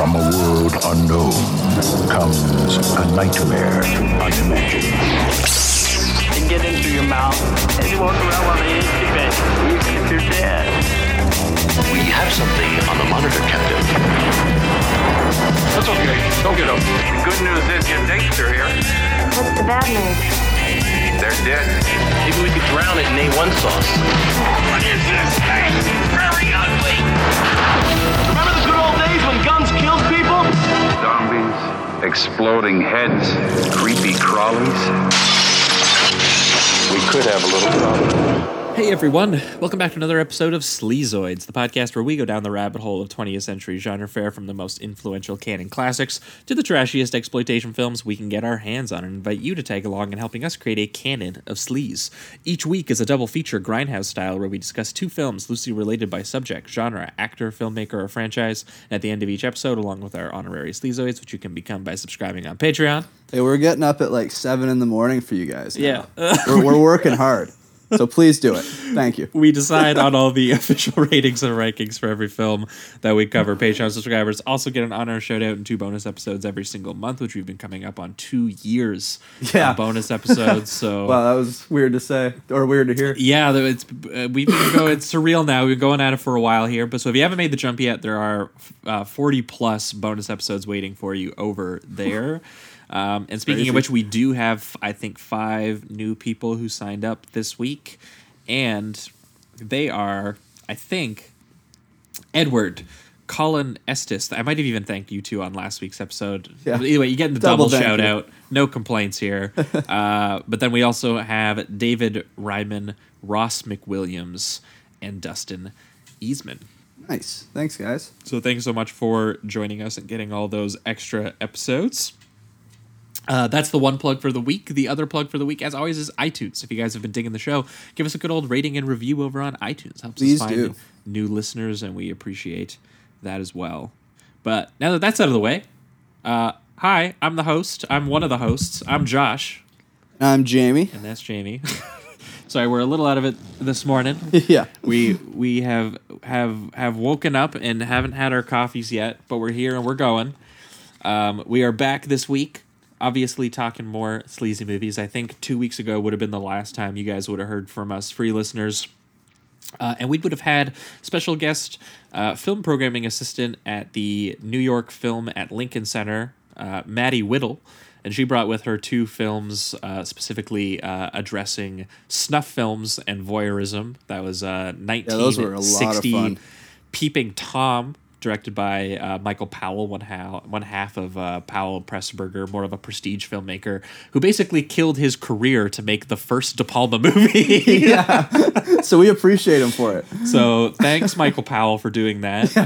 From a world unknown comes a nightmare unimagined. and get into your mouth and you walk around while they incubate. You think you're dead. We have something on the monitor, Captain. That's okay. Go get them. The good news is your dates are here. What's the bad news? They're dead. Maybe we could drown it in A1 sauce. What is this thing? Very ugly. Exploding heads, creepy crawlies. We could have a little problem. Hey everyone, welcome back to another episode of Sleazoids, the podcast where we go down the rabbit hole of 20th century genre fare from the most influential canon classics to the trashiest exploitation films we can get our hands on and invite you to tag along in helping us create a canon of sleaze. Each week is a double feature grindhouse style where we discuss two films loosely related by subject, genre, actor, filmmaker, or franchise. And at the end of each episode, along with our honorary Sleazoids, which you can become by subscribing on Patreon. Hey, we're getting up at like seven in the morning for you guys. now. Yeah. we're, we're working hard. So please do it. Thank you. we decide on all the official ratings and rankings for every film that we cover. Patreon subscribers also get an honor shout out and two bonus episodes every single month, which we've been coming up on two years. of Yeah. bonus episodes. So Wow, that was weird to say or weird to hear. yeah, it's uh, we've been going. It's surreal now. We've been going at it for a while here, but so if you haven't made the jump yet, there are uh, forty plus bonus episodes waiting for you over there. Um, and speaking Crazy. of which, we do have I think five new people who signed up this week, and they are I think Edward. Colin Estes. I might have even thanked you two on last week's episode. Yeah. But Either way, you get the Double double, shout you. out. No complaints here. uh, but then we also have David Ryman, Ross McWilliams, and Dustin Easman. Nice. Thanks, guys. So thanks so much for joining us and getting all those extra episodes. Uh, that's the one plug for the week. The other plug for the week, as always, is iTunes. If you guys have been digging the show, give us a good old rating and review over on iTunes. Helps Please us find do. new listeners, and we appreciate that as well. But now that that's out of the way, uh, hi, I'm the host. I'm one of the hosts. I'm Josh, I'm Jamie. and that's Jamie. Sorry, we're a little out of it this morning. yeah. we we have have have woken up and haven't had our coffees yet, but we're here and we're going. Um, we are back this week, obviously talking more sleazy movies. I think two weeks ago would have been the last time you guys would have heard from us, free listeners. Uh, and we would have had special guest uh, film programming assistant at the New York Film at Lincoln Center, uh, Maddie Whittle. And she brought with her two films uh, specifically uh, addressing snuff films and voyeurism. That was uh, those were a lot of 1960 fun. Peeping Tom, directed by uh, Michael Powell, one, half one half of uh, Powell Pressburger, more of a prestige filmmaker, who basically killed his career to make the first De Palma movie. Yeah. so we appreciate him for it. So thanks, Michael Powell, for doing that. For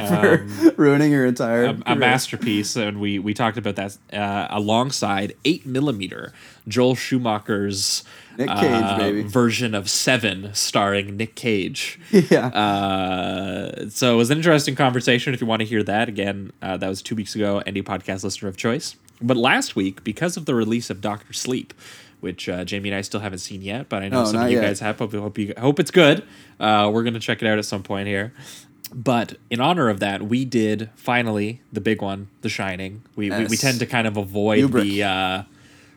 Um, ruining your entire a, a masterpiece, and we we talked about that uh, alongside Eight Millimeter, Joel Schumacher's Nick Cage, uh, baby. version of Seven, starring Nick Cage. Yeah. Uh, so it was an interesting conversation. If you want to hear that again, uh, that was two weeks ago. Any podcast listener of choice. But last week, because of the release of Doctor Sleep, which uh, Jamie and I still haven't seen yet, but I know No, some of you yet. guys have. Hope, hope you hope it's good. Uh, we're gonna check it out at some point here. But in honor of that, we did finally the big one, The Shining. We we, we tend to kind of avoid Kubrick. the uh,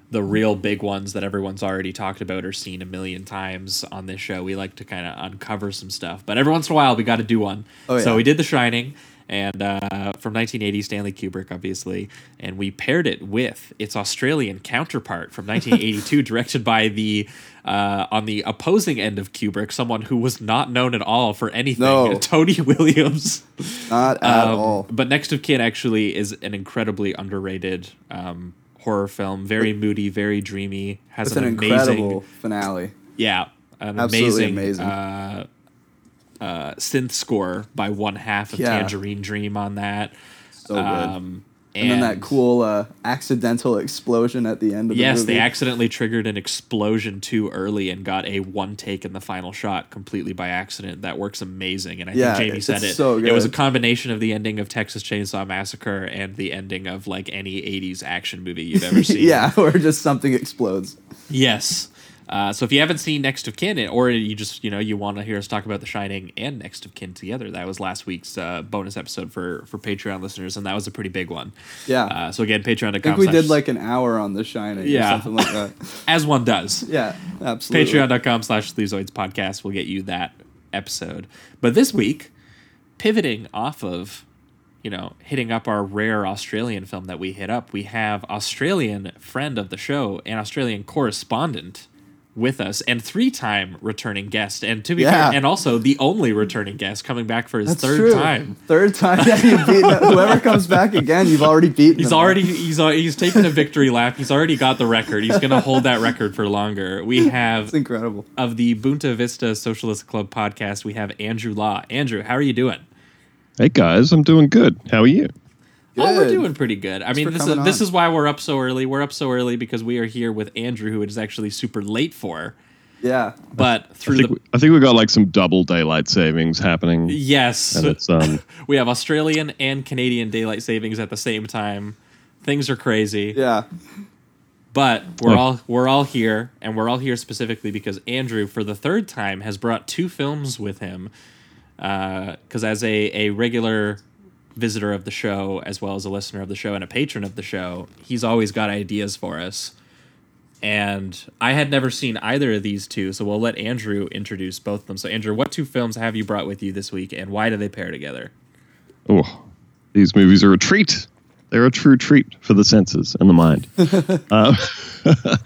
the real big ones that everyone's already talked about or seen a million times on this show. We like to kind of uncover some stuff, but every once in a while we got to do one. Oh, So we did The Shining, and uh, from 1980, Stanley Kubrick, obviously, and we paired it with its Australian counterpart from 1982, directed by the uh, on the opposing end of Kubrick, someone who was not known at all for anything, No. Tony Williams. Not at Um, all. But Next of Kin actually is an incredibly underrated um, horror film. Very moody, very dreamy. Has It's an, an amazing, incredible finale. yeah, an Absolutely amazing, amazing. Uh, uh, synth score by one half of Yeah. Tangerine Dream on that. So good. Um, and, then that cool uh, accidental explosion at the end of the Yes, movie. they accidentally triggered an explosion too early and got a one take in the final shot completely by accident. That works amazing, and I Yeah, think Jamie said it. so It was a combination of the ending of Texas Chainsaw Massacre and the ending of like any '80s action movie you've ever seen. yeah, or just something explodes. Yes. Uh, so if you haven't seen Next of Kin, or you just you know you want to hear us talk about The Shining and Next of Kin together, that was last week's uh, bonus episode for for Patreon listeners, and that was a pretty big one. Yeah. Uh, so again, Patreon.com. I think we did like an hour on The Shining Yeah. or something like that. as one does. Yeah, absolutely. Patreon.com slash Sleazoids podcast will get you that episode. But this week, pivoting off of, you know, hitting up our rare Australian film that we hit up, we have Australian friend of the show and Australian correspondent with us and three-time returning guest and to be Yeah. fair and also the only returning guest coming back for his That's third true. time Third time. Yeah, you beat whoever comes back again. You've already beaten. He's them. already he's uh, he's taken a victory lap. He's already got the record. He's gonna hold that record for longer. We have It's incredible. of the Bunta Vista Socialist Club podcast, we have Andrew Law. Andrew, how are you doing? Hey guys, I'm doing good. How are you? Oh, we're doing pretty good. I mean, this is coming this is why we're up so early. We're up so early because we are here with Andrew, who it is actually super late for. Yeah. But I through think, the we, I think we got like some double daylight savings happening, yes, and it's um we have Australian and Canadian daylight savings at the same time. Things are crazy. Yeah. But we're Oh. all we're all here, and we're all here specifically because Andrew, for the third time, has brought two films with him. Because as a a regular visitor of the show, as well as a listener of the show and a patron of the show, he's always got ideas for us. And I had never seen either of these two, so we'll let Andrew introduce both of them. So, Andrew, what two films have you brought with you this week, and why do they pair together? oh, these movies are a treat. They're a true treat for the senses and the mind. uh,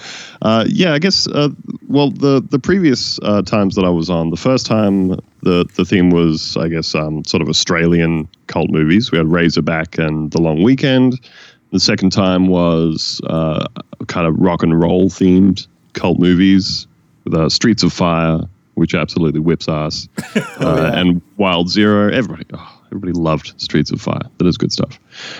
uh, yeah, I guess. Uh, well, the the previous uh, times that I was on, the first time the the theme was, I guess, um, sort of Australian cult movies. We had Razorback and The Long Weekend. The second time was uh, kind of rock and roll themed cult movies with uh, Streets of Fire, which absolutely whips ass, uh, and Wild Zero. Everybody, oh, everybody loved Streets of Fire. That is good stuff.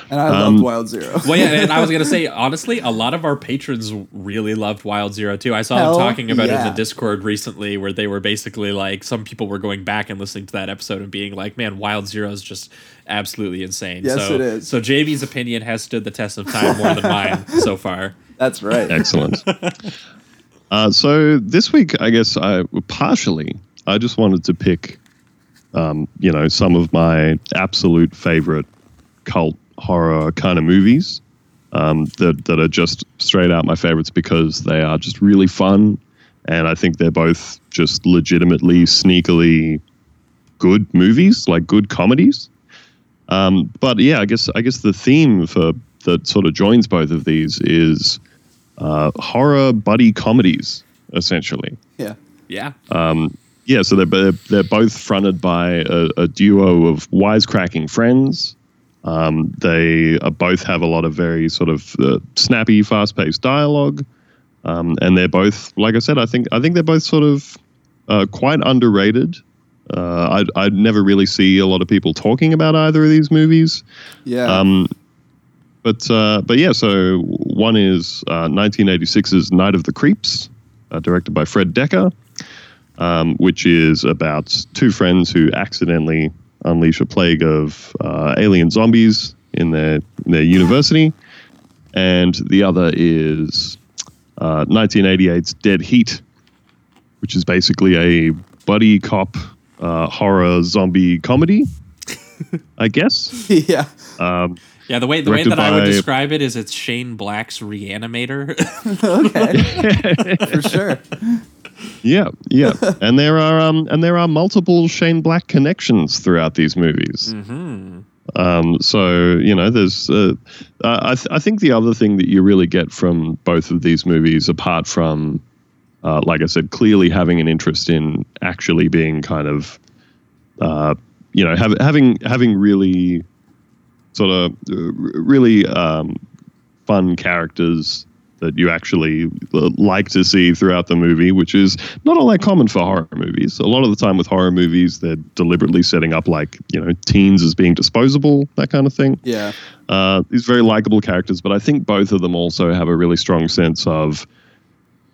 And I Um, loved Wild Zero. Well, yeah, and I was gonna say honestly, a lot of our patrons really loved Wild Zero too. I saw Hell them talking about it in the Discord recently, where they were basically like, some people were going back and listening to that episode and being like, "Man, Wild Zero is just absolutely insane." Yes, so, it is. So JV's opinion has stood the test of time more than mine so far. That's right. Excellent. uh, so this week, I guess I partially, I just wanted to pick, um, you know, some of my absolute favorite cult horror kind of movies um, that that are just straight out my favorites because they are just really fun, and I think they're both just legitimately sneakily good movies, like good comedies. Um, but yeah, I guess I guess the theme for that sort of joins both of these is uh, horror buddy comedies, essentially. Yeah. Yeah, Yeah, so they're they're, both fronted by a, a duo of wisecracking friends. Um, they uh, both have a lot of very sort of uh, snappy, fast-paced dialogue, um, and they're both, like I said, I think I think they're both sort of uh, quite underrated. Uh, I'd, I'd never really see a lot of people talking about either of these movies. Yeah. Um, but uh, but yeah, so one is uh, 1986's Night of the Creeps, uh, directed by Fred Dekker, um, which is about two friends who accidentally unleash a plague of uh, alien zombies in their in their university, and the other is uh, 1988's Dead Heat, which is basically a buddy cop uh, horror zombie comedy, I guess. yeah. Um, yeah. The way the way that I would describe it is it's Shane Black's Reanimator. Okay. For sure. Yeah, yeah, and there are um, and there are multiple Shane Black connections throughout these movies. Um, so you know, there's uh, I th- I think the other thing that you really get from both of these movies, apart from uh, like I said, clearly having an interest in actually being kind of uh, you know have, having having really sort of uh, really um, fun characters that you actually uh, like to see throughout the movie, which is not all that common for horror movies. A lot of the time with horror movies, they're deliberately setting up like you know teens as being disposable, that kind of thing. Yeah. Uh, these very likable characters, but I think both of them also have a really strong sense of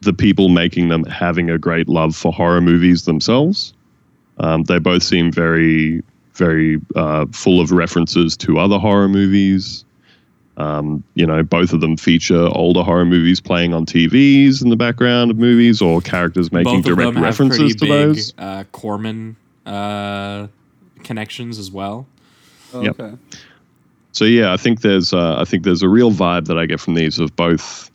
the people making them having a great love for horror movies themselves. Um, they both seem very, very uh, full of references to other horror movies. Um, you know, both of them feature older horror movies playing on TVs in the background of movies, or characters making Both direct references to big those. uh, Corman uh, connections as well. Oh, Yep. Okay. So yeah, I think there's uh, I think there's a real vibe that I get from these of both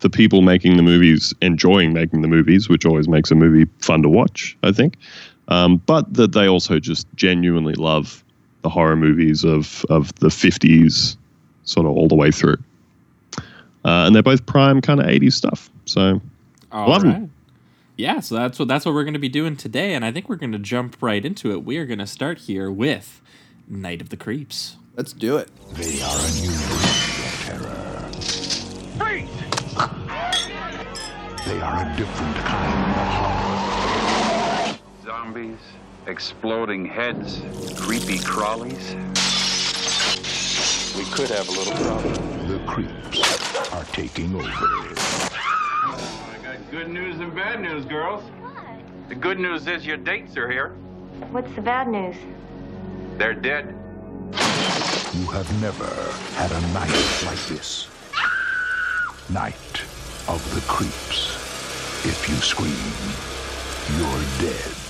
the people making the movies enjoying making the movies, which always makes a movie fun to watch. I think, um, but that they also just genuinely love the horror movies of of the 50s, sort of all the way through. Uh, and they're both prime kind of 80s stuff. So All Love 'em. right. Yeah, so that's what that's what we're going to be doing today, and I think we're going to jump right into it. We are going to start here with Night of the Creeps. Let's do it. They are a new breed of terror. They are a different kind of horror. Zombies, exploding heads, creepy crawlies. We could have a little problem. The creeps are taking over. I got good news and bad news, girls. What? The good news is your dates are here. What's the bad news? They're dead. You have never had a night like this. Night of the creeps. If you scream, you're dead.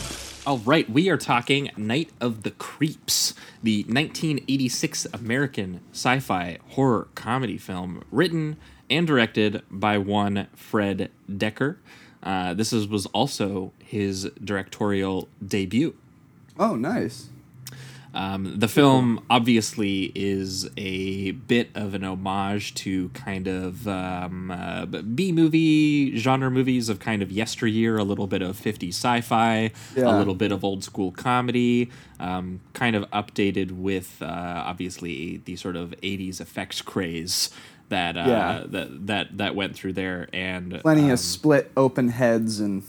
All right, we are talking Night of the Creeps, the 1986 American sci fi horror comedy film written and directed by one Fred Dekker. Uh, this is, was also his directorial debut. Oh, nice. Um, the film obviously is a bit of an homage to kind of um, uh, B movie genre movies of kind of yesteryear, a little bit of 50s sci fi, Yeah. a little bit of old school comedy, um, kind of updated with uh, obviously the sort of 80s effects craze. That, uh, Yeah. that that that went through there and Plenty um, of split open heads and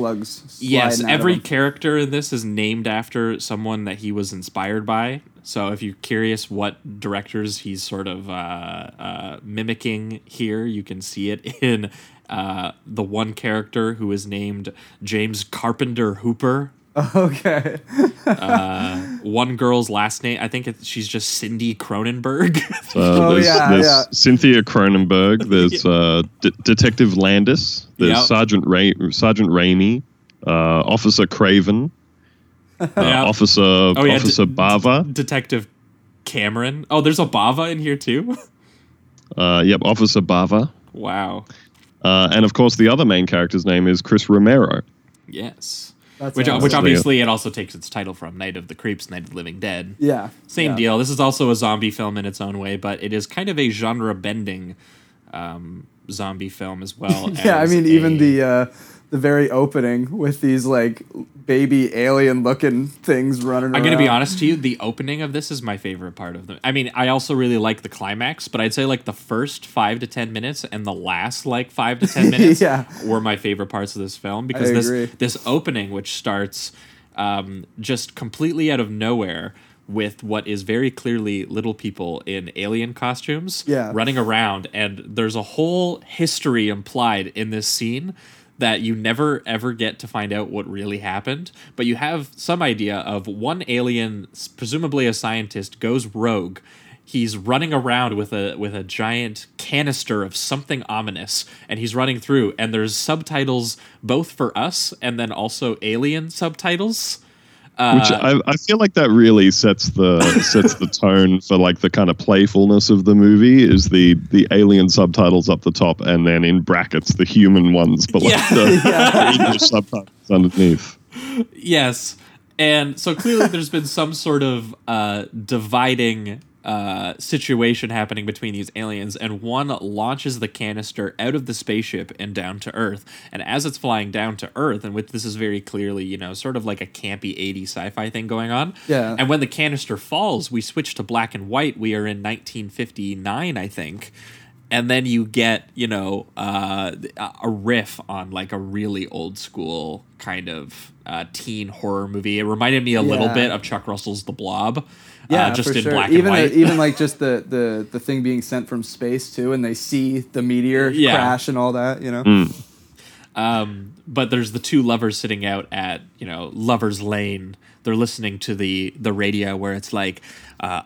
slugs. Yes, sliding out of every character in this is named after someone that he was inspired by. So if you're curious what directors he's sort of uh, uh, mimicking here, you can see it in uh, the one character who is named James Carpenter Hooper. Okay. One girl's last name, I think it's, she's just Cindy Cronenberg. Uh, Oh, there's, yeah, there's yeah. Cynthia Cronenberg. There's uh, D- Detective Landis. There's Yep. Sergeant Ray- Sergeant Raimi. Uh, Officer Craven. Uh, Yeah. Officer Oh, yeah, Officer D- Bava. Detective Cameron. Oh, there's a Bava in here too. Uh, yep, Officer Bava. wow. Uh, and of course, the other main character's name is Chris Romero. Yes. That's which, awesome. which obviously it also takes its title from Night of the Creeps, Night of the Living Dead. Yeah. Same yeah. deal. This is also a zombie film in its own way, but it is kind of a genre bending um, zombie film as well. Yeah, I as mean, even the uh, the very opening with these like baby alien looking things running. Around. I'm gonna be honest to you. The opening of this is my favorite part of the. I mean, I also really like the climax, but I'd say like the first five to ten minutes and the last like five to ten minutes Yeah. were my favorite parts of this film because this this opening, which starts um, just completely out of nowhere with what is very clearly little people in alien costumes Yeah. running around, and there's a whole history implied in this scene that you never ever get to find out what really happened, but you have some idea of one alien, presumably a scientist, goes rogue. He's running around with a with a giant canister of something ominous, and he's running through. And there's subtitles both for us and then also alien subtitles. Which I, I feel like that really sets the sets the tone for like the kind of playfulness of the movie is the the alien subtitles up the top and then in brackets the human ones, but like Yeah. the, the English subtitles underneath. Yes. And so clearly there's been some sort of uh, dividing uh, situation happening between these aliens, and one launches the canister out of the spaceship and down to Earth. And as it's flying down to Earth, and with this is very clearly, you know, sort of like a campy 80s sci fi thing going on. Yeah. And when the canister falls, we switch to black and white. We are in 1959, I think. And then you get, you know, uh, a riff on like a really old school kind of uh, teen horror movie. It reminded me a little bit of Chuck Russell's The Blob, Yeah, uh, just for in sure. black even and white. The, even like just the, the the thing being sent from space too, and they see the meteor Yeah. crash and all that. You know. Mm. Um, but there's the two lovers sitting out at you know lovers lane. They're listening to the the radio where it's like. Uh,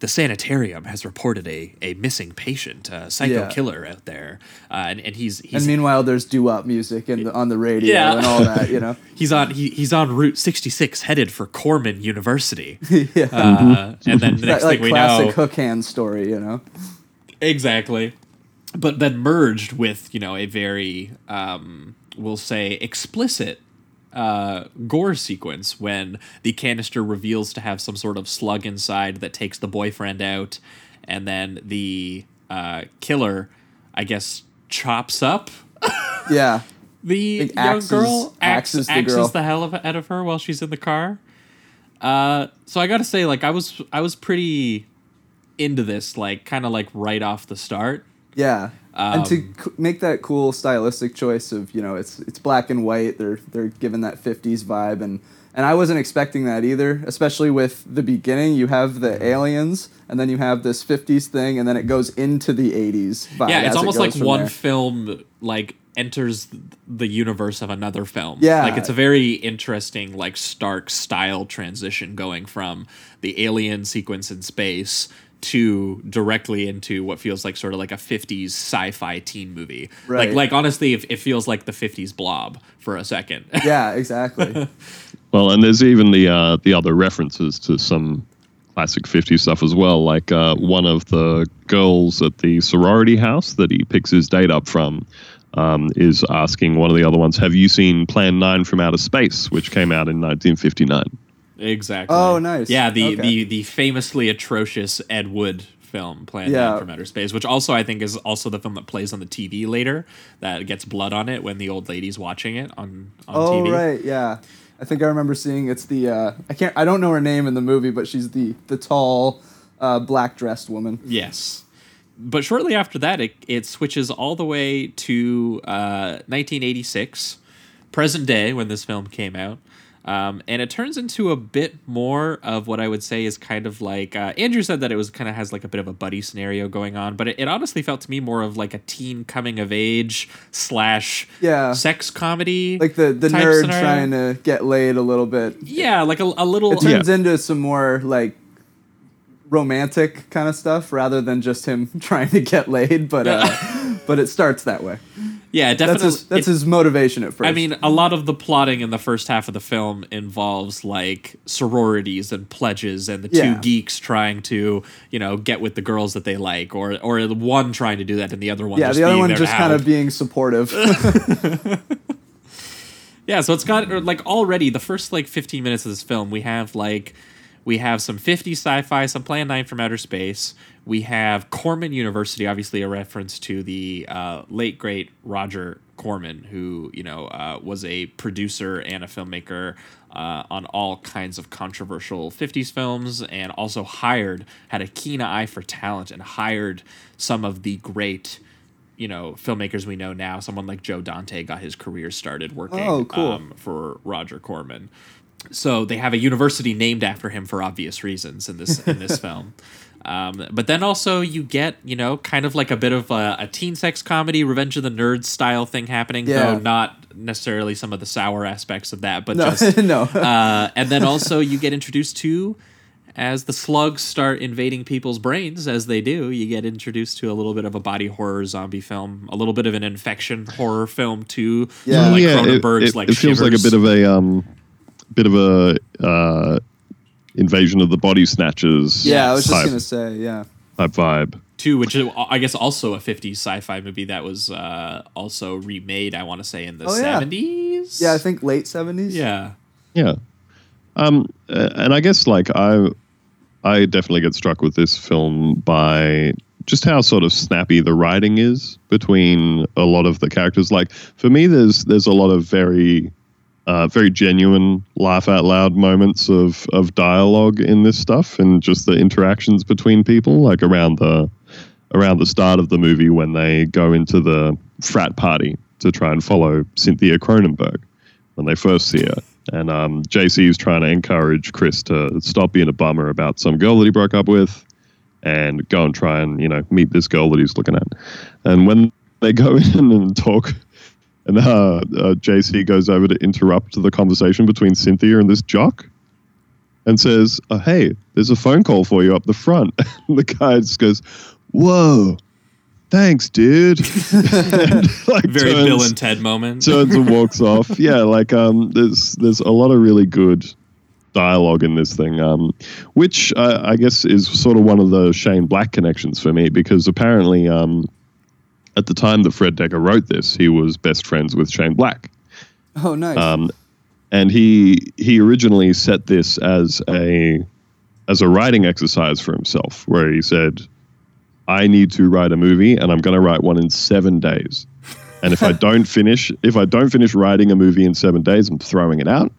the sanitarium has reported a, a missing patient, a psycho Yeah. killer out there, uh, and and he's he's And meanwhile, there's doo-wop music in the, on the radio Yeah. and all that, you know. he's on he, he's on Route 66 headed for Corman University. yeah. Uh, and then the that next like thing we know. classic know, hook hand story, you know. exactly, but then merged with you know a very um, we'll say explicit uh, gore sequence when the canister reveals to have some sort of slug inside that takes the boyfriend out, and then the uh, killer, I guess, chops up Yeah. the Like young axes- girl ax- axes the axes girl. the hell out of her while she's in the car. Uh, so I gotta say, like, I was I was pretty into this, like, kind of like right off the start. Yeah. And to Um, c- make that cool stylistic choice of, you know, it's it's black and white, they're they're given that 50s vibe and and I wasn't expecting that either, especially with the beginning. You have the aliens, and then you have this 50s thing, and then it goes into the 80s vibe. yeah, it's almost goes like one there. film like enters the universe of another film. Yeah. like it's a very interesting, like stark style transition going from the alien sequence in space to directly into what feels like sort of like a 50s sci-fi teen movie. Right. Like like honestly it, it feels like the 50s blob for a second. Yeah, exactly. Well, and there's even the uh, the other references to some classic 50s stuff as well. Like uh, one of the girls at the sorority house that he picks his date up from um, is asking one of the other ones, "Have you seen Plan 9 from Outer Space, which came out in 1959?" Exactly. Oh, nice. Yeah, the Okay. the the famously atrocious Ed Wood film, Plan Yeah. 9 from Outer Space, which also I think is also the film that plays on the TV later that gets blood on it when the old lady's watching it on on oh TV. right, yeah. I think I remember seeing it's the uh, I can't I don't know her name in the movie, but she's the the tall uh, black dressed woman. Yes. But shortly after that, it, it switches all the way to uh, 1986, present day, when this film came out. Um, and it turns into a bit more of what I would say is kind of like uh, Andrew said that it was kind of has like a bit of a buddy scenario going on, but it, it honestly felt to me more of like a teen coming of age slash Yeah. sex comedy, Like the the nerd scenario. trying to get laid a little bit. yeah, like a, a little It turns into some more like romantic kind of stuff rather than just him trying to get laid, but uh, but it starts that way. Yeah, That's definitely. his that's it- his motivation at first. I mean, a lot of the plotting in the first half of the film involves like sororities and pledges, and the two Yeah. geeks trying to, you know, get with the girls that they like, or or the one trying to do that, and the other one, yeah, just the other one just kind of being supportive. yeah. So it's got er, like already the first like fifteen minutes of this film, we have like we have some 50 sci-fi, some Plan 9 from Outer Space. We have Corman University, obviously a reference to the uh, late great Roger Corman, who you know uh, was a producer and a filmmaker uh, on all kinds of controversial 50s films, and also hired had a keen eye for talent and hired some of the great you know filmmakers we know now. Someone like Joe Dante got his career started working Oh, cool. um, for Roger Corman. So they have a university named after him for obvious reasons in this in this film. Um, but then also you get you know kind of like a bit of a, a teen sex comedy, Revenge of the Nerds style thing happening, Yeah. though not necessarily some of the sour aspects of that, but No, just no. uh, and then also you get introduced to as the slugs start invading people's brains as they do you get introduced to a little bit of a body horror zombie film a little bit of an infection horror film too Yeah. sort of like yeah, it, it- like it feels like a bit of a um, bit of a uh, invasion of the body snatchers. yeah, I was just gonna say, yeah. type vibe. too, which is, I guess also a 50s sci-fi movie that was uh, also remade. I want to say in the Oh, 70s. Yeah, I think late seventies. Yeah, Yeah. Um, and I guess like I, I definitely get struck with this film by just how sort of snappy the writing is between a lot of the characters. Like for me, there's there's a lot of very, uh, very genuine laugh out loud moments of of dialogue in this stuff, and just the interactions between people, like around the around the start of the movie when they go into the frat party to try and follow Cynthia Cronenberg when they first see her. And um, JC is trying to encourage Chris to stop being a bummer about some girl that he broke up with and go and try and, you know, meet this girl that he's looking at. And when they go in and talk, and uh, uh, JC goes over to interrupt the conversation between Cynthia and this jock. and says, oh, "Hey, there's a phone call for you up the front." And the guy just goes, "Whoa, thanks, dude." And, like, Very turns- Bill and Ted moment. turns and walks off. Yeah, like um, there's there's a lot of really good dialogue in this thing, um, which uh, I guess is sort of one of the Shane Black connections for me because apparently um, at the time that Fred Dekker wrote this, he was best friends with Shane Black. Oh, nice. Um, and he he originally set this as a as a writing exercise for himself, where he said, "I need to write a movie, and I'm going to write one in seven days. And if I don't finish, if I don't finish writing a movie in seven days, I'm throwing it out.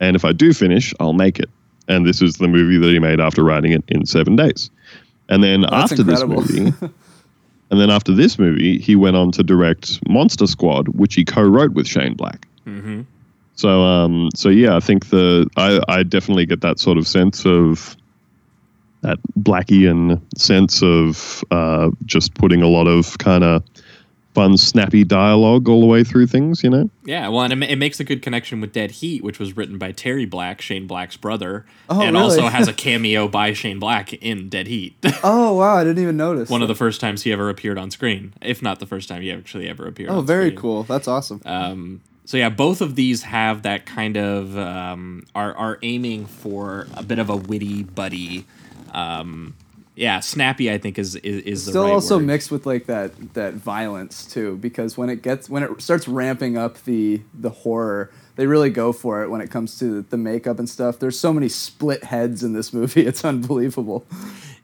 And if I do finish, I'll make it. And this is the movie that he made after writing it in seven days. And then That's after incredible. this movie, and then after this movie, he went on to direct Monster Squad, which he co-wrote with Shane Black. hmm So um so yeah, I think the I I definitely get that sort of sense of that Blackian sense of uh, just putting a lot of kind of fun, snappy dialogue all the way through things. You know, Yeah, well, and it, it makes a good connection with Dead Heat, which was written by Terry Black, Shane Black's brother, Oh, and really? also has a cameo by Shane Black in Dead Heat. oh, wow. I didn't even notice. One of the first times he ever appeared on screen, if not the first time he actually ever appeared. Oh, on very screen. cool. That's awesome. Um, so yeah, both of these have that kind of um, are are aiming for a bit of a witty, buddy. Um, yeah, snappy. I think is is, is the Still right also word. mixed with like that that violence too, because when it gets when it starts ramping up the the horror, they really go for it when it comes to the makeup and stuff. There's so many split heads in this movie; it's unbelievable.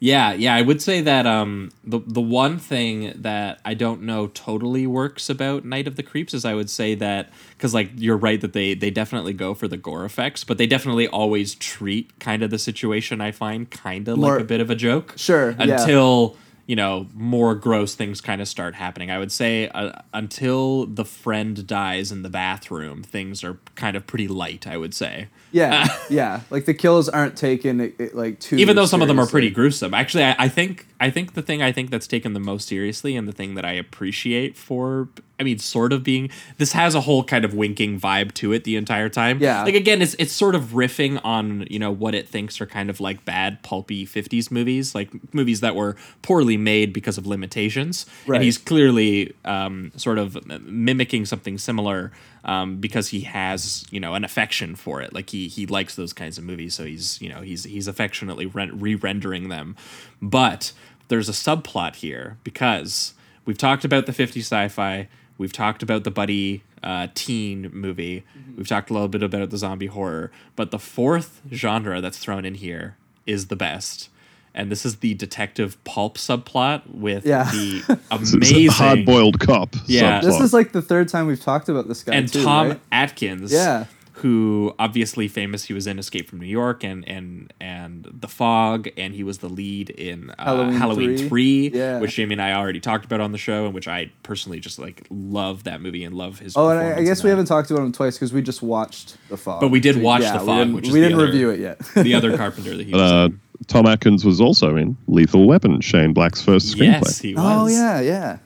Yeah, yeah, I would say that um, the the one thing that I don't know totally works about Night of the Creeps is I would say that because like you're right that they they definitely go for the gore effects, but they definitely always treat kind of the situation I find kind of like a bit of a joke. Sure, yeah. Until you know more gross things kind of start happening. I would say uh, until the friend dies in the bathroom, things are kind of pretty light. I would say. Yeah, yeah. Like the kills aren't taken it, it, like too. even though some of them are pretty gruesome actually I, I think i think the thing i think that's taken the most seriously and the thing that i appreciate for i mean sort of being this has a whole kind of winking vibe to it the entire time Yeah. like again it's it's sort of riffing on you know what it thinks are kind of like bad pulpy 50s movies like movies that were poorly made because of limitations Right. and he's clearly um, sort of mimicking something similar um, because he has you know an affection for it. Like he he likes those kinds of movies so he's you know he's he's affectionately re- re-rendering them. But there's a subplot here because we've talked about the 50 sci-fi we've talked about the buddy uh, teen movie we've talked a little bit about the zombie horror but the fourth genre that's thrown in here is the best and this is the detective pulp subplot with Yeah. the amazing it's a hard-boiled cop. Yeah. This is like the third time we've talked about this guy and too, Tom right? Atkins, Yeah. who obviously famous. He was in Escape from New York and and and The Fog, and he was the lead in uh, Halloween Halloween, 3. Three, Yeah. which Jamie and I already talked about on the show, and which I personally just like love that movie and love his. Oh, and I, I guess we that. haven't talked about him twice because we just watched The Fog. But we did watch yeah, The we Fog, didn't- which is we the didn't other- review it yet. the other Carpenter that he was Uh, in. Tom Atkins was also in Lethal Weapon, Shane Black's first screenplay. Yes, he was. oh yeah, yeah.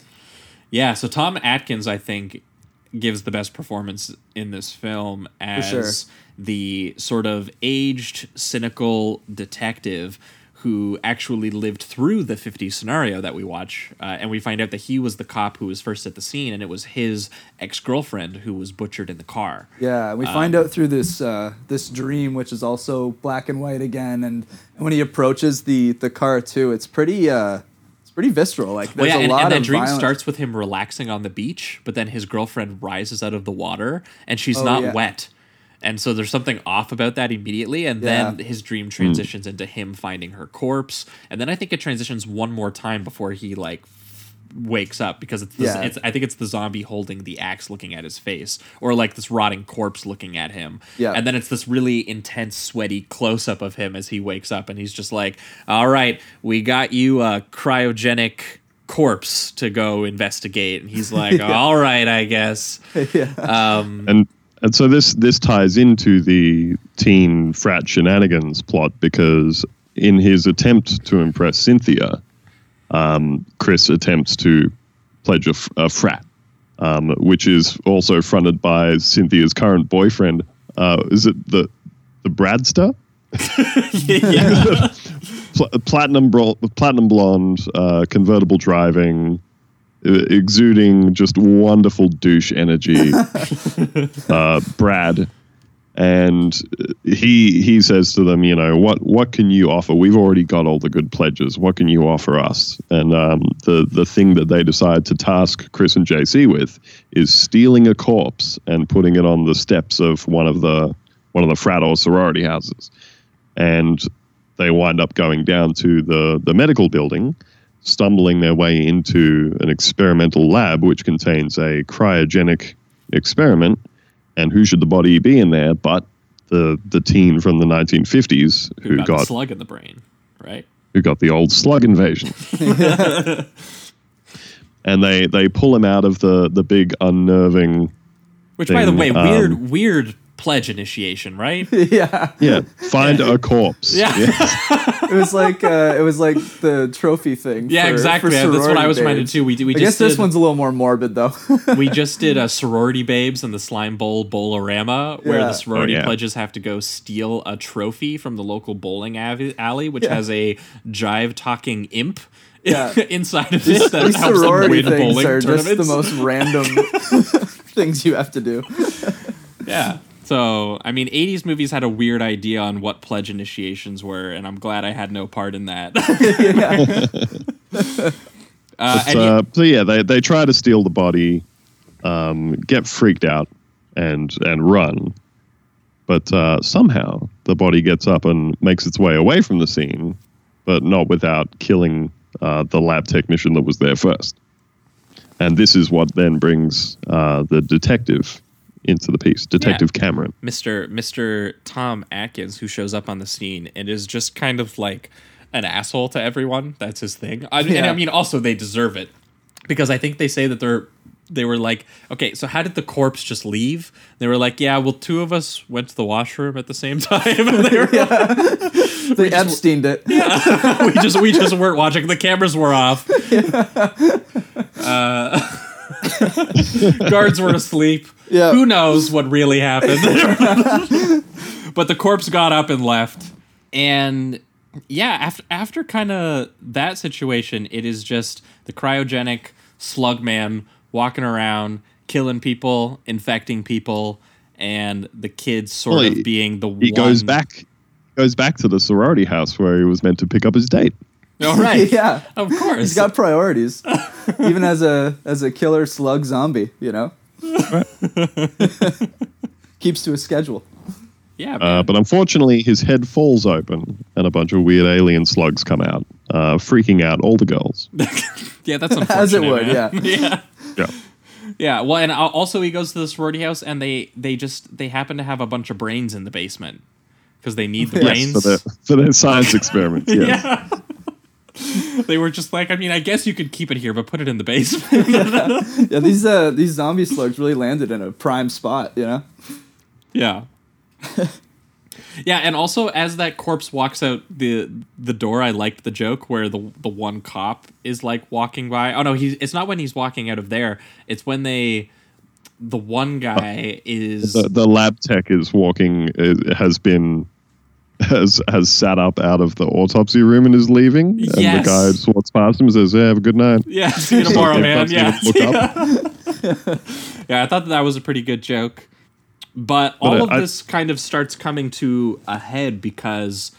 Yeah, so Tom Atkins, I think, gives the best performance in this film as sure. the sort of aged, cynical detective who actually lived through the 50s scenario that we watch. Uh, and we find out that he was the cop who was first at the scene, and it was his ex girlfriend who was butchered in the car. Yeah, we find out through this uh, this dream, which is also black and white again, and, when he approaches the the car too, it's pretty uh, it's pretty visceral. Like Well, there's yeah, a and, lot and that of dream violence. starts with him relaxing on the beach, but then his girlfriend rises out of the water and she's Oh, not yeah. wet. And so there's something off about that immediately. And then his dream transitions into him finding her corpse. And then I think it transitions one more time before he like wakes up because it's, this, Yeah. it's I think it's the zombie holding the axe looking at his face or like this rotting corpse looking at him. Yeah. And then it's this really intense sweaty close up of him as he wakes up and he's just like, "All right, we got you a cryogenic corpse to go investigate." And he's like, "All right, I guess." Um and and so this this ties into the teen frat shenanigans plot because in his attempt to impress Cynthia, um, Chris attempts to pledge a, f- a frat, um, which is also fronted by Cynthia's current boyfriend. Uh, is it the the Bradster? yeah. Pl- platinum bro- platinum blonde, uh, convertible driving, exuding just wonderful douche energy. uh, Brad, and he he says to them, you know, what what can you offer? We've already got all the good pledges. What can you offer us? And um, the the thing that they decide to task Chris and JC with is stealing a corpse and putting it on the steps of one of the one of the frat or sorority houses, and they wind up going down to the the medical building. Stumbling their way into an experimental lab which contains a cryogenic experiment and who should the body be in there but the the teen from the 1950s who, Who got, got, the slug in the brain, right? who got the old slug invasion. and they they pull him out of the the big unnerving Which, by the way, um, weird, weird pledge initiation, right? yeah. yeah find a corpse. Yeah. It was like uh, it was like the trophy thing. Yeah, for- exactly. for That's what I sorority was trying to babes. do. We, we I just guess this one's a little more morbid though. we just did a sorority babes and the Slimeball Bowl-O-Rama where Yeah. the sorority Oh, yeah. pledges have to go steal a trophy from the local bowling av- alley, which Yeah. has a jive talking imp Yeah. inside of it that These helps them sorority win things bowling are just the most random things you have to do. Yeah. So, I mean, 80s movies had a weird idea on what pledge initiations were, and I'm glad I had no part in that. uh, But, and uh, so yeah, they, they try to steal the body, um, get freaked out, and and run. But uh, somehow the body gets up and makes its way away from the scene, but not without killing uh, the lab technician that was there first. And this is what then brings uh, the detective into the piece, Detective Cameron. Mr. Mr. Tom Atkins, who shows up on the scene and is just kind of like an asshole to everyone. That's his thing. I, And I mean, also they deserve it because I think they say that they're they were like, okay, so how did the corpse just leave? They were like, yeah, well, two of us went to the washroom at the same time. And they were They Epsteined it. we just we just weren't watching. The cameras were off. Uh, guards were asleep. Yeah. Who knows what really happened? but the corpse got up and left. And yeah, after after kind of that situation, it is just the cryogenic slug man walking around, killing people, infecting people, and the kids sort Well, of he- being the He one. goes back goes back to the sorority house where he was meant to pick up his date. All right. yeah. Of course. He's got priorities. Even as a as a killer slug zombie, you know? Keeps to a schedule. yeah. Uh, but unfortunately, his head falls open and a bunch of weird alien slugs come out, uh, freaking out all the girls. yeah, that's unfortunate. As it would, man. yeah. yeah. Yeah. Yeah, well, and also he goes to the sorority house, and they they just they happen to have a bunch of brains in the basement because they need the brains. For their, for their science experiments. Yes. yeah. they were just like, I mean, I guess you could keep it here, but put it in the basement. Yeah, these uh these zombie slugs really landed in a prime spot, you know? yeah. yeah, and also as that corpse walks out the the door, I liked the joke where the the one cop is like walking by. Oh no, he's it's not when he's walking out of there. It's when they the one guy is The, the lab tech is walking, uh, has been. Has has sat up out of the autopsy room and is leaving, and Yes. the guy just walks past him and says, "Yeah, have a good night." Yeah, see you tomorrow, man. that's Yeah. gonna look yeah, I thought that, that was a pretty good joke. But But, all uh, of I- this kind of starts coming to a head because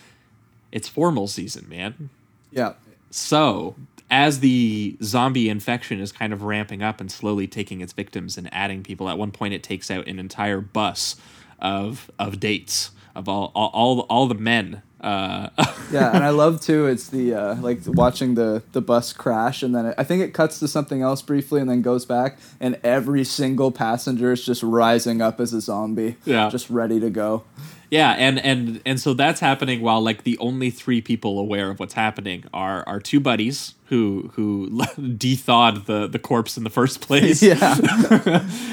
it's formal season, man. Yeah. So, as the zombie infection is kind of ramping up and slowly taking its victims and adding people, at one point it takes out an entire bus of of dates of all all all, all the men. Uh, Yeah, and I love too. It's the uh, like watching the the bus crash, and then it, I think it cuts to something else briefly, and then goes back, and every single passenger is just rising up as a zombie, Yeah. just ready to go. Yeah, and and and so that's happening while like the only three people aware of what's happening are our two buddies who who de-thawed the the corpse in the first place. Yeah,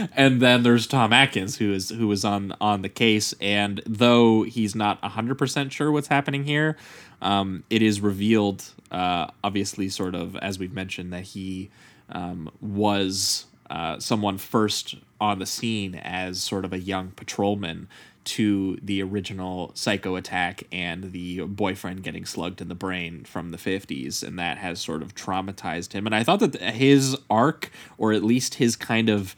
and then there's Tom Atkins who is who is on on the case and though he's not 100% sure what's happening here, um, it is revealed uh, obviously sort of as we've mentioned that he um, was uh, someone first on the scene as sort of a young patrolman to the original psycho attack and the boyfriend getting slugged in the brain from the 50s and that has sort of traumatized him and i thought that his arc or at least his kind of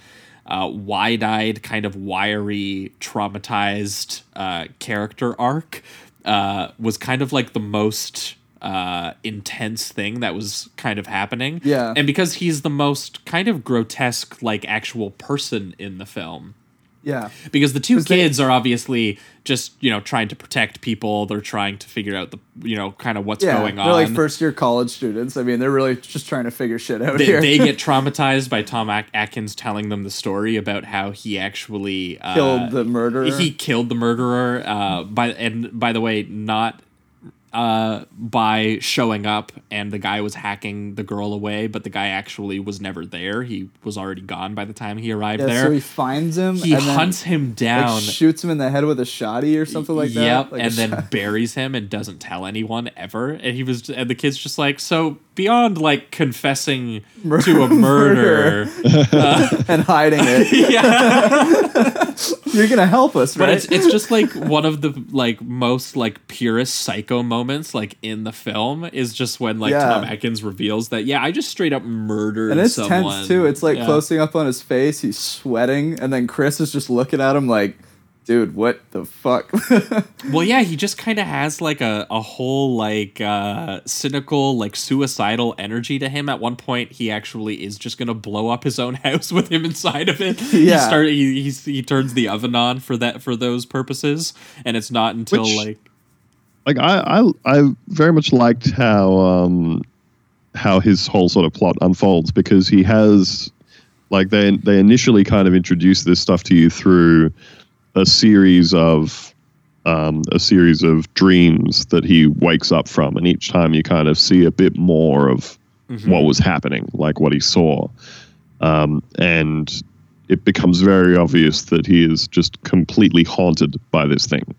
uh, wide-eyed kind of wiry traumatized uh, character arc uh, was kind of like the most uh, intense thing that was kind of happening Yeah. and because he's the most kind of grotesque like actual person in the film Yeah. because the two 'Cause they- kids are obviously just you know trying to protect people they're trying to figure out the you know kind of what's Yeah. going on. they're like first year college students. I mean, they're really just trying to figure shit out they, here. they get traumatized by Tom Atkins telling them the story about how he actually uh, Killed the murderer. He killed the murderer. Uh, by and by the way, not uh, by showing up and the guy was hacking the girl away, but the guy actually was never there. He was already gone by the time he arrived yeah, there. so he finds him. he and then, hunts him like, down. shoots him in the head with a shotty or something like that. Yep, Like and then shot- buries him and doesn't tell anyone ever. And he was, and the kid's just like, so beyond like confessing to a murder, uh, and hiding it. yeah. You're gonna help us, right? But it's it's just like one of the like most like purest psycho moments like in the film is just when like Yeah. Tom Atkins reveals that yeah I just straight up murdered and it's someone. tense too. It's like Yeah. closing up on his face. He's sweating, and then Chris is just looking at him like, "Dude, what the fuck?" Well, yeah, he just kind of has like a, a whole like uh, cynical, like suicidal energy to him. At one point, he actually is just gonna blow up his own house with him inside of it. He Yeah. start he, he's, he turns the oven on for that for those purposes, and it's not until Which- like like I, I I very much liked how um how his whole sort of plot unfolds because he has like they they initially kind of introduce this stuff to you through a series of um, a series of dreams that he wakes up from, and each time you kind of see a bit more of what was happening, like what he saw, um, and it becomes very obvious that he is just completely haunted by this thing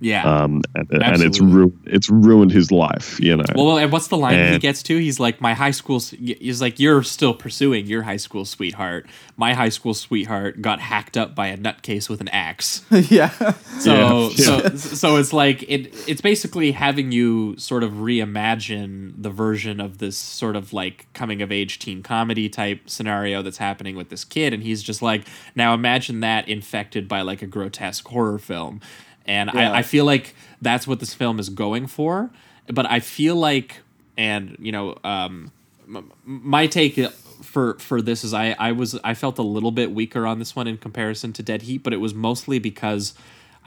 yeah. um, and, and it's Absolutely. ru- it's ruined his life. You know, Well, and what's the line he gets to? He's like, "My high school." s- He's like, "You're still pursuing your high school sweetheart. My high school sweetheart got hacked up by a nutcase with an axe. yeah, So, Yeah. so, so it's like it. It's basically having you sort of reimagine the version of this sort of like coming of age teen comedy type scenario that's happening with this kid, and he's just like, now imagine that infected by like a grotesque horror film, and Yeah. I, I feel like that's what this film is going for, but I feel like, and you know, um, m- my take for for this is I I was I felt a little bit weaker on this one in comparison to Dead Heat, but it was mostly because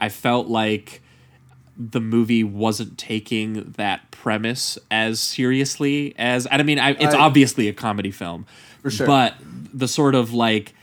I felt like the movie wasn't taking that premise as seriously as and I mean I, it's I- obviously a comedy film, For sure. but the sort of like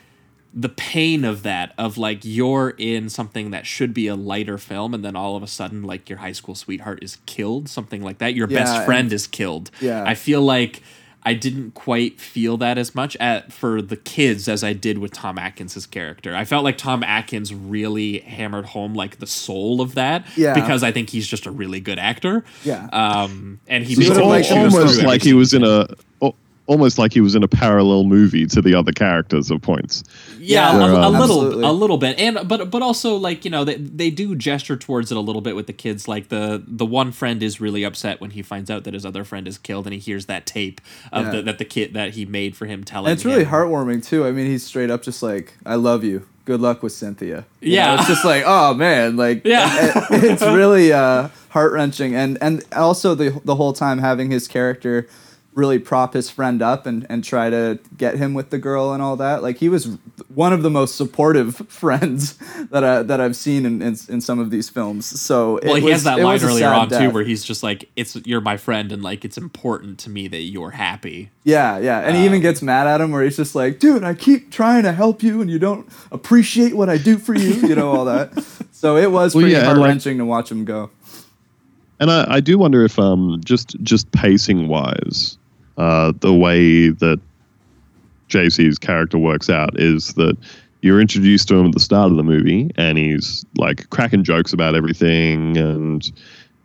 the pain of that of like you're in something that should be a lighter film and then all of a sudden like your high school sweetheart is killed something like that your Yeah, best and- friend is killed Yeah. i feel like i didn't quite feel that as much at for the kids as i did with tom atkins's character i felt like tom atkins really hammered home like the soul of that Yeah. because i think he's just a really good actor Yeah. um and he So you makes would've it liked work him to almost like he was in a al- almost like he was in a parallel movie to the other characters at points. Yeah, Yeah, a, a um, little, absolutely. a little bit, and but but also like you know they they do gesture towards it a little bit with the kids. Like the the one friend is really upset when he finds out that his other friend is killed, and he hears that tape of Yeah. the, that the kid that he made for him telling. and it's really him. heartwarming too. I mean, he's straight up just like, "I love you. Good luck with Cynthia." You Yeah. know, it's just like, oh man, like, Yeah. it- it's really uh, heart wrenching, and and also the the whole time having his character really prop his friend up and, and try to get him with the girl and all that. Like he was one of the most supportive friends that I, that I've seen in, in, in some of these films. So it Well, he was, has that line earlier sad on too, where he's just like, "It's you're my friend, and like it's important to me that you're happy." Yeah, yeah. And Um, he even gets mad at him where he's just like, dude, I keep trying to help you and you don't appreciate what I do for you, you know, all that. So it was Well, pretty yeah, and, heart like- wrenching to watch him go. And I, I do wonder if um just just pacing wise, uh, the way that JC's character works out is that you're introduced to him at the start of the movie and he's like cracking jokes about everything and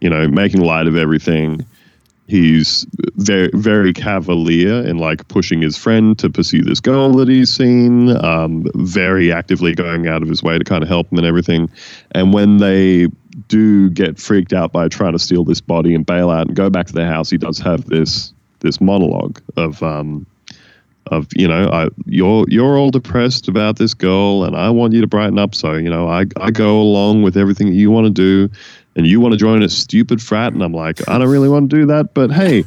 you know making light of everything. he's very very cavalier in like pushing his friend to pursue this girl that he's seen um, very actively going out of his way to kind of help him and everything and when they do get freaked out by trying to steal this body and bail out and go back to their house he does have this this monologue of um of you know I, you're you're all depressed about this girl and I want you to brighten up. So you know I, I go along with everything that you want to do and you want to join a stupid frat. And I'm like I don't really want to do that but hey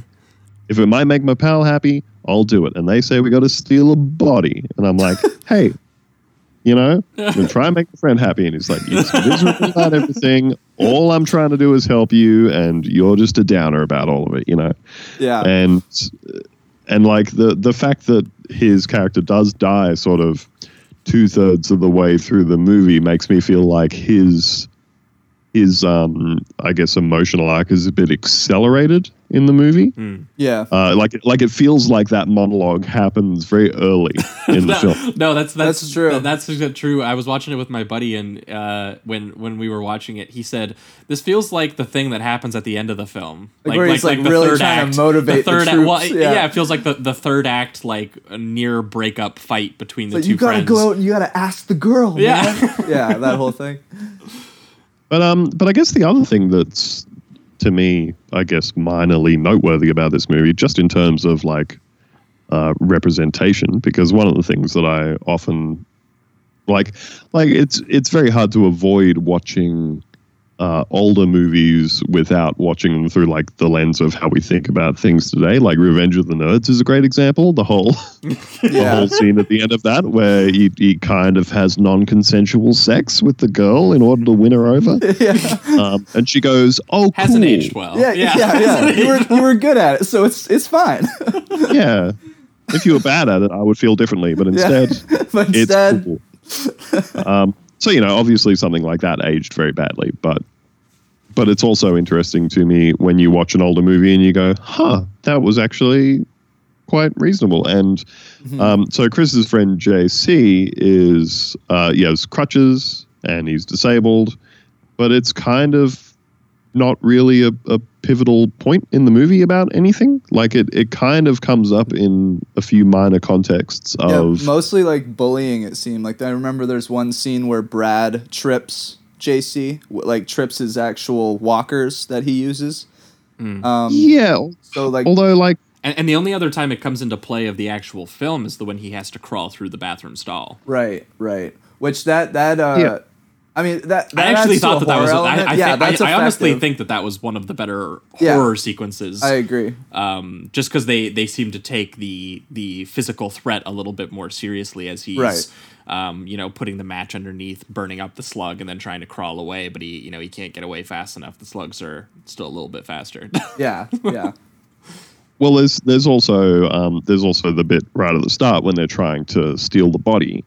if it might make my pal happy I'll do it. And they say we got to steal a body. And I'm like hey you know? And try and make a friend happy. And he's like you're miserable about everything. All I'm trying to do is help you and you're just a downer about all of it you know? Yeah. and and like the the fact that his character does die sort of two thirds of the way through the movie makes me feel like his his um I guess emotional arc is a bit accelerated in the movie. yeah. Uh, like like it feels like that monologue happens very early in the no, film. no, that's that's, That's true. That's true. I was watching it with my buddy, and uh, when when we were watching it, he said, "This feels like the thing that happens at the end of the film, Like where he's, like, really trying to motivate the third act. Well, yeah. yeah. it feels like the, the third act, like a near breakup fight between the But two you gotta friends. go out and you gotta ask the girl. Yeah. yeah, that whole thing. But um, but I guess the other thing that's to me, I guess, minorly noteworthy about this movie, just in terms of like uh, representation, because one of the things that I often like, like it's it's very hard to avoid watching uh, older movies without watching them through like the lens of how we think about things today. Like Revenge of the Nerds is a great example. The whole the whole scene at the end of that where he, he kind of has non-consensual sex with the girl in order to win her over. yeah. Um, and she goes, "Oh, cool. Hasn't aged well. Yeah, yeah, yeah. You were you were good at it, so it's it's fine. Yeah. If you were bad at it, I would feel differently. But instead, but it's instead, cool. um, so you know, obviously, something like that aged very badly, but but it's also interesting to me when you watch an older movie and you go, "Huh, that was actually quite reasonable." And um, so Chris's friend JC is uh, he has crutches and he's disabled, but it's kind of not really a, a pivotal point in the movie about anything. Like it, it kind of comes up in a few minor contexts yeah, of mostly like bullying. It seemed like I remember there's one scene where Brad trips JC, like trips his actual walkers that he uses. Um, yeah. so like Although like And, and the only other time it comes into play of the actual film is the when he has to crawl through the bathroom stall. right, right. Which that that uh, Yeah. I mean that, that I actually thought that that was. horror I, element. I, yeah, think, that's I, I honestly think that that was one of the better Yeah. horror sequences. I agree. um, just because they they seem to take the the physical threat a little bit more seriously as he's Right. um, you know putting the match underneath, burning up the slug, and then trying to crawl away. But he you know he can't get away fast enough. The slugs are still a little bit faster. Yeah, yeah. Well, there's there's also um, there's also the bit right at the start when they're trying to steal the body,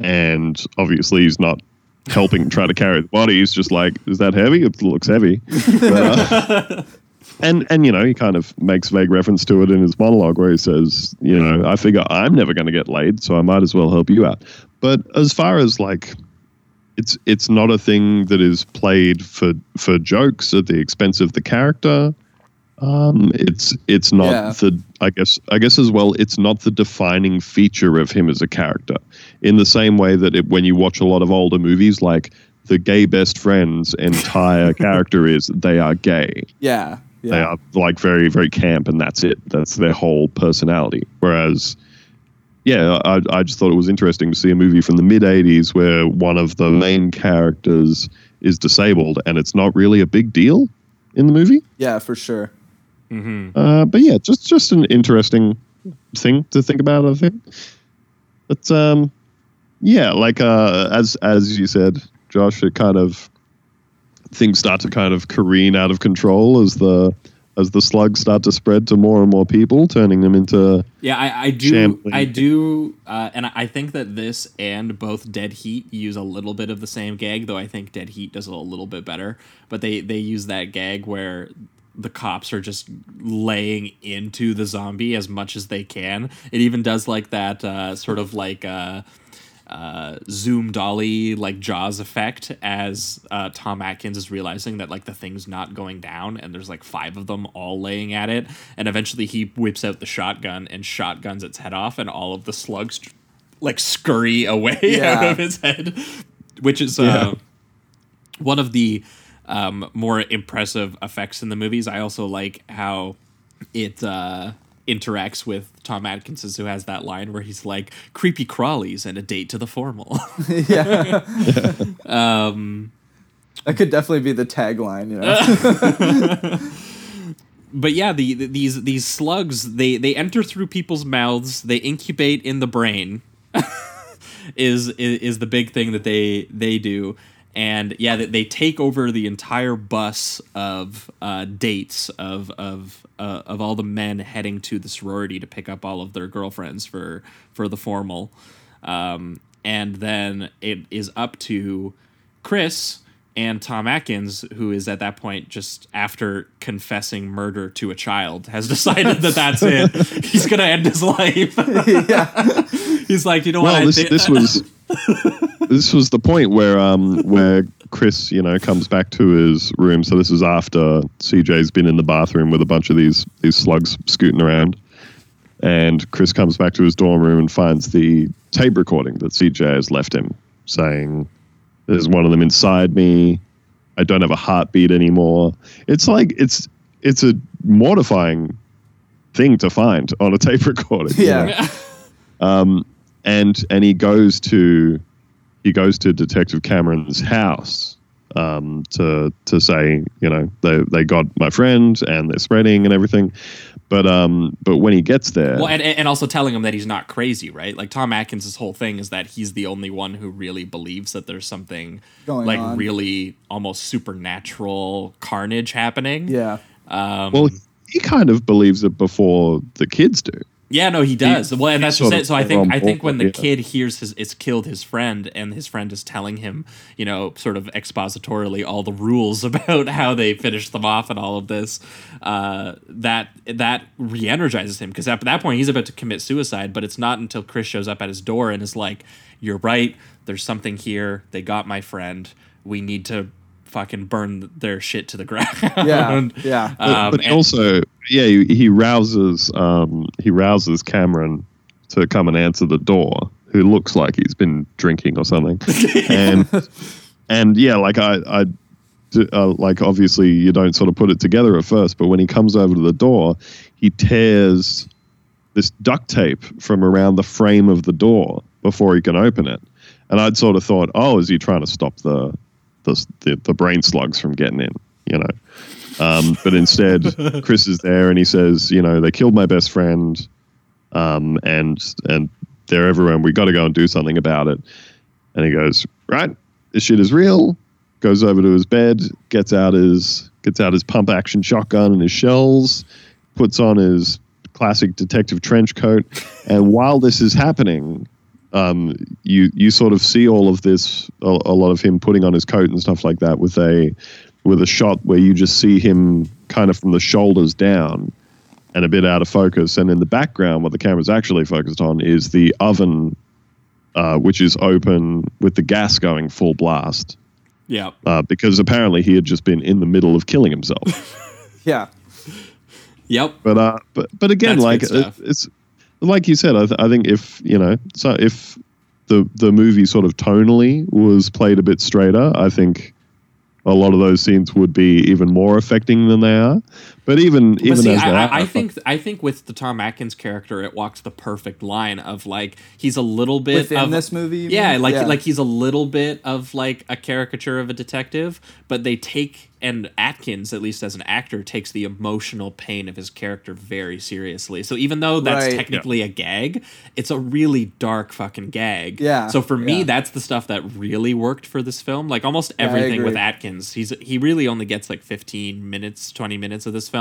and obviously he's not helping try to carry the body. He's just like, "Is that heavy? It looks heavy." Uh, and and you know he kind of makes vague reference to it in his monologue where he says, "You know, I figure I'm never going to get laid, so I might as well help you out." But as far as like it's it's not a thing that is played for for jokes at the expense of the character. Um, it's it's not Yeah. the I guess I guess as well. It's not the defining feature of him as a character. In the same way that it, when you watch a lot of older movies, like the gay best friend's entire character is they are gay. Yeah. Yeah. They are like very very camp, and that's it. That's their whole personality. Whereas yeah, I, I just thought it was interesting to see a movie from the mid 80s where one of the main characters is disabled and it's not really a big deal in the movie. Yeah, for sure. Uh, but yeah, just just an interesting thing to think about, I think. But um, yeah, like uh, as as you said, Josh, it kind of things start to kind of careen out of control as the as the slugs start to spread to more and more people, turning them into Yeah, I, I do. Champlain. I do, uh, and I think that this and both Dead Heat use a little bit of the same gag, though I think Dead Heat does it a little bit better. But they they use that gag where the cops are just laying into the zombie as much as they can. It even does like that uh, sort of like. Uh, uh, zoom dolly like Jaws effect as uh, Tom Atkins is realizing that like the thing's not going down and there's like five of them all laying at it and eventually he whips out the shotgun and shotguns its head off and all of the slugs like scurry away Yeah. out of his head, which is uh, Yeah. one of the um, more impressive effects in the movies. I also like how it uh, interacts with Tom Atkins, who has that line where he's like, "Creepy crawlies and a date to the formal." yeah. um, That could definitely be the tagline, you know. but yeah, the, the these these slugs they they enter through people's mouths, they incubate in the brain. is, is is the big thing that they they do. And yeah, they, they take over the entire bus of uh, dates of of uh, of all the men heading to the sorority to pick up all of their girlfriends for for the formal, um, and then it is up to Chris and Tom Atkins, who is at that point just after confessing murder to a child, has decided that that's it. He's gonna end his life. yeah. He's like, you know what? Well, I this thi- this was this was the point where um where Chris you know comes back to his room. So this is after CJ's been in the bathroom with a bunch of these these slugs scooting around, and Chris comes back to his dorm room and finds the tape recording that CJ has left him, saying, "There's one of them inside me. I don't have a heartbeat anymore." It's like it's it's a mortifying thing to find on a tape recording. you know? Yeah. um, and and he goes to he goes to Detective Cameron's house um, to to say you know they they got my friend and they're spreading and everything, but um but when he gets there, Well, and, and also telling him that he's not crazy, right? Like Tom Atkins' whole thing is that he's the only one who really believes that there's something Going like on. really almost supernatural carnage happening. Yeah. Um, well he kind of believes it before the kids do. Yeah, no, he does. well, and that's just it. So I think I think when the it. kid hears his it's killed his friend, and his friend is telling him, you know, sort of expositorily all the rules about how they finish them off and all of this, uh, that that re-energizes him because at that point he's about to commit suicide, but it's not until Chris shows up at his door and is like, "You're right. There's something here. They got my friend. We need to." Fucking burn their shit to the ground. Yeah. Yeah. But, Um, but he and- also, yeah, he, he rouses um, he rouses Cameron to come and answer the door, who looks like he's been drinking or something, and and yeah, like I, uh, like obviously you don't sort of put it together at first, but when he comes over to the door, he tears this duct tape from around the frame of the door before he can open it, and I'd sort of thought, oh, is he trying to stop the the the, the brain slugs from getting in, you know? Um, but instead, Chris is there and he says, you know, they killed my best friend, um, and and they're everywhere. And we got to go and do something about it. And he goes, right, this shit is real. Goes over to his bed, gets out his gets out his pump action shotgun and his shells, puts on his classic detective trench coat, and while this is happening, um, you you sort of see all of this, a, a lot of him putting on his coat and stuff like that, with a with a shot where you just see him kind of from the shoulders down and a bit out of focus. And in the background, what the camera's actually focused on is the oven, uh, which is open with the gas going full blast. yeah. Uh, because apparently he had just been in the middle of killing himself. Yeah. Yep. but uh, but but again, That's like it, it's like you said. I, th- I think if you know, so if the the movie sort of tonally was played a bit straighter, I think a lot of those scenes would be even more affecting than they are. But even But even see, as I, they I, I think I think with the Tom Atkins character, it walks the perfect line of like he's a little bit Within of this movie, you Yeah, mean? like Yeah. like he's a little bit of like a caricature of a detective, but they take and Atkins, at least as an actor, takes the emotional pain of his character very seriously. So even though that's Right. technically a gag, it's a really dark fucking gag. Yeah, So for me, yeah. that's the stuff that really worked for this film. Like almost I everything with. Atkins, he's he really only gets like 15 minutes, 20 minutes of this film.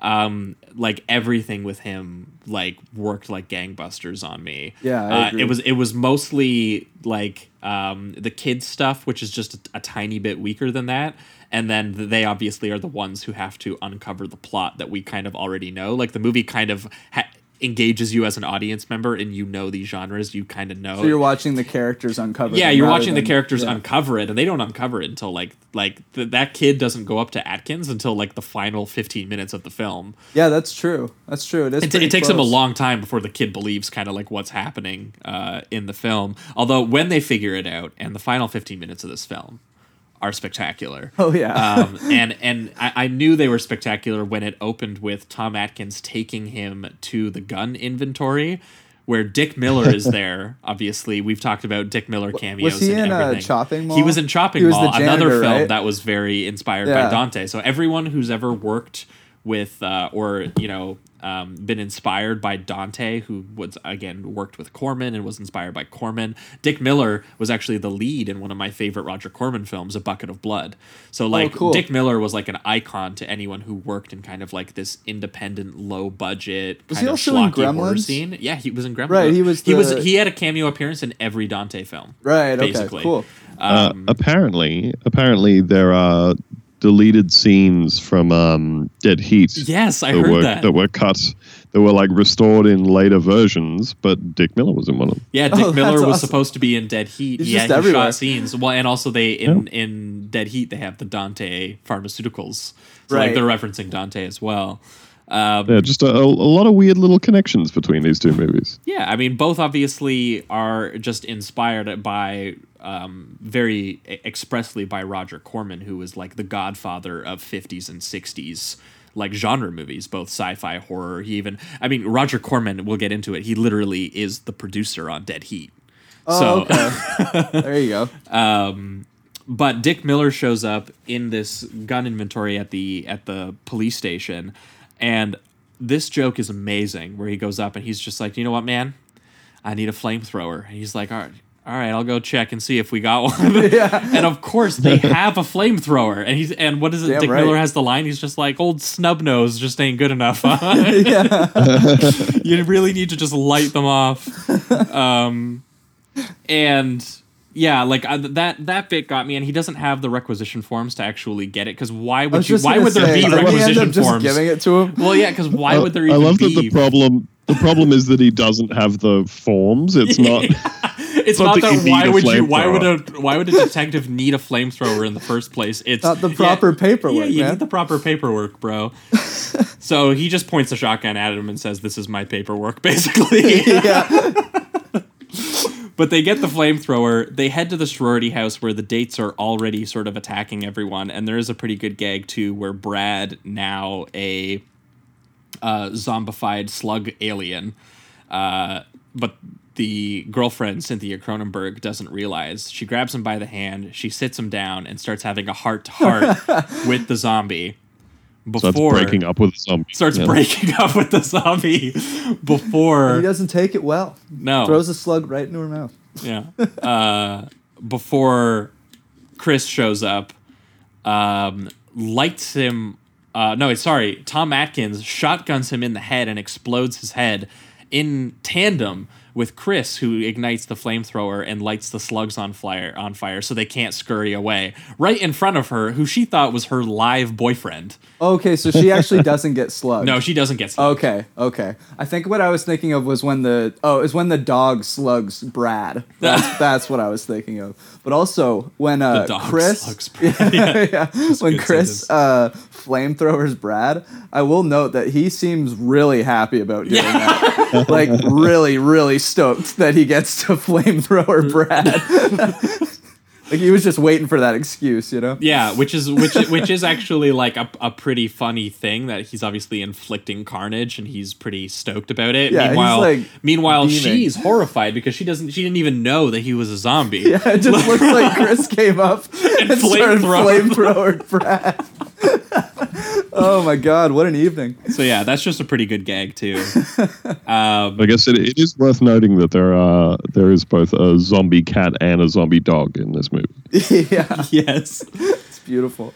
Um, like everything with him like worked like gangbusters on me. Yeah, uh, it was it was mostly like um, the kids stuff, which is just a, a tiny bit weaker than that. And then they obviously are the ones who have to uncover the plot that we kind of already know. Like the movie kind of ha- engages you as an audience member and you know these genres, you kind of know. So you're watching the characters uncover. yeah, you're watching the characters yeah. uncover it, and they don't uncover it until like like th- that kid doesn't go up to Atkins until like the final 15 minutes of the film. Yeah, that's true. That's true. It is. It, pretty it takes them a long time before the kid believes kind of like what's happening uh, in the film. Although when they figure it out, and the final 15 minutes of this film are spectacular. Oh yeah. um, and and I, I knew they were spectacular when it opened with Tom Atkins taking him to the gun inventory, where Dick Miller is there. Obviously, we've talked about Dick Miller cameos. Was he in, uh, everything. Chopping He was in Chopping was Mall, another film right? that was very inspired Yeah. by Dante. So everyone who's ever worked with uh, or you know um, been inspired by Dante, who was again worked with Corman and was inspired by Corman. Dick Miller was actually the lead in one of my favorite Roger Corman films, A Bucket of Blood. So like Oh, cool. Dick Miller was like an icon to anyone who worked in kind of like this independent, low budget Was kind he of also in Gremlins? scene. Yeah, he was in Gremlins. Right, he was he was he had a cameo appearance in every Dante film. Right. Okay. basically. Cool. Uh, apparently, apparently there are deleted scenes from um, Dead Heat. Yes, I that heard were, that. were cut, that were like restored in later versions, but Dick Miller was in one of them. Yeah, Dick Oh, Miller was awesome. supposed to be in Dead Heat. He's yeah, just he everywhere. shot scenes. Well, and also they in in Dead Heat they have the Dante pharmaceuticals. So like Right. they're referencing Dante as well. Um, Yeah, just a, a lot of weird little connections between these two movies. Yeah, I mean, both obviously are just inspired by um, very expressly by Roger Corman, who was like the godfather of 50s and 60s like genre movies, both sci-fi, horror. He even, I mean, Roger Corman. We'll get into it. He literally is the producer on Dead Heat. Oh, so, okay. there you go. but Dick Miller shows up in this gun inventory at the at the police station, and this joke is amazing. Where he goes up and he's just like, you know what, man, I need a flamethrower, and he's like, all right. All right, I'll go check and see if we got one. And of course, they have a flamethrower. And he's and what is it? Damn Dick right. Miller has the line. He's just like, "Old snub nose just ain't good enough." Huh? you really need to just light them off. Um, and yeah, like uh, that that bit got me. And he doesn't have the requisition forms to actually get it because why would you? Why gonna would there say, be didn't he end requisition up just forms? giving it to him. Well, yeah, because why would there I love be? that the problem. The problem is that he doesn't have the forms. It's not. It's not not that you that. need Why would you? Why would a why would a detective need a flamethrower in the first place? It's Not the yeah, proper paperwork, Yeah, you man. need the proper paperwork, bro. so he just points a shotgun at him and says, "This is my paperwork," basically. yeah. But they get the flamethrower. They head to the sorority house where the dates are already sort of attacking everyone, and there is a pretty good gag too, where Brad, now a uh, zombified slug alien, uh, but the girlfriend Cynthia Cronenberg doesn't realize. She grabs him by the hand, she sits him down, and starts having a heart to heart with the zombie. Before Starts breaking up with zombies. starts Yeah. breaking up with the zombie before He doesn't take it well. no Throws a slug right into her mouth. yeah. Uh, before Chris shows up, um, lights him. Uh, no, sorry. Tom Atkins shotguns him in the head and explodes his head in tandem with Chris, who ignites the flamethrower and lights the slugs on fire. On fire, so they can't scurry away. Right in front of her, who she thought was her live boyfriend. Okay, so she actually doesn't get slugged. No, she doesn't get slugged. Okay, okay. I think what I was thinking of was when the oh, is when the dog slugs Brad. That's that's what I was thinking of. But also when uh Chris yeah, yeah. when Chris uh flamethrowers Brad, I will note that he seems really happy about doing that. like really, really stoked that he gets to flamethrower Brad. Like he was just waiting for that excuse, you know? Yeah, which is which which is actually like a, a pretty funny thing that he's obviously inflicting carnage and he's pretty stoked about it. Yeah, he's, meanwhile, like, meanwhile beaming. she's horrified because she doesn't she didn't even know that he was a zombie. Yeah, it just looks like Chris came up and, started flamethrower. flamethrower Brad. oh my god, what an evening! So yeah, that's just a pretty good gag too. Um, I guess it, it is worth noting that there are there is both a zombie cat and a zombie dog in this movie. yeah, yes. it's beautiful.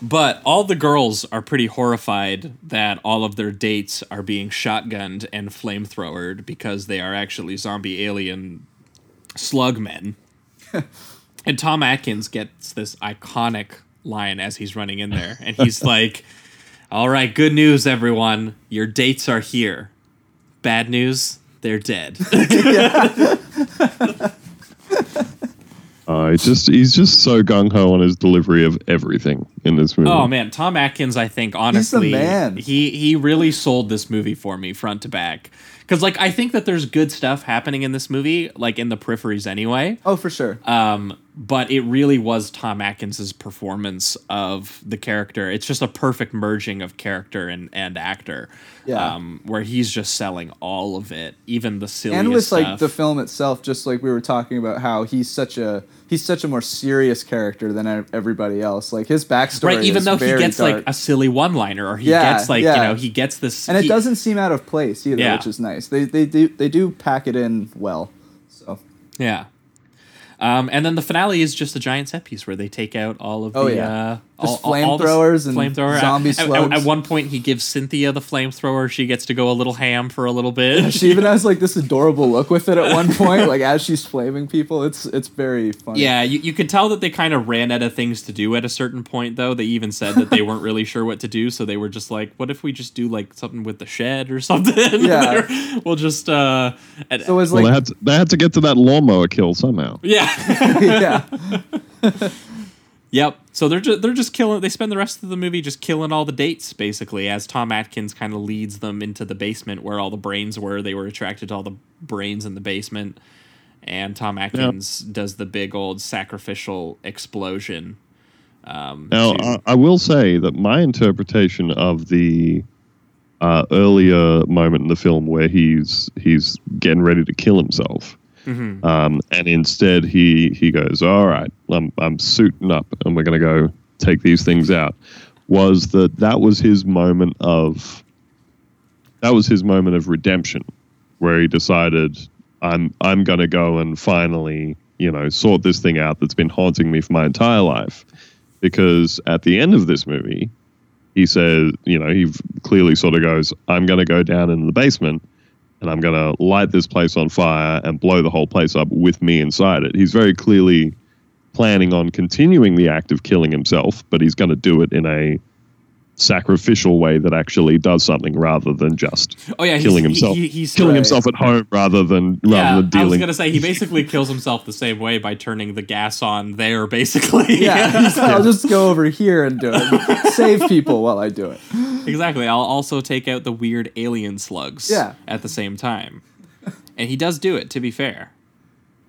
But all the girls are pretty horrified that all of their dates are being shotgunned and flamethrowered because they are actually zombie alien slug men. and Tom Atkins gets this iconic line as he's running in there. And he's like, All right, good news, everyone. Your dates are here. Bad news, they're dead. Uh, he just he's just so gung ho on his delivery of everything in this movie. oh man, Tom Atkins, I think honestly, man. he he really sold this movie for me front to back. Because like I think that there's good stuff happening in this movie, like in the peripheries anyway. Oh, for sure. Um, but it really was Tom Atkins's performance of the character. It's just a perfect merging of character and, and actor. Yeah. Um, where he's just selling all of it, even the silliest and with like the film itself, just like we were talking about how he's such a he's such a more serious character than everybody else. Like his backstory, right, even though he gets like a silly one-liner, or he Yeah, gets like you know he gets this, and it he- doesn't seem out of place either, Yeah. which is nice. They they do they do pack it in well. So Yeah. Um, and then the finale is just a giant set piece where they take out all of Oh, the yeah. uh, Just all, all flamethrowers and flamethrower. zombie At- at- slugs. At, one point, he gives Cynthia the flamethrower. She gets to go a little ham for a little bit. she even has like this adorable look with it at one point, like as she's flaming people. It's it's very funny. Yeah, you, you could tell that they kind of ran out of things to do at a certain point, though. They even said that they weren't really sure what to do, so they were just like, "What if we just do like something with the shed or something?" Yeah. we'll just uh, and- So it was well, like they had to, they had to get to that lawnmower kill somehow. yeah, yeah. yep. So they're just they're just killing. They spend the rest of the movie just killing all the dates, basically, as Tom Atkins kind of leads them into the basement where all the brains were. They were attracted to all the brains in the basement, and Tom Atkins does the big old sacrificial explosion. Um, Now, to- I, I will say that my interpretation of the uh, earlier moment in the film where he's he's getting ready to kill himself, Mm-hmm. um, and instead he he goes, "All right, I'm I'm suiting up, and we're gonna go take these things out," was that that was his moment of that was his moment of redemption, where he decided, "I'm I'm gonna go and finally." You know, sort this thing out that's been haunting me for my entire life because at the end of this movie, he says, you know, he clearly sort of goes, I'm going to go down in the basement and I'm going to light this place on fire and blow the whole place up with me inside it. He's very clearly planning on continuing the act of killing himself, but he's going to do it in a sacrificial way that actually does something rather than just Oh, yeah, killing he- himself. he- he's- killing Right. himself at home rather than rather yeah, than I was gonna say he basically kills himself the same way by turning the gas on there, basically. Yeah, he's like, I'll just go over here and do it. Save people while I do it. exactly. I'll also take out the weird alien slugs. Yeah. at the same time, and he does do it. To be fair,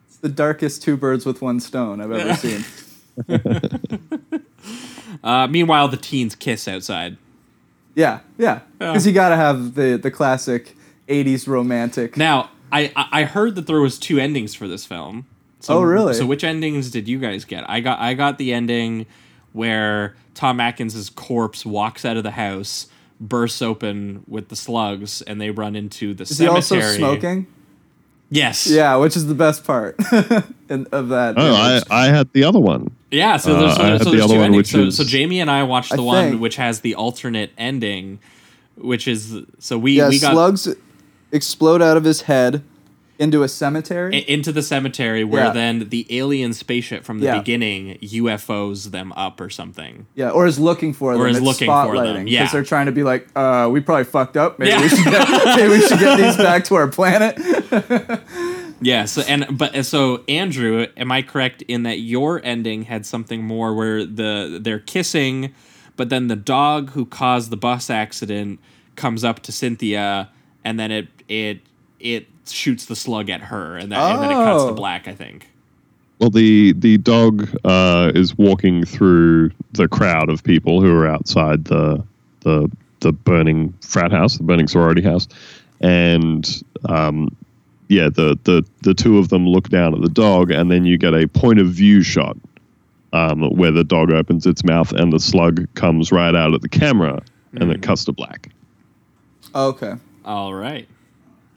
It's the darkest two birds with one stone I've ever seen. uh, meanwhile the teens kiss outside. Yeah, yeah. Because you got to have the the classic '80s romantic. Now, I I I heard that there was two endings for this film. So, Oh, really? So which endings did you guys get? I got I got the ending where Tom Atkins' corpse walks out of the house, bursts open with the slugs, and they run into the Is he also smoking? Yes. Yeah, which is the best part in, of that. oh, I. I had the other one. Yeah, so there's, Uh, so, I so the there's other two one, endings. which So, is- so Jamie and I watched I the one think- which has the alternate ending, which is so we yeah, we got slugs explode out of his head into a cemetery. i- into the cemetery where Yeah. then the alien spaceship from the Yeah. beginning UFOs them up or something. yeah, or is looking for them. Or is it's looking for them, spotlighting, yeah. they're trying to be like, uh, we probably fucked up. Maybe Yeah. we should get, maybe we should get these back to our planet. Yeah, so and but so Andrew, am I correct in that your ending had something more where the they're kissing, but then the dog who caused the bus accident comes up to Cynthia, and then it it it shoots the slug at her, and, that, and then it cuts to Oh. black. I think. Well, the the dog uh, is walking through the crowd of people who are outside the the the burning frat house, the burning sorority house, and um, yeah, the the the two of them look down at the dog, and then you get a point of view shot um, where the dog opens its mouth and the slug comes right out at the camera, and it cuts to black. okay. All right.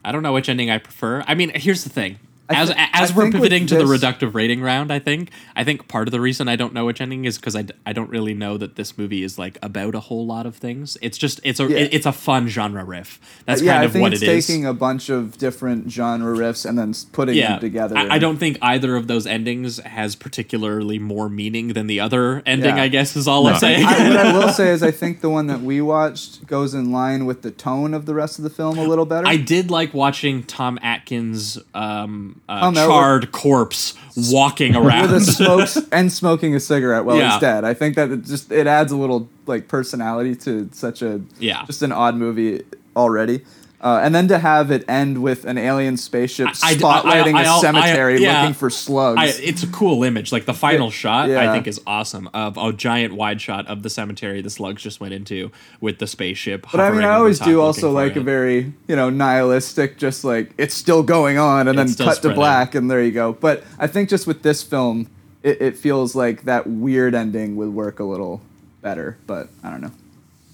I don't know which ending I prefer. I mean, here's the thing. As thi- as I we're pivoting to the reductive rating round, I think I think part of the reason I don't know which ending is because I, d- I don't really know that this movie is like about a whole lot of things. It's just it's a Yeah. it- it's a fun genre riff. That's yeah, kind I of think what it's it is. taking a bunch of different genre riffs and then putting yeah, them together. I, I don't think either of those endings has particularly more meaning than the other ending. Yeah. I guess is all I'm saying. I, what I will say is, I think the one that we watched goes in line with the tone of the rest of the film a little better. I did like watching Tom Atkins' um, uh, no, charred corpse walking around. with a smokes and smoking a cigarette while Yeah. he's dead. I think that it just it adds a little like personality to such a Yeah. just an odd movie already. Uh, and then to have it end with an alien spaceship I- spotlighting I- I- a cemetery yeah. looking for slugs. I, it's a cool image. Like the final shot, I think is awesome. Of a giant wide shot of the cemetery the slugs just went into with the spaceship. but I mean, I always do also like it. a very you know nihilistic, just like it's still going on, and It's then cut to black, and there you go. But I think just with this film, it, it feels like that weird ending would work a little better. But I don't know.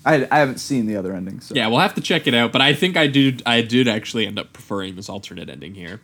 I, I haven't seen the other endings. So. Yeah, we'll have to check it out. But I think I do. I did actually end up preferring this alternate ending here.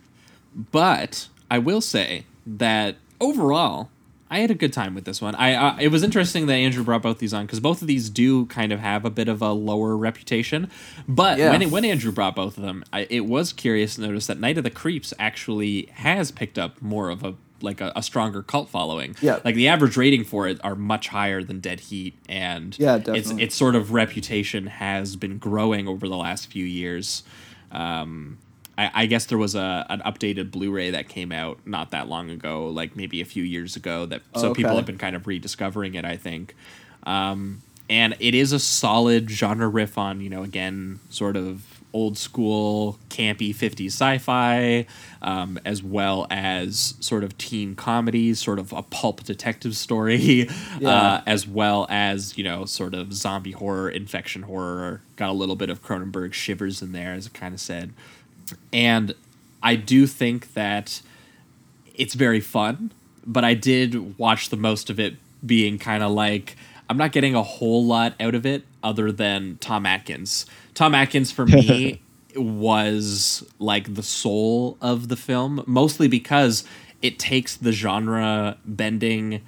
But I will say that overall, I had a good time with this one. I uh, it was interesting that Andrew brought both these on because both of these do kind of have a bit of a lower reputation. But Yeah. when when Andrew brought both of them, I, it was curious to notice that Night of the Creeps actually has picked up more of a like a, a stronger cult following. Yeah. like the average rating for it are much higher than Dead Heat, and Yeah, it's definitely. its sort of reputation has been growing over the last few years. Um, I, I guess there was a an updated Blu-ray that came out not that long ago, like maybe a few years ago. That so Oh, people have been kind of rediscovering it. I think, um, and it is a solid genre riff on you know again sort of old school campy 50s sci-fi um, as well as sort of teen comedies sort of a pulp detective story Yeah. uh, as well as you know sort of zombie horror infection horror got a little bit of cronenberg shivers in there as it kind of said and i do think that it's very fun but i did watch the most of it being kind of like i'm not getting a whole lot out of it other than tom atkins tom atkins for me was like the soul of the film mostly because it takes the genre bending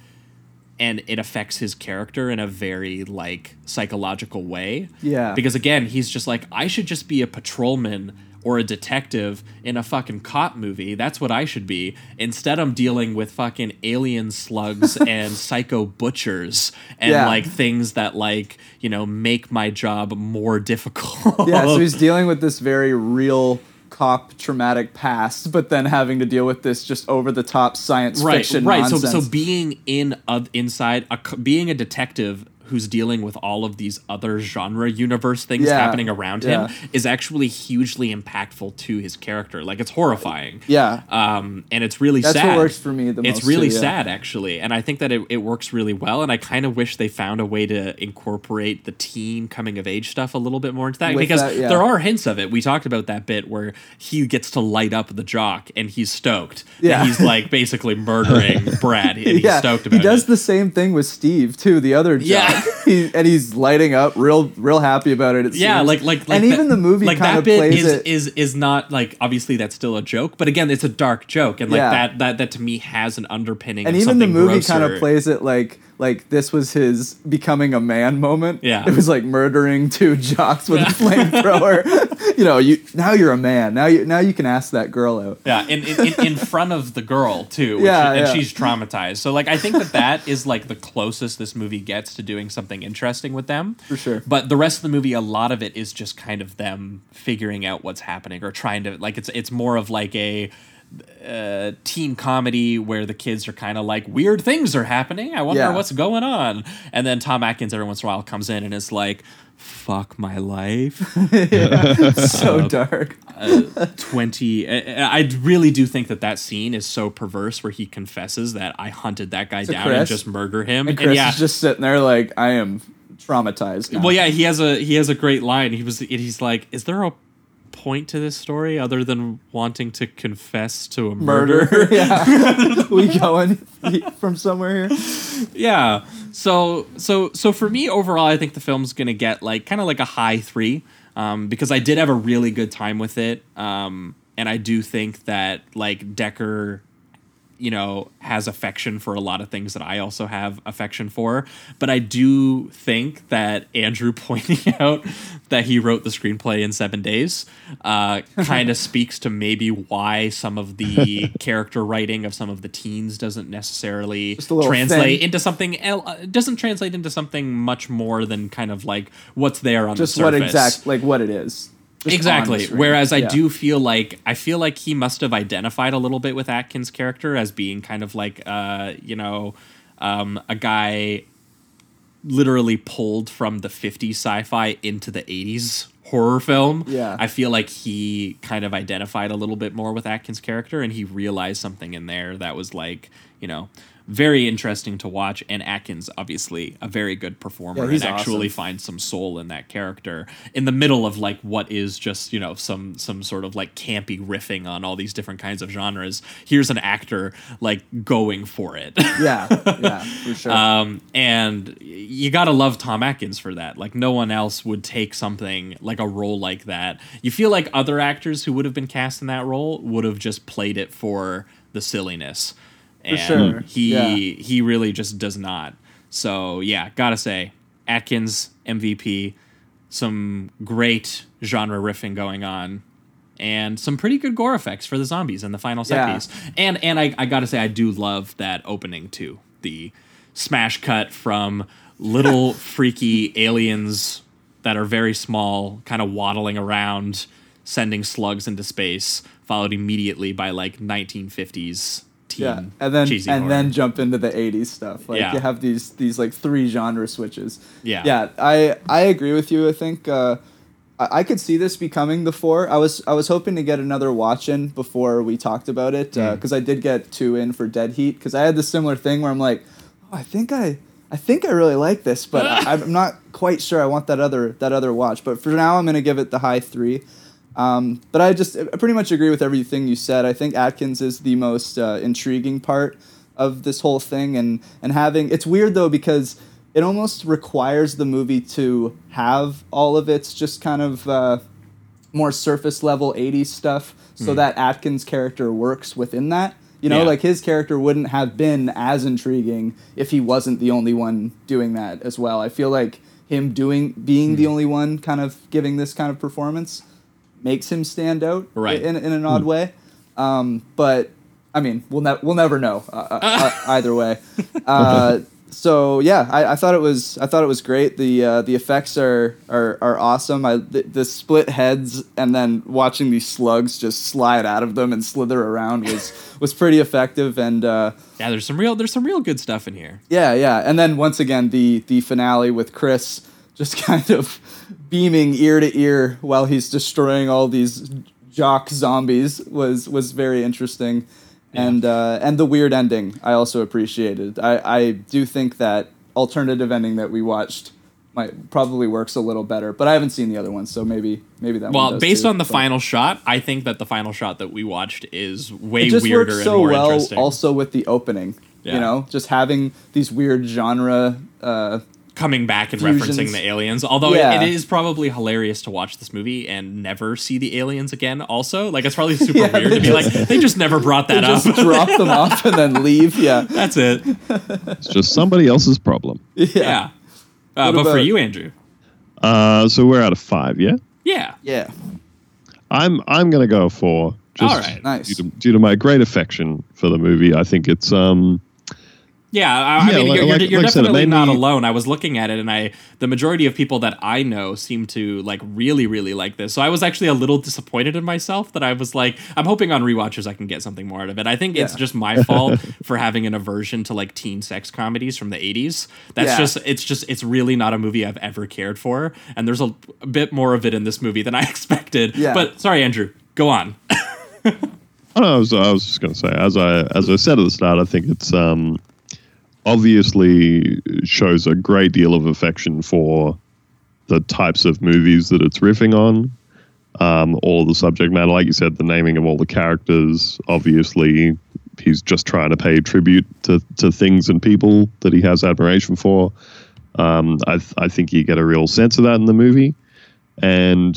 and it affects his character in a very like psychological way. Yeah. Because again, he's just like I should just be a patrolman or a detective in a fucking cop movie. That's what I should be. Instead I'm dealing with fucking alien slugs and psycho butchers and Yeah. like things that like, you know, make my job more difficult. yeah, so he's dealing with this very real cop traumatic past, but then having to deal with this just over the top science right, fiction right. nonsense. So, so being in of inside a, being a detective who's dealing with all of these other genre universe things Yeah, happening around yeah. him is actually hugely impactful to his character. Like it's horrifying. yeah, Um, and it's really That's sad. what works for me the It's most, really too, yeah. sad, actually, and I think that it, it works really well. And I kind of wish they found a way to incorporate the teen coming of age stuff a little bit more into that With because that, there are hints of it. We talked about that bit where he gets to light up the jock and he's stoked. Yeah. he's like basically murdering Brad, and he's yeah. stoked about it. he does it. the same thing with Steve too, the other jock. Yeah. he, and he's lighting up, real, real happy about it. it yeah, seems. like like like and even that- the movie like kind that of bit plays is it. is is not like obviously that's still a joke, but again, it's a dark joke, and like Yeah. that that that to me has an underpinning. and even the movie kind of plays it like like this was his becoming a man moment. Yeah. it was like murdering two jocks with a flamethrower. you know, you now you're a man. Now you now you can ask that girl out. Yeah, in, in, in- in front of the girl too. Which, Yeah, and yeah. she's traumatized. So like I think that that is like the closest this movie gets to doing something interesting with them. For sure. But the rest of the movie, a lot of it is just kind of them figuring out what's happening or trying to like it's it's more of like a uh, teen comedy where the kids are kind of like weird things are happening. I wonder Yeah. what's going on. And then Tom Atkins every once in a while comes in and is like, "Fuck my life." So dark. 20 I, I really do think that that scene is so perverse where he confesses that i hunted that guy So down and just murder him And and, Chris yeah is just sitting there like I am traumatized. Now. well yeah he has a he has a great line he was he's like is there a point to this story other than wanting to confess to a murder, murder. yeah, we going from somewhere here. yeah so so so for me overall i think the film's gonna get like kind of like a high three um, because i did have a really good time with it um, and I do think that like Dekker you know has affection for a lot of things that I also have affection for but I do think that Andrew pointing out that he wrote the screenplay in 7 days uh, kind of speaks to maybe why some of the character writing of some of the teens doesn't necessarily Just translate thin. into something el- uh, doesn't translate into something much more than kind of like what's there on the surface Just what surface exact like what it is. Just exactly whereas i Yeah. do feel like i feel like he must have identified a little bit with atkins character as being kind of like uh you know um a guy literally pulled from the 50s sci-fi into the 80s horror film Yeah. i feel like he kind of identified a little bit more with atkins character and he realized something in there that was like you know very interesting to watch and atkins obviously a very good performer Yeah, and actually awesome. find some soul in that character in the middle of like what is just you know some some sort of like campy riffing on all these different kinds of genres. Here's an actor like going for it. Yeah, yeah, for sure. um and you gotta love tom atkins for that. Like no one else would take something like a role like that. You feel like other actors who would have been cast in that role would have just played it for the silliness and sure, he yeah. he really just does not so yeah gotta say atkins mvp some great genre riffing going on and some pretty good gore effects for the zombies in the final set Yeah. piece and and I, I gotta say i do love that opening too the smash cut from little freaky aliens that are very small kind of waddling around sending slugs into space followed immediately by like 1950s teen yeah, and then and horror. then jump into the '80s stuff. Like Yeah. you have these these like three genre switches. Yeah. yeah. I I agree with you. I think uh, I, I could see this becoming the four. I was I was hoping to get another watch in before we talked about it Mm. because I did get two in for Dead Heat because I had this similar thing where I'm like, oh, I think I. I think I really like this, but I, I'm not quite sure I want that other that other watch. But for now, I'm gonna give it the high three. Um, but I just I pretty much agree with everything you said. I think Atkins is the most uh, intriguing part of this whole thing, and and having it's weird though because it almost requires the movie to have all of its just kind of uh, more surface level 80s stuff, so that Atkins character works within that. You know, Yeah. like his character wouldn't have been as intriguing if he wasn't the only one doing that as well. I feel like him doing being the only one kind of giving this kind of performance makes him stand out Right. in, in an odd way. Um, but I mean, we'll ne- we'll never know uh, uh, uh, either way. Uh, so yeah, I, I thought it was I thought it was great. The uh, the effects are are, are awesome. I the, the split heads and then watching these slugs just slide out of them and slither around was was pretty effective. And uh, yeah there's some real there's some real good stuff in here yeah, yeah. And then once again, the the finale with Chris just kind of beaming ear to ear while he's destroying all these jock zombies was was very interesting. And uh, and the weird ending I also appreciated. I, I do think that alternative ending that we watched might probably works a little better, but I haven't seen the other one, so maybe maybe that well based too, on the but- final shot i think that the final shot that we watched is way it just weirder works and so more well interesting also with the opening. Yeah. You know, just having these weird genre uh, coming back and Fusions. referencing the aliens. Although Yeah. it, it is probably hilarious to watch this movie and never see the aliens again. Also, like it's probably super Yeah, weird they to be like they just never brought that just up. drop them off and then leave. Yeah. That's it. It's just somebody else's problem. Yeah. Uh, What but for you, Andrew. Uh, so we're out of five, yeah. Yeah. Yeah. I'm I'm gonna go for just All right. Nice. due, to, due to my great affection for the movie. I think it's um Yeah, I, I mean, like- you're, you're, you're like I said, definitely not me- alone. I was looking at it, and I the majority of people that I know seem to like really, really like this. So I was actually a little disappointed in myself that I was like, I'm hoping on rewatches I can get something more out of it. I think it's just my fault for having an aversion to like teen sex comedies from the 80s. That's Yeah. just it's just it's really not a movie I've ever cared for, and there's a, a bit more of it in this movie than I expected. Yeah. But sorry, Andrew, go on. I, don't know, I was I was just gonna say as I as I said at the start, I think it's um obviously shows a great deal of affection for the types of movies that it's riffing on. Um, all the subject matter, like you said, the naming of all the characters. Obviously, he's just trying to pay tribute to, to things and people that he has admiration for. Um, I, th- I think you get a real sense of that in the movie. And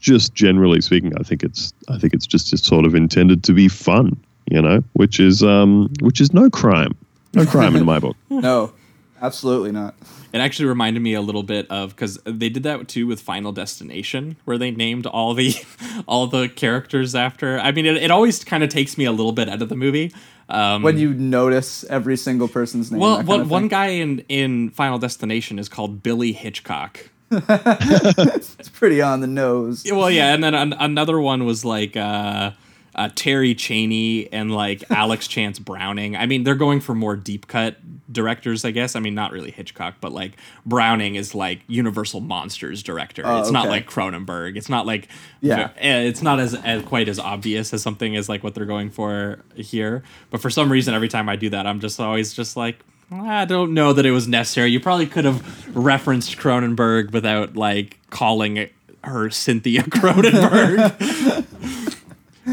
just generally speaking, I think it's I think it's just sort of intended to be fun, you know, which is um which is no crime, no crime in my book. No, absolutely not. It actually reminded me a little bit of because they did that too with Final Destination, where they named all the all the characters after. I mean, it, it always kind of takes me a little bit out of the movie. Um, When you notice every single person's name. well, that one, one guy in in Final Destination is called Billy Hitchcock. It's pretty on the nose. Well, yeah, and then an, another one was like uh, uh, Terry Chaney and like Alex Chance Browning. I mean, they're going for more deep cut directors, I guess. I mean, not really Hitchcock, but like Browning is like Universal Monsters director. Oh, it's not like Cronenberg. It's not like Yeah. eh, it's not as, as quite as obvious as something as like what they're going for here. But for some reason, every time I do that, I'm just always just like. I don't know that it was necessary. You probably could have referenced Cronenberg without like calling her Cynthia Cronenberg.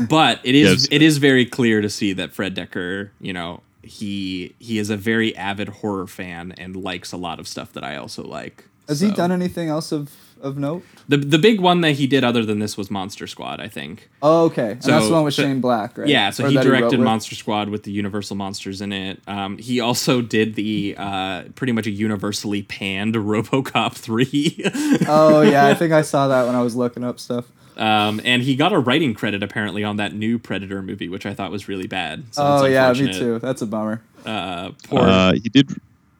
but it is Yes. it is very clear to see that Fred Dekker, you know, he he is a very avid horror fan and likes a lot of stuff that I also like. Has he done anything else of, of note? the the big one that he did other than this was Monster Squad, I think. Oh, okay. And that's the one with so- Shane Black, right? Yeah, so Or he that wrote directed with? Monster Squad with the Universal monsters in it. Um, he also did the uh, pretty much a universally panned RoboCop 3. oh, yeah. I think I saw that when I was looking up stuff. Um, and he got a writing credit apparently on that new Predator movie, which I thought was really bad. So oh, yeah, me too. That's a bummer. Uh, poor. Uh, he did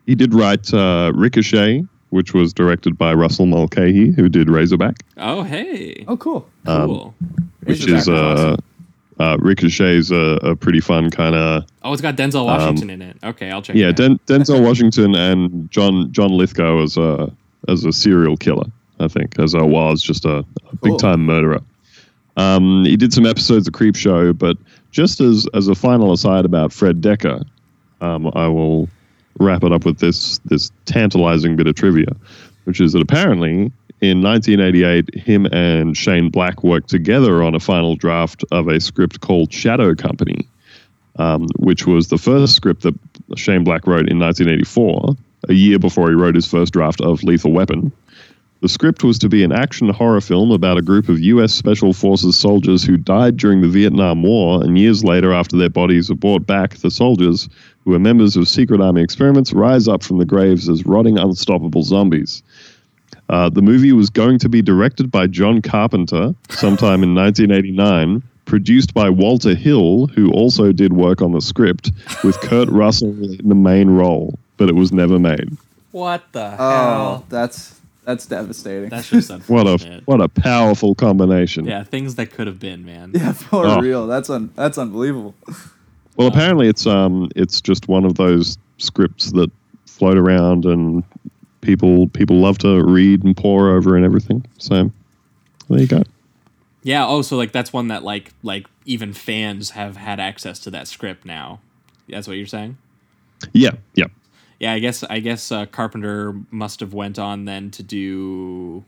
he did write uh, Ricochet, which was directed by Russell Mulcahy, who did Razorback, oh, hey, Oh, cool. cool. which Razorback is was uh, awesome. uh, Ricochet's a, a pretty fun kind of Oh, it's got Denzel Washington in it. Okay, I'll check. Um, yeah. it out. Den- Denzel Washington and John John Lithgow as a as a serial killer, I think, as a was just a, a big time murderer. Um, he did some episodes of Creepshow, but just as as a final aside about Fred Dekker, um, I will wrap it up with this this tantalizing bit of trivia, which is that apparently in 1988, him and Shane Black worked together on a final draft of a script called Shadow Company, um, which was the first script that Shane Black wrote in 1984, a year before he wrote his first draft of Lethal Weapon. The script was to be an action horror film about a group of U.S. Special Forces soldiers who died during the Vietnam War, and years later, after their bodies are brought back, the soldiers, who are members of secret army experiments, rise up from the graves as rotting, unstoppable zombies. Uh, the movie was going to be directed by John Carpenter sometime in 1989, produced by Walter Hill, who also did work on the script, with Kurt Russell in the main role, but it was never made. What the Oh, hell? that's that's devastating. That's just What a unfortunate. what a powerful combination. yeah, things that could have been, man. yeah, for Oh. real. That's un- that's unbelievable. Well, apparently it's um it's just one of those scripts that float around and people people love to read and pore over and everything. So there you go. Yeah. Oh, so like that's one that like like even fans have had access to that script now. That's what you're saying. Yeah, yeah. Yeah, I guess I guess uh, Carpenter must have went on then to do.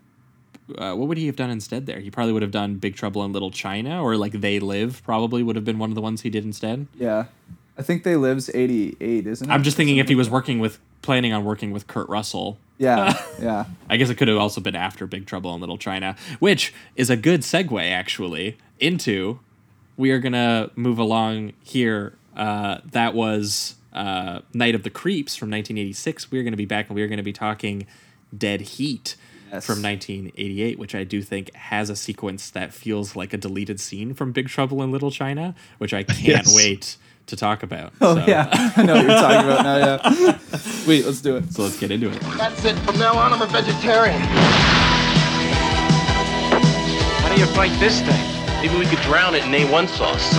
Uh, what would he have done instead? There, he probably would have done Big Trouble in Little China, or like They Live. Probably would have been one of the ones he did instead. Yeah, I think they lives eighty eight, isn't it? I'm just thinking if he was working with planning on working with Kurt Russell. Yeah, yeah. I guess it could have also been after Big Trouble in Little China, which is a good segue actually into. We are gonna move along here. Uh, that was uh, Night of the Creeps from 1986. We are gonna be back and we are gonna be talking Dead Heat Yes. from 1988, which I do think has a sequence that feels like a deleted scene from Big Trouble in Little China, which I can't Yes. wait to talk about. Oh so, yeah, I know what you're talking about now. Yeah. Wait, let's do it. So let's get into it. That's it. From now on, I'm a vegetarian. How do you fight this thing? Maybe we could drown it in A1 sauce.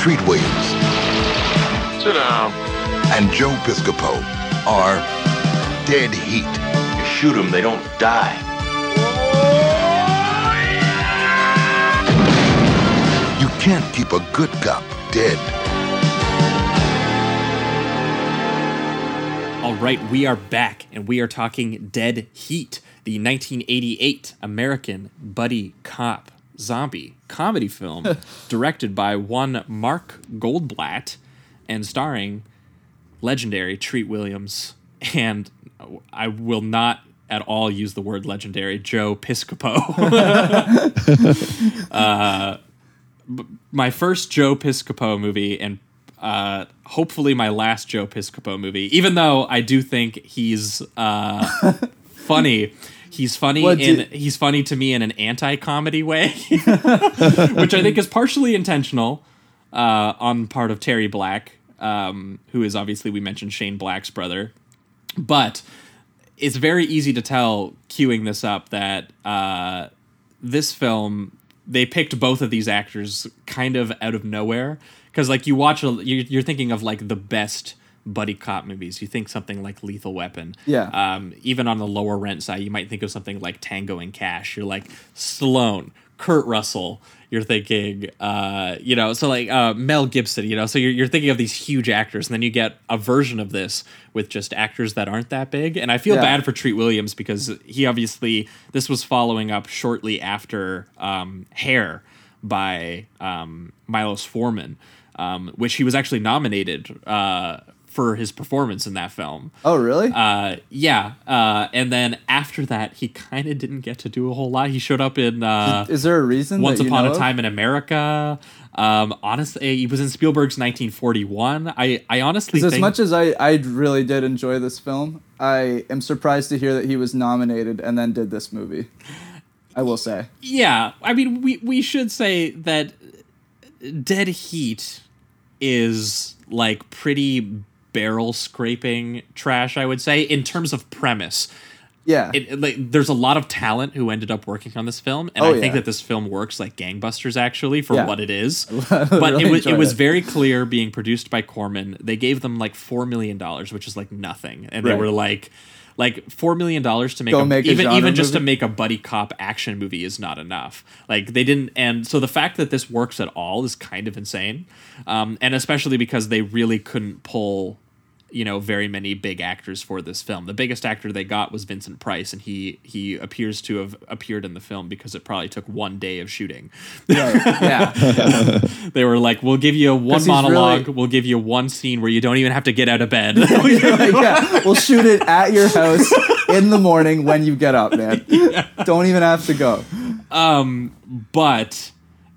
Treat Williams Sit down. and Joe Piscopo are dead heat. You shoot them, they don't die. You can't keep a good cop dead. All right, we are back and we are talking Dead Heat, the 1988 American buddy cop zombie comedy film directed by one Mark Goldblatt and starring legendary Treat Williams. And I will not at all use the word legendary. Joe Piscopo. uh, my first Joe Piscopo movie, and uh, hopefully my last Joe Piscopo movie. Even though I do think he's uh, funny. He's funny What in do- he's funny to me in an anti-comedy way, which I think is partially intentional uh, on part of Terry Black, um, who is obviously we mentioned Shane Black's brother, but it's very easy to tell queuing this up that uh, this film they picked both of these actors kind of out of nowhere. Because like you watch you're thinking of like the best buddy cop movies you think something like lethal weapon Yeah. um, even on the lower rent side you might think of something like tango and cash you're like stallone kurt russell you're thinking uh, you know so like uh, mel gibson you know so you're, you're thinking of these huge actors and then you get a version of this with just actors that aren't that big and i feel Yeah. bad for treat williams because he obviously this was following up shortly after um, hair by um, milos forman um, which he was actually nominated uh, for his performance in that film Oh, really? uh, yeah, uh, and then after that, he kind of didn't get to do a whole lot. He showed up in uh, Is there a reason? Once Upon a of? Time in America. Um, honestly, he was in Spielberg's 1941. I, I honestly 'Cause as much as I, I really did enjoy this film, I am surprised to hear that he was nominated and then did this movie. I will say. yeah, I mean, we we should say that Dead Heat is like pretty barrel scraping trash. I would say in terms of premise. Yeah. it, it, like there's a lot of talent who ended up working on this film and Oh, i think that this film works like gangbusters actually for Yeah. what it is but really it was it was very clear being produced by corman they gave them like four million dollars which is like nothing and they were like like four million dollars to make, a, make even genre even just to make a buddy cop action movie is not enough. Like they didn't and so the fact that this works at all is kind of insane. Um, and especially because they really couldn't pull you know very many big actors for this film. The biggest actor they got was Vincent Price, and he he appears to have appeared in the film because it probably took one day of shooting. yeah. they were like, "We'll give you one monologue. really- We'll give you one scene where you don't even have to get out of bed." yeah. We'll shoot it at your house in the morning when you get up, man. Don't even have to go. Um, but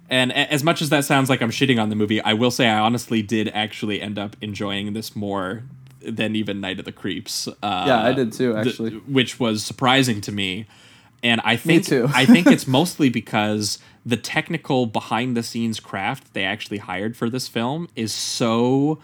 and as much as that sounds like I'm shitting on the movie, I will say I honestly did actually end up enjoying this more than even Night of the Creeps. Uh, Yeah, I did too, th- actually. which was surprising to me. And I think. I think it's mostly because the technical behind the scenes craft they actually hired for this film is so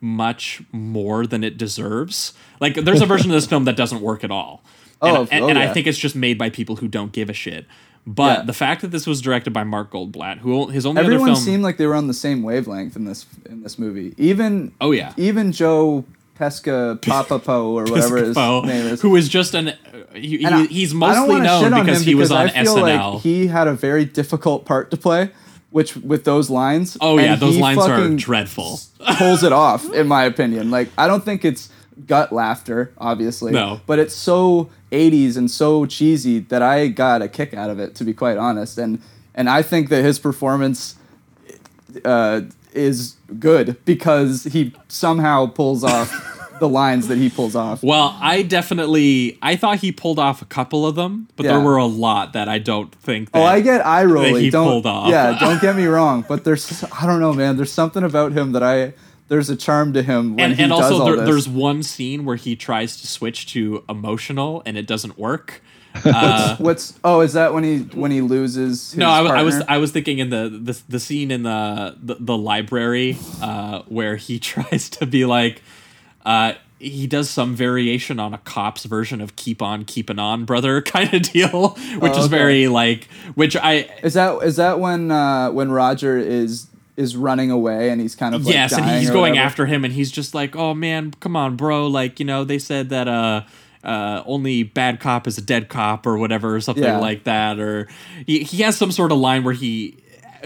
much more than it deserves. Like there's a version of this film that doesn't work at all. And, Oh, and, oh, and I yeah. think it's just made by people who don't give a shit. But Yeah. the fact that this was directed by Mark Goldblatt, who his only Everyone other film seemed like they were on the same wavelength in this in this movie. Even Oh, yeah. even Joe Pesca Papapo or whatever his name is. who is just an he, he- he's mostly known on because he was on I feel SNL. Like he had a very difficult part to play, which with those lines. oh yeah, those lines are fucking dreadful. pulls it off, in my opinion. Like I don't think it's gut laughter, obviously. No. But it's so 80s and so cheesy that I got a kick out of it, to be quite honest. And and I think that his performance uh, is good because he somehow pulls off the lines that he pulls off. Well, I definitely I thought he pulled off a couple of them, but there were a lot that I don't think. That, Oh, I get eye rolling. he don't, pulled off. Yeah, don't get me wrong, but there's I don't know, man. There's something about him that I there's a charm to him when and he and does also all there, this. there's one scene where he tries to switch to emotional and it doesn't work. Uh, What's oh is that when he when he loses? His no, I, I was? I was thinking in the the, the scene in the the, the library uh, where he tries to be like uh, he does some variation on a cop's version of "Keep on Keeping On, Brother" kind of deal, which Oh, is very like which I Is that is that when uh, when Roger is is running away and he's kind of like yes, and he's going whatever? after him, and he's just like, "Oh man, come on, bro! Like you know, they said that uh, uh, only bad cop is a dead cop, or whatever, or something Yeah. like that." Or he, he has some sort of line where he.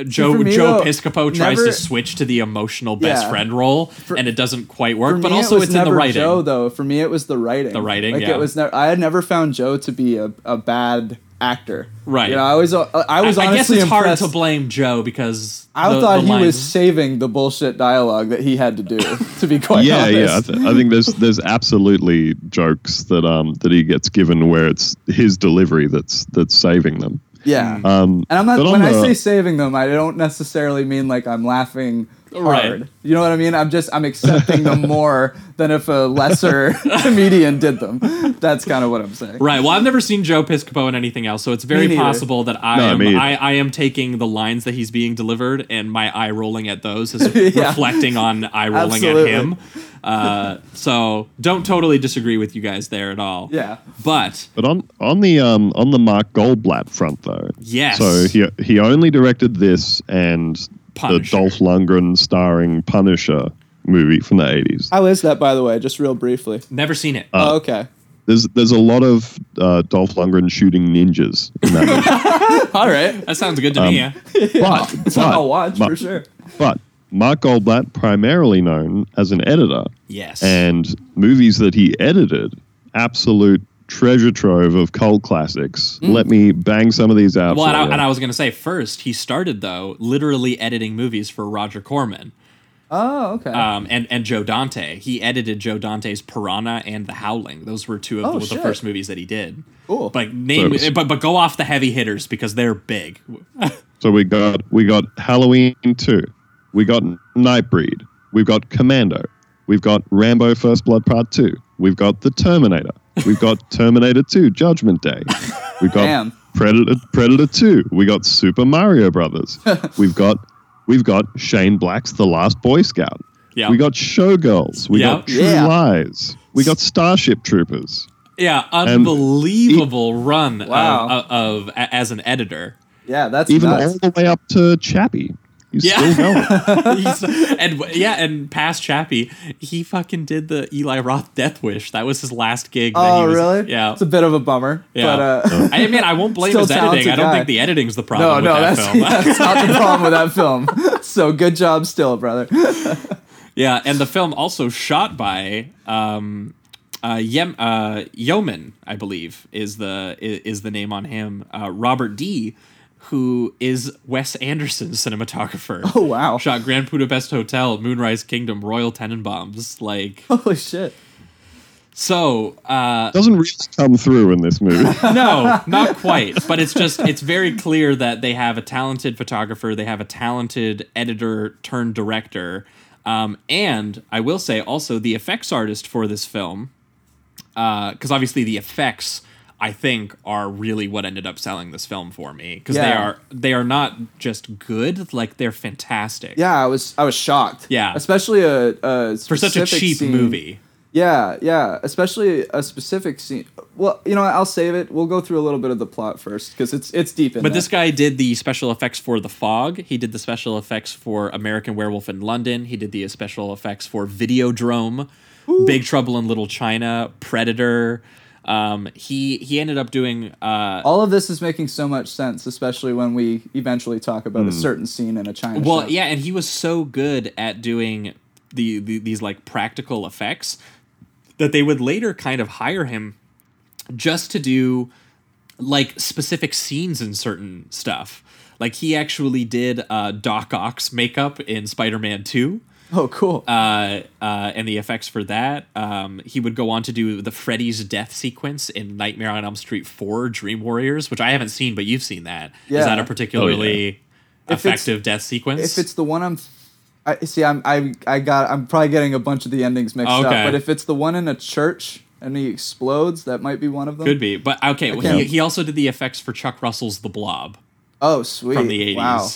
Joe me, Joe though, Piscopo tries never- to switch to the emotional best Yeah. friend role, and it doesn't quite work. But also, was it's in the never writing. Joe though. For me, it was the writing. The writing, Like yeah. it was. Ne- I had never found Joe to be a, a bad actor. Right. You know, I was uh, I was I, I guess honestly it's hard to blame Joe because I the- thought the he was saving the bullshit dialogue that he had to do. To be quite yeah, honest. yeah. I, th- I think there's there's absolutely jokes that um that he gets given where it's his delivery that's that's saving them. Yeah. Um, And I'm not but on when I say saving them, I don't necessarily mean like I'm laughing Right. You know what I mean? I'm just I'm accepting them more than if a lesser comedian did them. That's kind of what I'm saying. Right. Well, I've never seen Joe Piscopo in anything else, so it's very possible that I No, am. I, I am taking the lines that he's being delivered and my eye rolling at those is Yeah. reflecting on eye rolling Absolutely. at him. Uh, so don't totally disagree with you guys there at all. Yeah. But But on on the um on the Mark Goldblatt front though, Yes. So he he only directed this and Punisher. the Dolph Lundgren starring Punisher movie from the eighties. How is that, by the way? Just real briefly. never seen it. oh, okay. There's there's a lot of uh, Dolph Lundgren shooting ninjas in that movie. All right. that sounds good to me. Yeah. but That's what but, I'll watch but, for sure. But Mark Goldblatt, primarily known as an editor, Yes. and movies that he edited, absolute treasure trove of cult classics. Let me bang some of these out. Mm. well, for and I, and I was going to say first, he started though literally editing movies for Roger Corman. Oh, okay. um, and and Joe Dante. He edited Joe Dante's Piranha and The Howling. Those were two of Oh, the, the first movies that he did. Cool. But name, So- but but go off the heavy hitters because they're big. So we got we got Halloween two, we got Nightbreed, we've got Commando, we've got Rambo First Blood Part two, we've got The Terminator, we've got Terminator Two Judgment Day, we've got Damn. Predator Predator Two, we got Super Mario Brothers, we've got we've got Shane Black's The Last Boy Scout, Yeah. we got Showgirls, we Yeah. got True Yeah. Lies, we got Starship Troopers. Yeah, unbelievable run Wow. of, of, of as an editor. yeah, that's Even nuts. all the way up to Chappie. He's Yeah. still going. He's- and yeah, and past Chappie, he fucking did the Eli Roth Death Wish. That was his last gig. that Oh, he was, really? Yeah. It's a bit of a bummer. Yeah. But, uh, I mean, I won't blame Still his editing. talented I don't guy. think the editing's the problem no, with that that's, film. that's not the problem with that film. So good job still, brother. Yeah, and the film also shot by um, uh, Yem, uh, Yeoman, I believe, is the i- is the name on him. Uh, Robert D, who is Wes Anderson's cinematographer. Oh, wow. Shot Grand Budapest Hotel, Moonrise Kingdom, Royal Tenenbaums. Like Holy shit. so. Uh, Doesn't really come through in this movie. no, not quite. But it's just it's very clear that they have a talented photographer, they have a talented editor turned director, um, and I will say also the effects artist for this film, because obviously the effects I think are really what ended up selling this film for me because they are they are not just good, like they're fantastic. Yeah, I was I was shocked. Yeah. Especially a, a For such a cheap scene. movie. Yeah, yeah. Especially a specific scene. Well, you know, I'll save it. We'll go through a little bit of the plot first because it's it's deep in But there. this guy did the special effects for The Fog. He did the special effects for American Werewolf in London. He did the special effects for Videodrome, Big Trouble in Little China, Predator. Um, he he ended up doing uh, All of this is making so much sense, especially when we eventually talk about a certain scene in a China well, shop. yeah, and he was so good at doing the, the these like practical effects that they would later kind of hire him just to do like specific scenes in certain stuff. Like he actually did uh, Doc Ock's makeup in Spider-Man Two. Oh, cool. uh, uh, and the effects for that. Um, he would go on to do the Freddy's death sequence in Nightmare on Elm Street 4 Dream Warriors, which I haven't seen, but you've seen that. Is Yeah. Is that a particularly If it's- effective death sequence? if it's the one I'm, I see. I'm I I got. I'm probably getting a bunch of the endings mixed up. But if it's the one in a church and he explodes, that might be one of them. Could be. But okay, well, he, he also did the effects for Chuck Russell's The Blob Oh, sweet. from the 80s. Wow.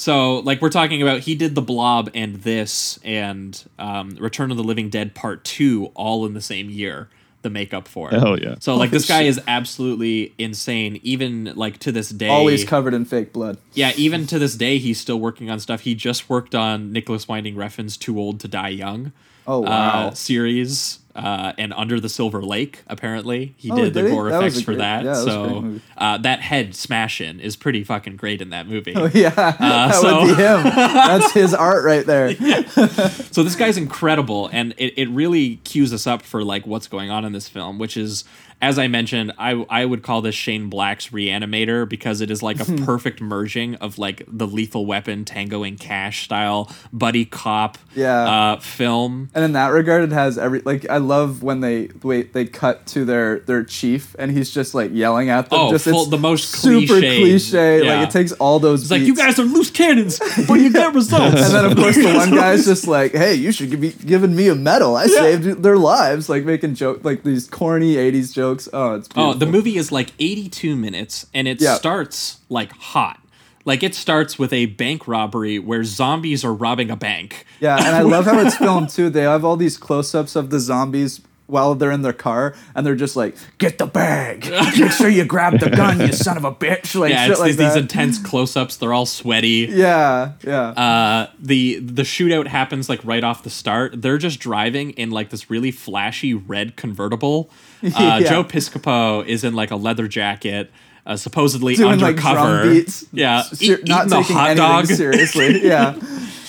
So, like, we're talking about he did The Blob and this and um, Return of the Living Dead Part 2 all in the same year, the makeup for it. Hell yeah. So, like, this guy is absolutely insane, even, like, to this day. Always covered in fake blood. Yeah, even to this day, he's still working on stuff. He just worked on Nicolas Winding Refn's "Too Old to Die Young" Oh wow. uh, series, uh, and "Under the Silver Lake." Apparently, he Oh, did the did he? gore That was effects a for great- that. yeah, that was a great so uh, that head smash in is pretty fucking great in that movie. Oh, yeah, that so- would be him. That's his art right there. so this guy's incredible and it, it really cues us up for like what's going on in this film which is as I mentioned, I I would call this Shane Black's Reanimator because it is like a perfect merging of like the Lethal Weapon, Tango and Cash style buddy cop Yeah. uh, film. And in that regard, it has every like I love when they wait they cut to their their chief and he's just like yelling at them. Oh, just full- it's the most super cliche. Yeah. Like it takes all those. It's like you guys are loose cannons, but you get results. and then of course the one guy's just like, "Hey, you should be giving me a medal. I saved their lives." Like making joke like these corny '80s jokes. Oh, it's beautiful. Oh, the movie is like 82 minutes and it Yeah. starts like hot. Like it starts with a bank robbery where zombies are robbing a bank. Yeah, and I love how it's filmed too. They have all these close-ups of the zombies while they're in their car, and they're just like, "Get the bag! Make sure you grab the gun, you son of a bitch!" Like yeah, shit it's like these, these intense close-ups. They're all sweaty. yeah, yeah. Uh, the the shootout happens like right off the start. They're just driving in like this really flashy red convertible. Uh, Yeah. Joe Piscopo is in like a leather jacket, uh, supposedly Doing like undercover. drum beats. Yeah, ser- eat, not taking hot anything dog. seriously. Yeah.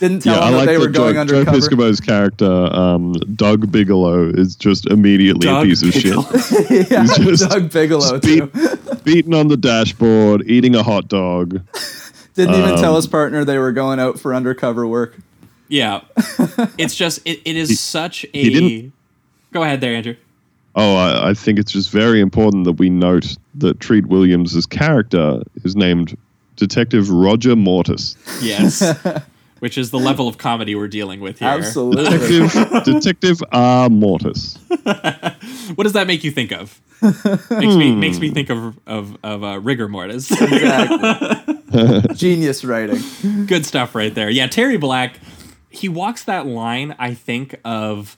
Didn't tell yeah, I them that like they that were Joe, going Joe undercover. Piscopo's character, um, Doug Bigelow, is just immediately Doug a piece of shit. yeah, He's just Doug Bigelow beat- too. Beaten on the dashboard, eating a hot dog. Didn't even tell um, his partner they were going out for undercover work. Yeah, it's just it, it is such a. didn't- Go ahead there, Andrew. Oh, I, I think it's just very important that we note that Treat Williams' character is named Detective Roger Mortis. Yes. Which is the level of comedy we're dealing with here. Absolutely. Detective Detective R. Mortis. What does that make you think of? makes me makes me think of of of uh, rigor mortis. Exactly. Genius writing. Good stuff right there. Yeah, Terry Black, he walks that line. I think of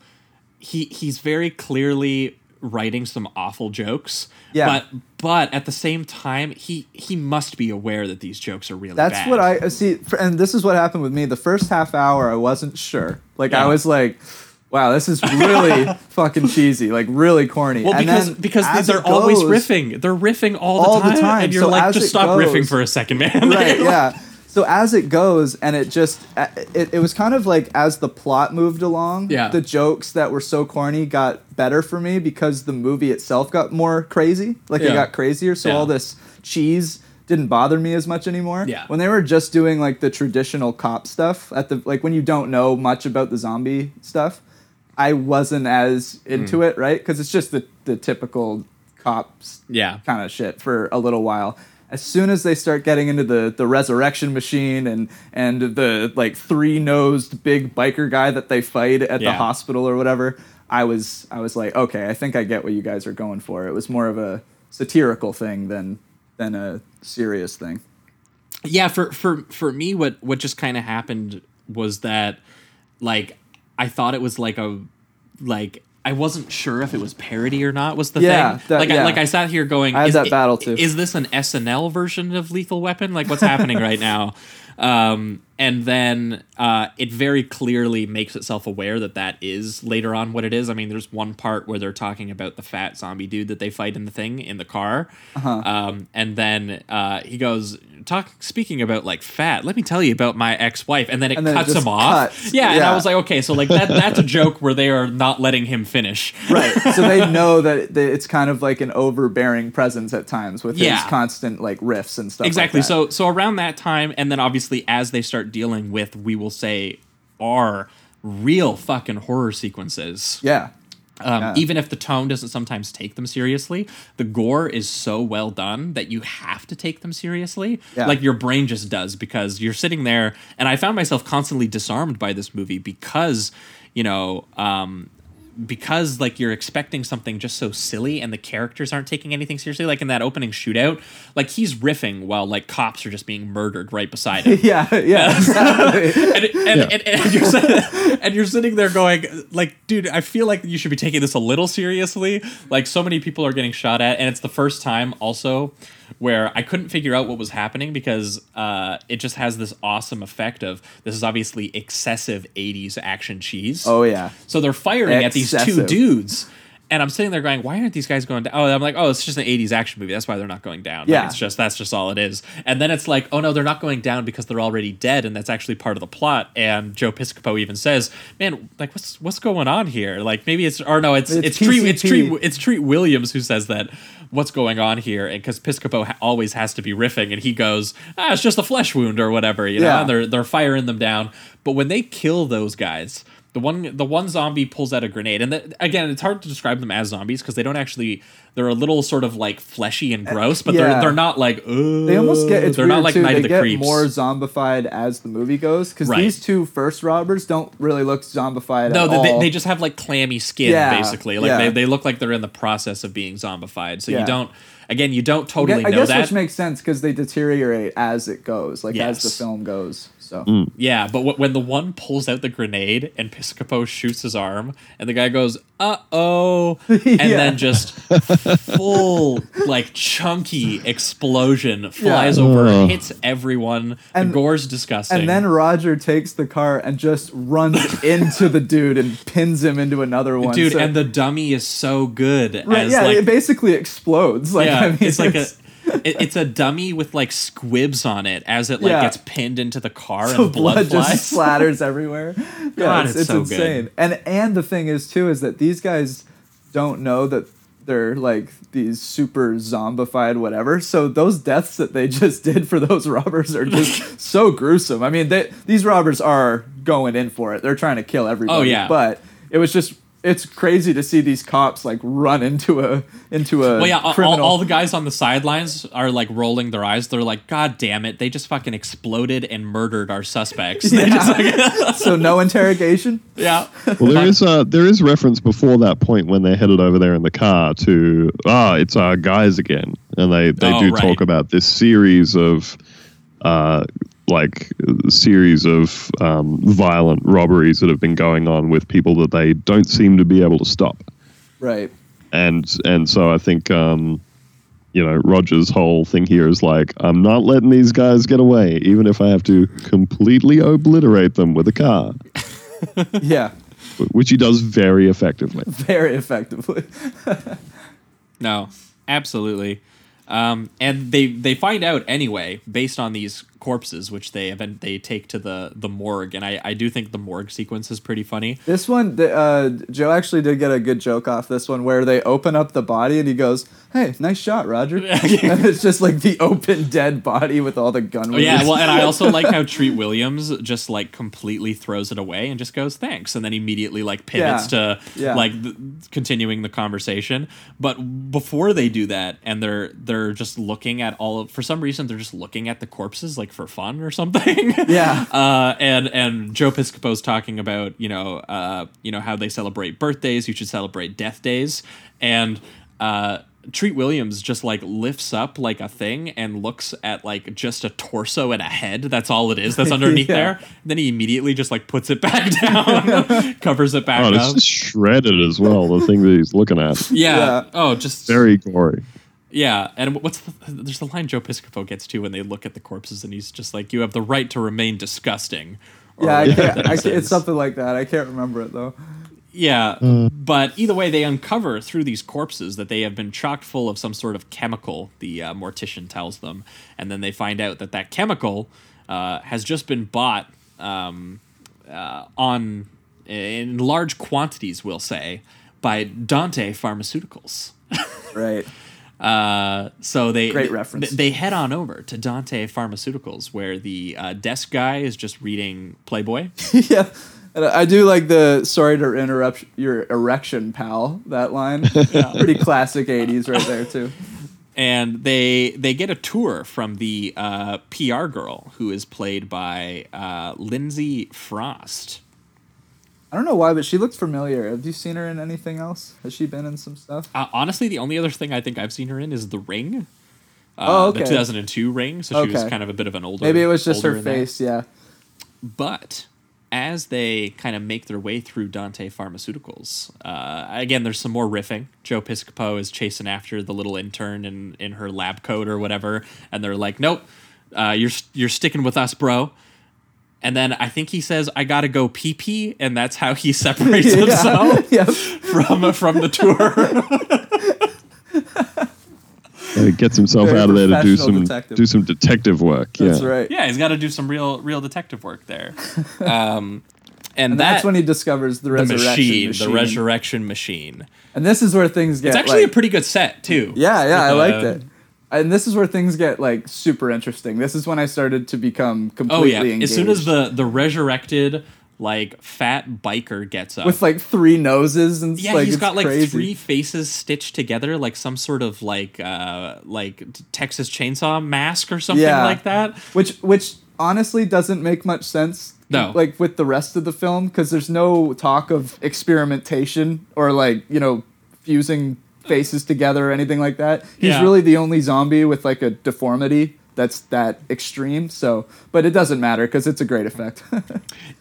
he he's very clearly writing some awful jokes. Yeah. But but at the same time, he he must be aware that these jokes are really That's bad. what I see, and this is what happened with me. The first half hour, I wasn't sure. Like Yeah. I was like, "Wow, this is really fucking cheesy, like really corny." Well, And because then because they're it always riffing. They're riffing all the All the time, time. and you're So like, just stop riffing for a second, man. right yeah so as it goes and it just it, it was kind of like as the plot moved along Yeah. the jokes that were so corny got better for me because the movie itself got more crazy like Yeah. it got crazier so Yeah. all this cheese didn't bother me as much anymore Yeah. when they were just doing like the traditional cop stuff at the like when you don't know much about the zombie stuff i wasn't as into Hmm. it right because it's just the the typical cops Yeah. kind of shit for a little while. As soon as they start getting into the the resurrection machine and and the like three nosed big biker guy that they fight at the hospital or whatever, I was I was like, okay, I think I get what you guys are going for. It was more of a satirical thing than than a serious thing. yeah for for for me what what just kind of happened was that like i thought it was like a like i wasn't sure if it was parody or not was the Yeah, thing. that- like I, like i sat here going I had is, that battle too. is this an snl version of lethal weapon? Like what's happening right now? Um and then uh it very clearly makes itself aware that that is later on what it is i mean there's one part where they're talking about the fat zombie dude that they fight in the thing in the car Uh-huh. um, and then uh, he goes, "Talk. Speaking about like fat, let me tell you about my ex-wife." And then it And then cuts just him off. cuts. Yeah, and I was like, okay, so like that that's a joke where they are not letting him finish. Right. so they know that it's kind of like an overbearing presence at times with Yeah. his constant like riffs and stuff. like exactly. that. so so around that time, and then obviously as they start dealing with, we will say, are real fucking horror sequences. yeah. Um, Yeah. Even if the tone doesn't sometimes take them seriously, the gore is so well done that you have to take them seriously. Yeah. Like your brain just does because you're sitting there, and I found myself constantly disarmed by this movie because, you know, um, because like you're expecting something just so silly and the characters aren't taking anything seriously like in that opening shootout like he's riffing while like cops are just being murdered right beside him Yeah. Yeah. Exactly. and, and, and, and, you're and you're sitting there going like dude i feel like you should be taking this a little seriously like so many people are getting shot at and it's the first time also where i couldn't figure out what was happening because uh, it just has this awesome effect of this is obviously excessive 80s action cheese. Oh yeah. so they're firing at these two dudes And I'm sitting there going, why aren't these guys going down? Oh, I'm like, oh, it's just an 80s action movie. That's why they're not going down. Like, Yeah. it's just, that's just all it is. And then it's like, oh no, they're not going down because they're already dead. And that's actually part of the plot. And Joe Piscopo even says, man, like, what's, what's going on here? Like, maybe it's, or no, it's, It's it's, Treat, it's. Treat, it's Treat Williams who says that, what's going on here? And because Piscopo ha- always has to be riffing and he goes, ah, it's just a flesh wound or whatever, you know, Yeah. and they're, they're firing them down. But when they kill those guys, the one the one zombie pulls out a grenade, and the, again, it's hard to describe them as zombies because they don't actually. They're a little sort of like fleshy and eh, gross, but yeah. they're they're not like. Ugh. They almost get it's They're not like too. Night they of the get Creeps. more zombified as the movie goes because Right. these two first robbers don't really look zombified no, at they, all. they, they just have like clammy skin, Yeah, basically. Like yeah. they, they look like they're in the process of being zombified. So you don't. Again, you don't I totally guess, I guess that. which makes sense because they deteriorate as it goes, like as the film goes. So Yeah, but wh- when the one pulls out the grenade and Piscopo shoots his arm, and the guy goes, "Uh oh," and Yeah. then just full like chunky explosion flies Yeah. over, Ugh. hits everyone. And- the gore's disgusting. and then Roger takes the car and just runs into the dude and pins him into another one. dude, So- and the dummy is so good right, as yeah, like it basically explodes. Like yeah, I mean, it's like a. it- It's a dummy with like squibs on it as it like Yeah. gets pinned into the car so and blood, flies. just splatters everywhere. Yeah, God, it's, it's it's so good. insane. And and the thing is too is that these guys don't know that they're like these super zombified whatever. So those deaths that they just did for those robbers are just so gruesome. I mean, they, these robbers are going in for it. They're trying to kill everybody. Oh, yeah. But it was just it's crazy to see these cops like run into a into a Well, yeah, all, criminal. all the guys on the sidelines are like rolling their eyes. They're like, "God damn it! They just fucking exploded and murdered our suspects." They just, like- so no interrogation. yeah. Well, there is uh, there is reference before that point when they're headed over there in the car to ah, it's our guys again, and they they Oh, do right. talk about this series of uh like series of um, violent robberies that have been going on with people that they don't seem to be able to stop, Right. and and so I think um, you know Roger's whole thing here is like I'm not letting these guys get away, even if I have to completely obliterate them with a car, Yeah. which he does very effectively. Very effectively. No, absolutely. Um, and they they find out anyway based on these corpses, which they event they take to the the morgue, and I I do think the morgue sequence is pretty funny. This one, the, uh, Joe actually did get a good joke off this one where they open up the body and he goes, "Hey, nice shot, Roger." and it's just like the open dead body with all the gun. Oh, yeah, well, and I also like how Treat Williams just like completely throws it away and just goes thanks, and then immediately like pivots Yeah. to Yeah. like th- continuing the conversation. But before they do that, and they're they're just looking at all of for some reason they're just looking at the corpses like for fun or something. Yeah. uh, and and Joe Piscopo's talking about you know uh, you know how they celebrate birthdays. You should celebrate death days, and uh, Treat Williams just like lifts up like a thing and looks at like just a torso and a head. That's all it is. That's underneath Yeah. there. Then he immediately just like puts it back down, covers it back Oh, up. it's shredded as well. The thing that he's looking at, yeah. Yeah. Oh, just very gory. Yeah. And what's the, there's the line Joe Piscopo gets to when they look at the corpses and he's just like, "You have the right to remain disgusting." or yeah, I can't, I can't, it's something like that. I can't remember it though. Yeah, but either way, they uncover through these corpses that they have been chocked full of some sort of chemical. The uh, mortician tells them, and then they find out that that chemical uh, has just been bought um, uh, on in large quantities. We'll say by Dante Pharmaceuticals. Right. Uh, so they Great they- reference. They, head on over to Dante Pharmaceuticals, where the uh, desk guy is just reading Playboy. yeah. And I do like the sorry to interrupt your erection, pal. That line, pretty classic '80s right there too. and they they get a tour from the uh, PR girl who is played by uh, Lindsay Frost. I don't know why, but she looked familiar. Have you seen her in anything else? Has she been in some stuff? Uh, honestly, the only other thing I think I've seen her in is The Ring. Uh, Oh, okay. The 2002 Ring, so she was kind of a bit of an older. Maybe it was just her in that. face. Yeah. But as they kind of make their way through Dante Pharmaceuticals, uh, again, there's some more riffing. Joe Piscopo is chasing after the little intern in, in her lab coat or whatever, and they're like, "Nope, uh, you're you're sticking with us, bro." And then I think he says, "I gotta go pee pee," and that's how he separates Yeah. himself Yep. from from the tour. And he gets himself Very out of there to do some detective. do some detective work. That's yeah. right. yeah, he's got to do some real real detective work there. Um, and, And that, that's when he discovers the the resurrection machine, machine. the resurrection machine. And this is where things get It's actually like, a pretty good set too. Yeah, yeah, I With liked it. And this is where things get like super interesting. This is when I started to become completely Oh yeah! engaged. As soon as the the resurrected like fat biker gets up with like three noses and Yeah, like, he's got like crazy. three faces stitched together, like some sort of like uh like Texas Chainsaw mask or something Yeah. like that. which which honestly doesn't make much sense No. like with the rest of the film because there's no talk of experimentation or like you know fusing faces together or anything like that he's Yeah. really the only zombie with like a deformity that's that extreme so but it doesn't matter because it's a great effect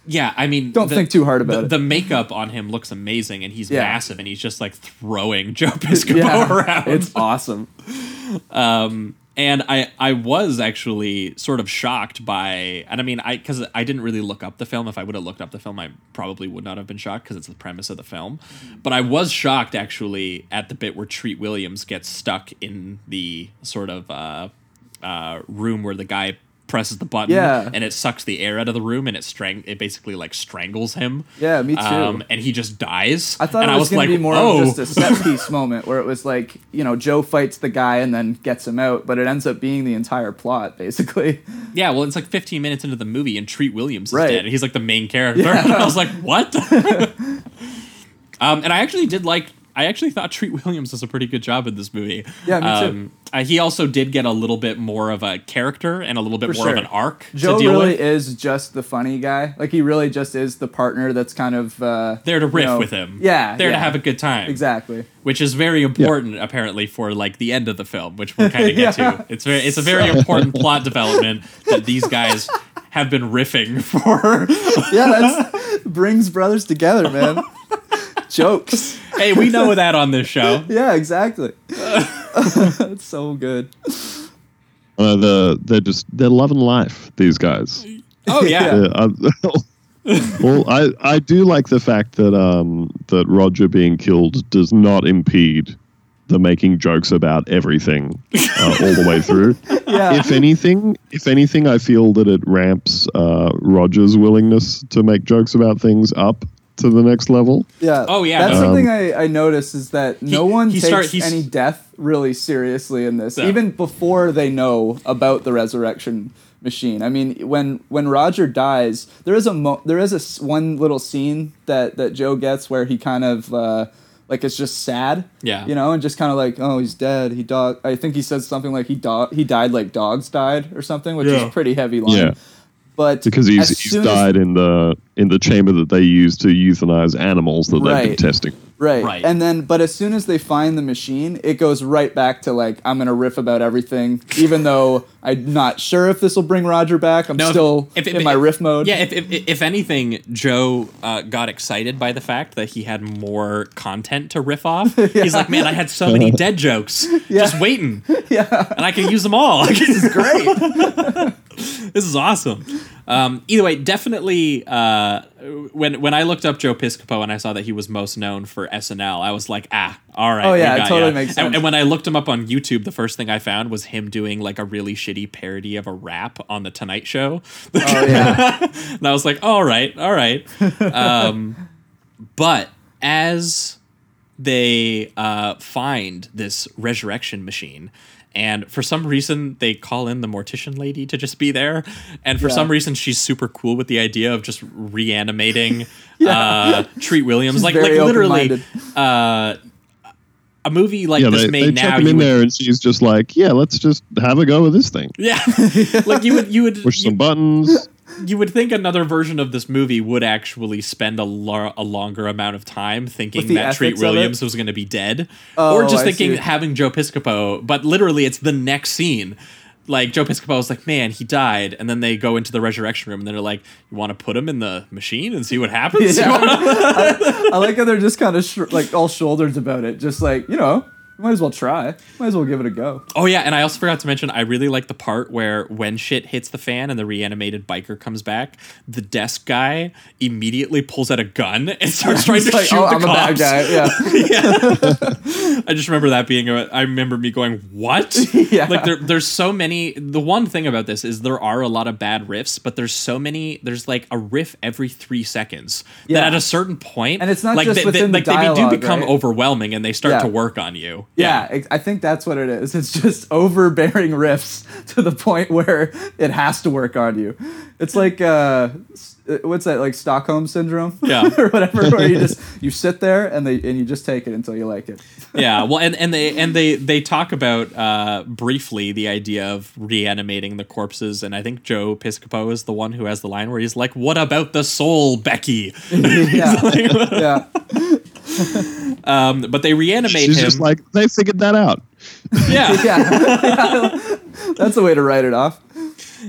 Yeah, I mean, Don't think too hard about the, it. The makeup on him looks amazing, and he's Yeah. massive, and he's just like throwing Joe Piscopo yeah around. it's awesome um, and I I was actually sort of shocked by, and I mean, I because I didn't really look up the film. If I would have looked up the film, I probably would not have been shocked because it's the premise of the film. But I was shocked actually at the bit where Treat Williams gets stuck in the sort of uh, uh, room where the guy presses the button Yeah. and it sucks the air out of the room and it strang it basically like strangles him Yeah, me too. um, and he just dies I thought and it I was, was going like to be more oh of just a set piece moment where it was like, you know, Joe fights the guy and then gets him out, but it ends up being the entire plot, basically. Yeah, well, it's like 15 minutes into the movie, and Treat Williams is Right. dead. He's like the main character. Yeah. And I was like, what? um, and I actually did like. I actually thought Treat Williams does a pretty good job in this movie. Yeah, me too. um, uh, he also did get a little bit more of a character and a little bit For more sure. of an arc Joe to deal really with. is just the funny guy. Like, he really just is the partner that's kind of. Uh, There to you riff know- with him. Yeah. There yeah. to have a good time. Exactly. Which is very important, apparently, for like the end of the film, which we'll kind of get Yeah. to. It's very, it's a very important plot development that these guys have been riffing for. Yeah, that brings brothers together, man. Jokes. hey, we know that on this show. Yeah, exactly. That's so good. Uh, the they're just they're loving life. These guys. Oh yeah. Yeah, I- well, I I do like the fact that um that Roger being killed does not impede the making jokes about everything uh, all the way through. Yeah. If anything, if anything, I feel that it ramps uh, Roger's willingness to make jokes about things up to the next level. Yeah. Oh, yeah. That's Um, something I, I noticed is that no one takes start- any death really seriously in this, No. even before they know about the resurrection machine. I mean, when when Roger dies, there is a mo- there is a s- one little scene that that Joe gets where he kind of uh, like it's just sad. Yeah. You know, and just kind of like, oh, he's dead. He dog. I think he says something like he dog he died like dogs died or something, which Yeah. is a pretty heavy line. Yeah. But Because he's he's soon as- died in the in the chamber that they use to euthanize animals that they've been testing. Right. Right. And then, but as soon as they find the machine, it goes right back to like, I'm going to riff about everything, even though I'm not sure if this will bring Roger back. I'm No, still if- if- in my riff mode. Yeah, if, if, if anything, Joe uh, got excited by the fact that he had more content to riff off. He's like, man, I had so many dead jokes just waiting. Yeah. And I can use them all. this is Great. this is awesome. Um, either way, definitely. Uh, when when I looked up Joe Piscopo and I saw that he was most known for SNL, I was like, ah, all right. Oh, we yeah, it totally ya. makes And- sense. And, when I looked him up on YouTube, the first thing I found was him doing like a really shitty parody of a rap on the Tonight Show. oh, yeah. and I was like, all right, all right. Um, but as they uh, find this resurrection machine, and for some reason they call in the mortician lady to just be there, and for Yeah. some reason she's super cool with the idea of just reanimating uh, Treat Williams, She's like like literally. Uh, a movie like yeah, this they, made they now chuck him you in would- there, and she's just like, "Yeah, let's just have a go with this thing. yeah, like you would you would Push you, some buttons." you would think another version of this movie would actually spend a, lo- a longer amount of time thinking that Treat ethics of it? Williams was going to be dead, Oh, or just I thinking see. having Joe Piscopo. But literally, it's the next scene. Like Joe Piscopo is like, man, he died, and then they go into the resurrection room, and they're like, you want to put him in the machine and see what happens? Yeah. wanna- I like how they're just kind of sh- like all shoulders about it. Just like, you know, Might as well try. Might as well give it a go. Oh yeah, and I also forgot to mention I really like the part where when shit hits the fan and the reanimated biker comes back, the desk guy immediately pulls out a gun and starts trying to like, shoot oh, the I'm a bad cops. guy. Yeah. I just remember that being. A, I remember me going, "What?" Yeah. Like there, there's so many. The one thing about this is there are a lot of bad riffs, but there's so many. There's like a riff every three seconds. Yeah. That at a certain point, And it's not like just they, they- within the like they do become right? overwhelming and they start Yeah. to work on you. Yeah, I think that's what it is. It's just overbearing riffs to the point where it has to work on you. It's like uh, uh, what's that? Like Stockholm syndrome, Yeah. or whatever. Where you just you sit there and they and you just take it until you like it. yeah well and, and they and they they talk about uh briefly the idea of reanimating the corpses and i think joe piscopo is the one who has the line where he's like what about the soul becky yeah, yeah. um but they reanimate She's him. just like they figured that out. yeah. Yeah. That's the way to write it off.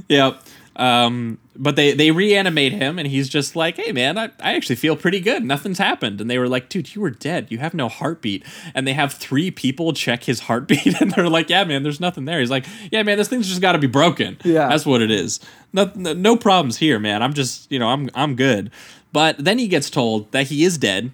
yeah. Um but they they reanimate him and he's just like hey man I, I actually feel pretty good. Nothing's happened. And they were like dude you were dead. You have no heartbeat. And they have three people check his heartbeat and they're like yeah man there's nothing there. He's like yeah man this thing's just got to be broken. Yeah. that's what it is. No, no, no problems here man. I'm just you know i'm i'm good. But then he gets told that he is dead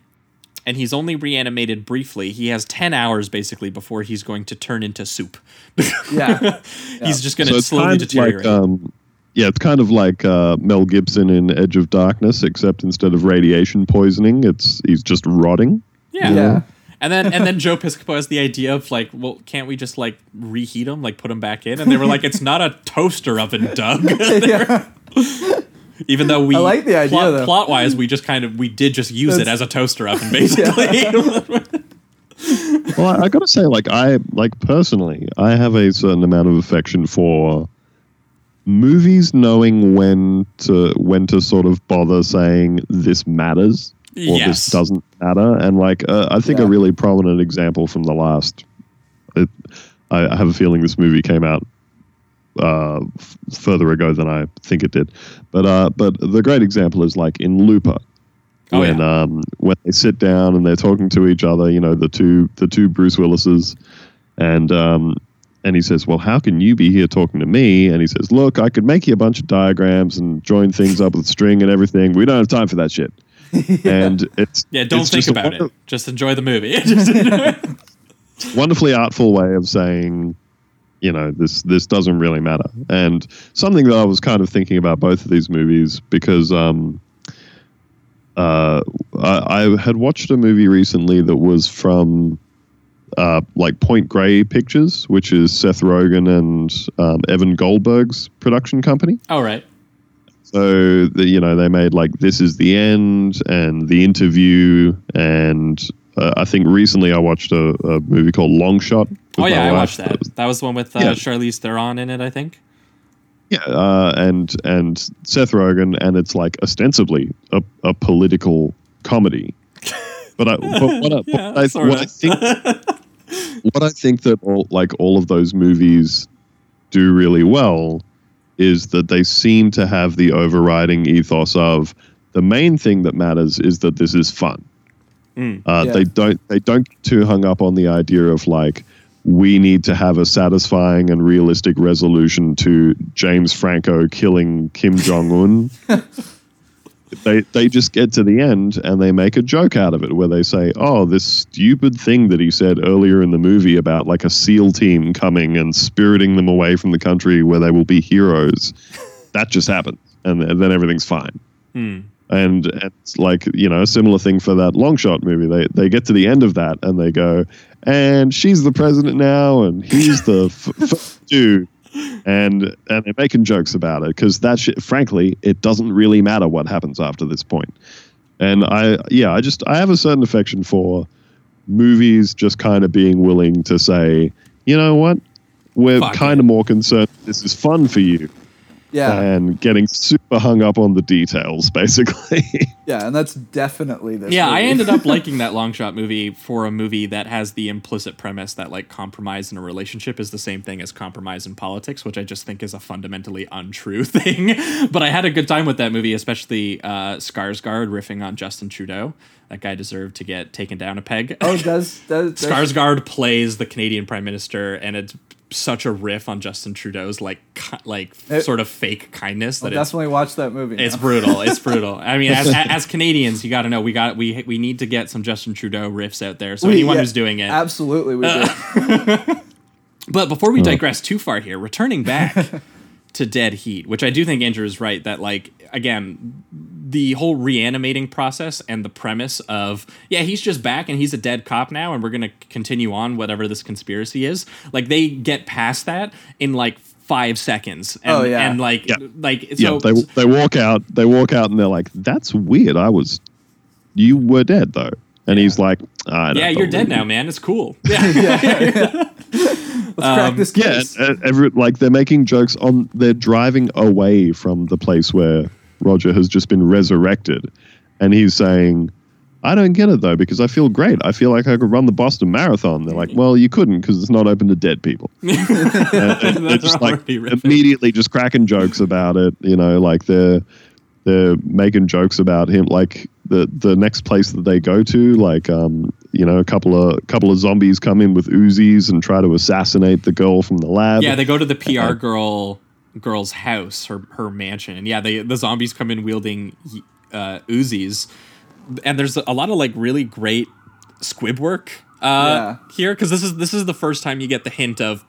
and he's only reanimated briefly he has 10 hours basically before he's going to turn into soup Yeah, he's just going to it's slowly kind deteriorate like um, yeah, it's kind of like uh, Mel Gibson in Edge of Darkness, except instead of radiation poisoning, it's he's just rotting. Yeah. Yeah. And then and then Joe Piscopo has the idea of like, well, can't we just like reheat them, like put them back in? And they were like, it's not a toaster oven, Doug. yeah. Even though we I like the idea, plot, though. plot wise, we just kind of we did just use it as a toaster oven, basically. Well, I, I got to say, like I like personally, I have a certain amount of affection for movies knowing when to when to sort of bother saying this matters or Yes. this doesn't matter, and like uh, I think a really prominent example from the last. It, I, I have a feeling this movie came out uh, further ago than I think it did, but uh, but the great example is like in Looper Oh, when yeah. um when they sit down and they're talking to each other, you know, the two the two Bruce Willises, and um and he says, "Well, how can you be here talking to me?" And he says, "Look, I could make you a bunch of diagrams and join things up with string and everything. We don't have time for that shit." And it's yeah, don't it's think about wonder- it. Just enjoy the movie. Just enjoy it. wonderfully artful way of saying you know this this doesn't really matter and something that i was kind of thinking about both of these movies because um uh i, I had watched a movie recently that was from uh like point grey pictures which is seth rogen and um, evan goldberg's production company All right. so the, you know they made like this is the end and the interview and uh, I think recently I watched a, a movie called Long Shot. Oh yeah, I watched that. That was the one with uh, Yeah. Charlize Theron in it, I think. Yeah, uh, and and Seth Rogen, and it's like ostensibly a, a political comedy. But I, but what I, Yeah, what I, what I think, what I think that all like all of those movies do really well is that they seem to have the overriding ethos of the main thing that matters is that this is fun. Mm. Uh, Yeah. They don't they don't get too hung up on the idea of like we need to have a satisfying and realistic resolution to James Franco killing Kim Jong Un. they they just get to the end and they make a joke out of it where they say, "Oh, this stupid thing that he said earlier in the movie about like a SEAL team coming and spiriting them away from the country where they will be heroes, that just happened, and, and then everything's fine." Hmm. And it's like you know a similar thing for that long shot movie. They they get to the end of that and they go and she's the president now and he's the f- f- dude. And and they're making jokes about it because that shit frankly it doesn't really matter what happens after this point. And i yeah i just i have a certain affection for movies just kind of being willing to say you know what? We're kind of more concerned this is fun for you Yeah. and getting super hung up on the details, basically. Yeah, and that's definitely this. yeah, I ended up liking that long shot movie for a movie that has the implicit premise that like compromise in a relationship is the same thing as compromise in politics, which I just think is a fundamentally untrue thing. but I had a good time with that movie, especially uh, Skarsgård riffing on Justin Trudeau. That guy deserved to get taken down a peg. Oh, does does, does Skarsgård plays the Canadian Prime Minister, and it's such a riff on Justin Trudeau's like ki- like It- sort of fake kindness I'll that definitely watch that movie. it's brutal. It's brutal. I mean, as, as Canadians, you got to know we got we we need to get some Justin Trudeau riffs out there. So We- anyone yeah, who's doing it. Absolutely, we do. But before we hmm. digress too far here, returning back to Dead Heat, which I do think Andrew is right that like again the whole reanimating process and the premise of yeah he's just back and he's a dead cop now and we're gonna continue on whatever this conspiracy is like they get past that in like five seconds and, Oh, yeah. and like Yeah. like yeah, they they walk out. They walk out and they're like, "That's weird. I was, you were dead though." And he's like, I don't yeah you're dead believe now you." man it's cool yeah Let's crack um, this Yeah, case. and, and every, like they're making jokes on. They're driving away from the place where Roger has just been resurrected, and he's saying, "I don't get it though because I feel great. I feel like I could run the Boston Marathon." They're like, "Well, you couldn't because it's not open to dead people." They're just like immediately just cracking jokes about it. You know, like they're they're making jokes about him. Like the the next place that they go to, like um, you know, a couple of couple of zombies come in with Uzis and try to assassinate the girl from the lab. Yeah, they go to the PR girl girl's house, her her mansion, and yeah, they the zombies come in wielding uh, Uzis, and there's a lot of like really great squib work uh, here because this is this is the first time you get the hint of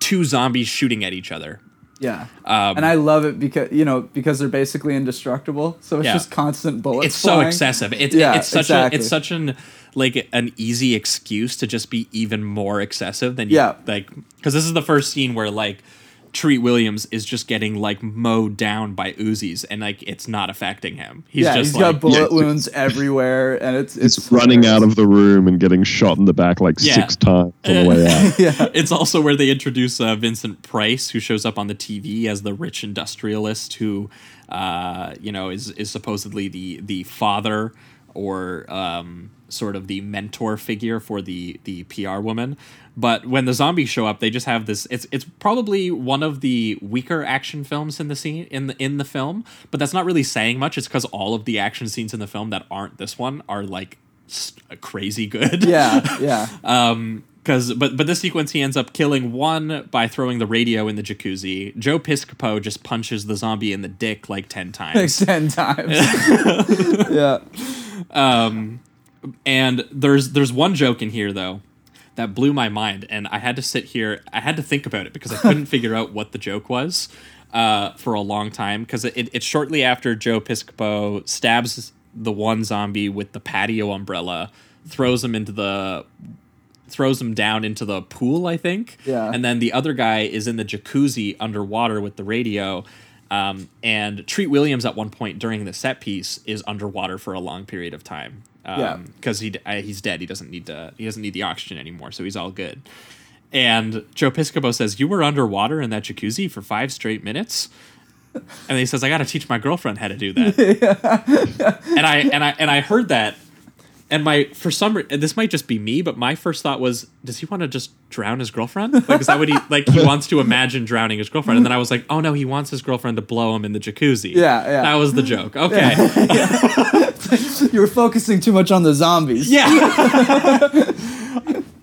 two zombies shooting at each other. Yeah, Um, and I love it because you know because they're basically indestructible, so it's Yeah. just constant bullets. it's so excessive. It's Yeah, it's such exactly. a it's such an like an easy excuse to just be even more excessive than you, Yeah. like because this is the first scene where like Treat Williams is just getting like mowed down by Uzis and like it's not affecting him. He's yeah, just he's like got bullet Yeah. wounds everywhere, and it's It's, it's running out of the room and getting shot in the back like Yeah. six times on the way out. yeah. it's also where they introduce uh, Vincent Price, who shows up on the TV as the rich industrialist who, uh, you know, is is supposedly the the father or um, sort of the mentor figure for the the PR woman. But when the zombies show up, they just have this. It's it's probably one of the weaker action films in the scene in the in the film, but that's not really saying much. It's because all of the action scenes in the film that aren't this one are like s- crazy good. yeah, yeah. Um, because but but this sequence he ends up killing one by throwing the radio in the jacuzzi. Joe Piscopo just punches the zombie in the dick like ten times. like ten times. yeah, Um, and there's there's one joke in here though that blew my mind, and I had to sit here. I had to think about it because I couldn't figure out what the joke was uh, for a long time. Because it, it's shortly after Joe Piscopo stabs the one zombie with the patio umbrella, throws him into the throws him down into the pool, I think. Yeah. And then the other guy is in the jacuzzi underwater with the radio. Um, and Treat Williams at one point during the set piece is underwater for a long period of time. Um, Yeah. Because he uh, he's dead. He doesn't need to. He doesn't need the oxygen anymore. So he's all good. And Joe Piscopo says, "You were underwater in that jacuzzi for five straight minutes." And he says, "I got to teach my girlfriend how to do that." and I and I and I heard that, and my for some re- this might just be me, but my first thought was, does he want to just drown his girlfriend? Like, is that what he like? He wants to imagine drowning his girlfriend, and then I was like, oh no, he wants his girlfriend to blow him in the jacuzzi. Yeah, yeah. That was the joke. Okay. you were focusing too much on the zombies. Yeah.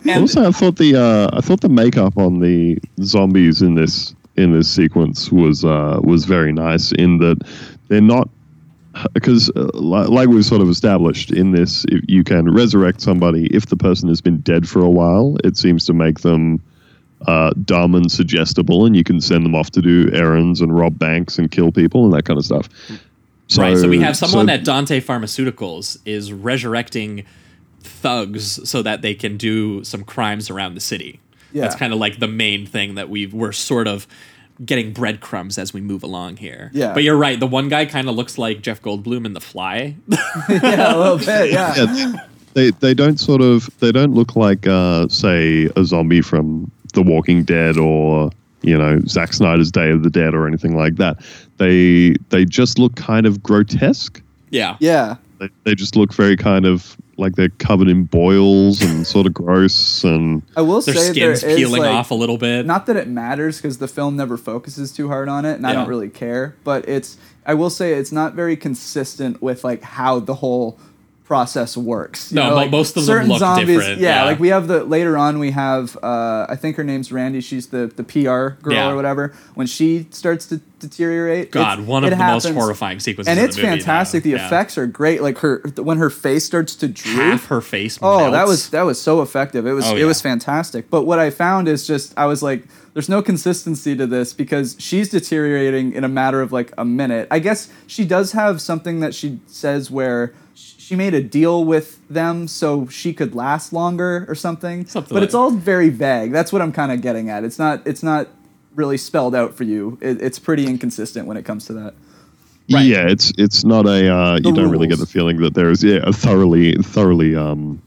and also, I thought the uh, I thought the makeup on the zombies in this in this sequence was uh, was very nice in that they're not because uh, like we've sort of established in this if you can resurrect somebody if the person has been dead for a while it seems to make them uh, dumb and suggestible and you can send them off to do errands and rob banks and kill people and that kind of stuff right. So we have so- someone at Dante Pharmaceuticals is resurrecting thugs so that they can do some crimes around the city. Yeah. That's kind of like the main thing that we we're sort of getting breadcrumbs as we move along here. Yeah. But you're right. The one guy kind of looks like Jeff Goldblum in The Fly. yeah, a little bit. Yeah. yeah, they they don't sort of they don't look like uh, say a zombie from The Walking Dead or you know Zack Snyder's Day of the Dead or anything like that. They they just look kind of grotesque Yeah. Yeah. They, they just look very kind of like they're covered in boils and sort of gross and I will Their say there skin's is peeling like, off a little bit. Not that it matters because the film never focuses too hard on it, and I don't really care. But it's I will say it's not very consistent with like how the whole process works. You No, know, like, most of them look zombies, different, Yeah, yeah. like we have the later on we have uh, I think her name's Randy. She's the the PR girl Yeah. or whatever. When she starts to deteriorate, God, one of the most horrifying sequences. And it's the movie, fantastic. though. The Yeah. effects are great. Like her when her face starts to droop. Half her face. Oh, that was that was so effective. It was Oh, it was fantastic. But what I found is just I was like, there's no consistency to this because she's deteriorating in a matter of like a minute. I guess she does have something that she says where she made a deal with them so she could last longer or something. Something but like- it's all very vague. That's what I'm kind of getting at. It's not it's not really spelled out for you. It, it's pretty inconsistent when it comes to that. Right. yeah, it's it's not a uh, you The don't really get the feeling that there is yeah a thoroughly thoroughly um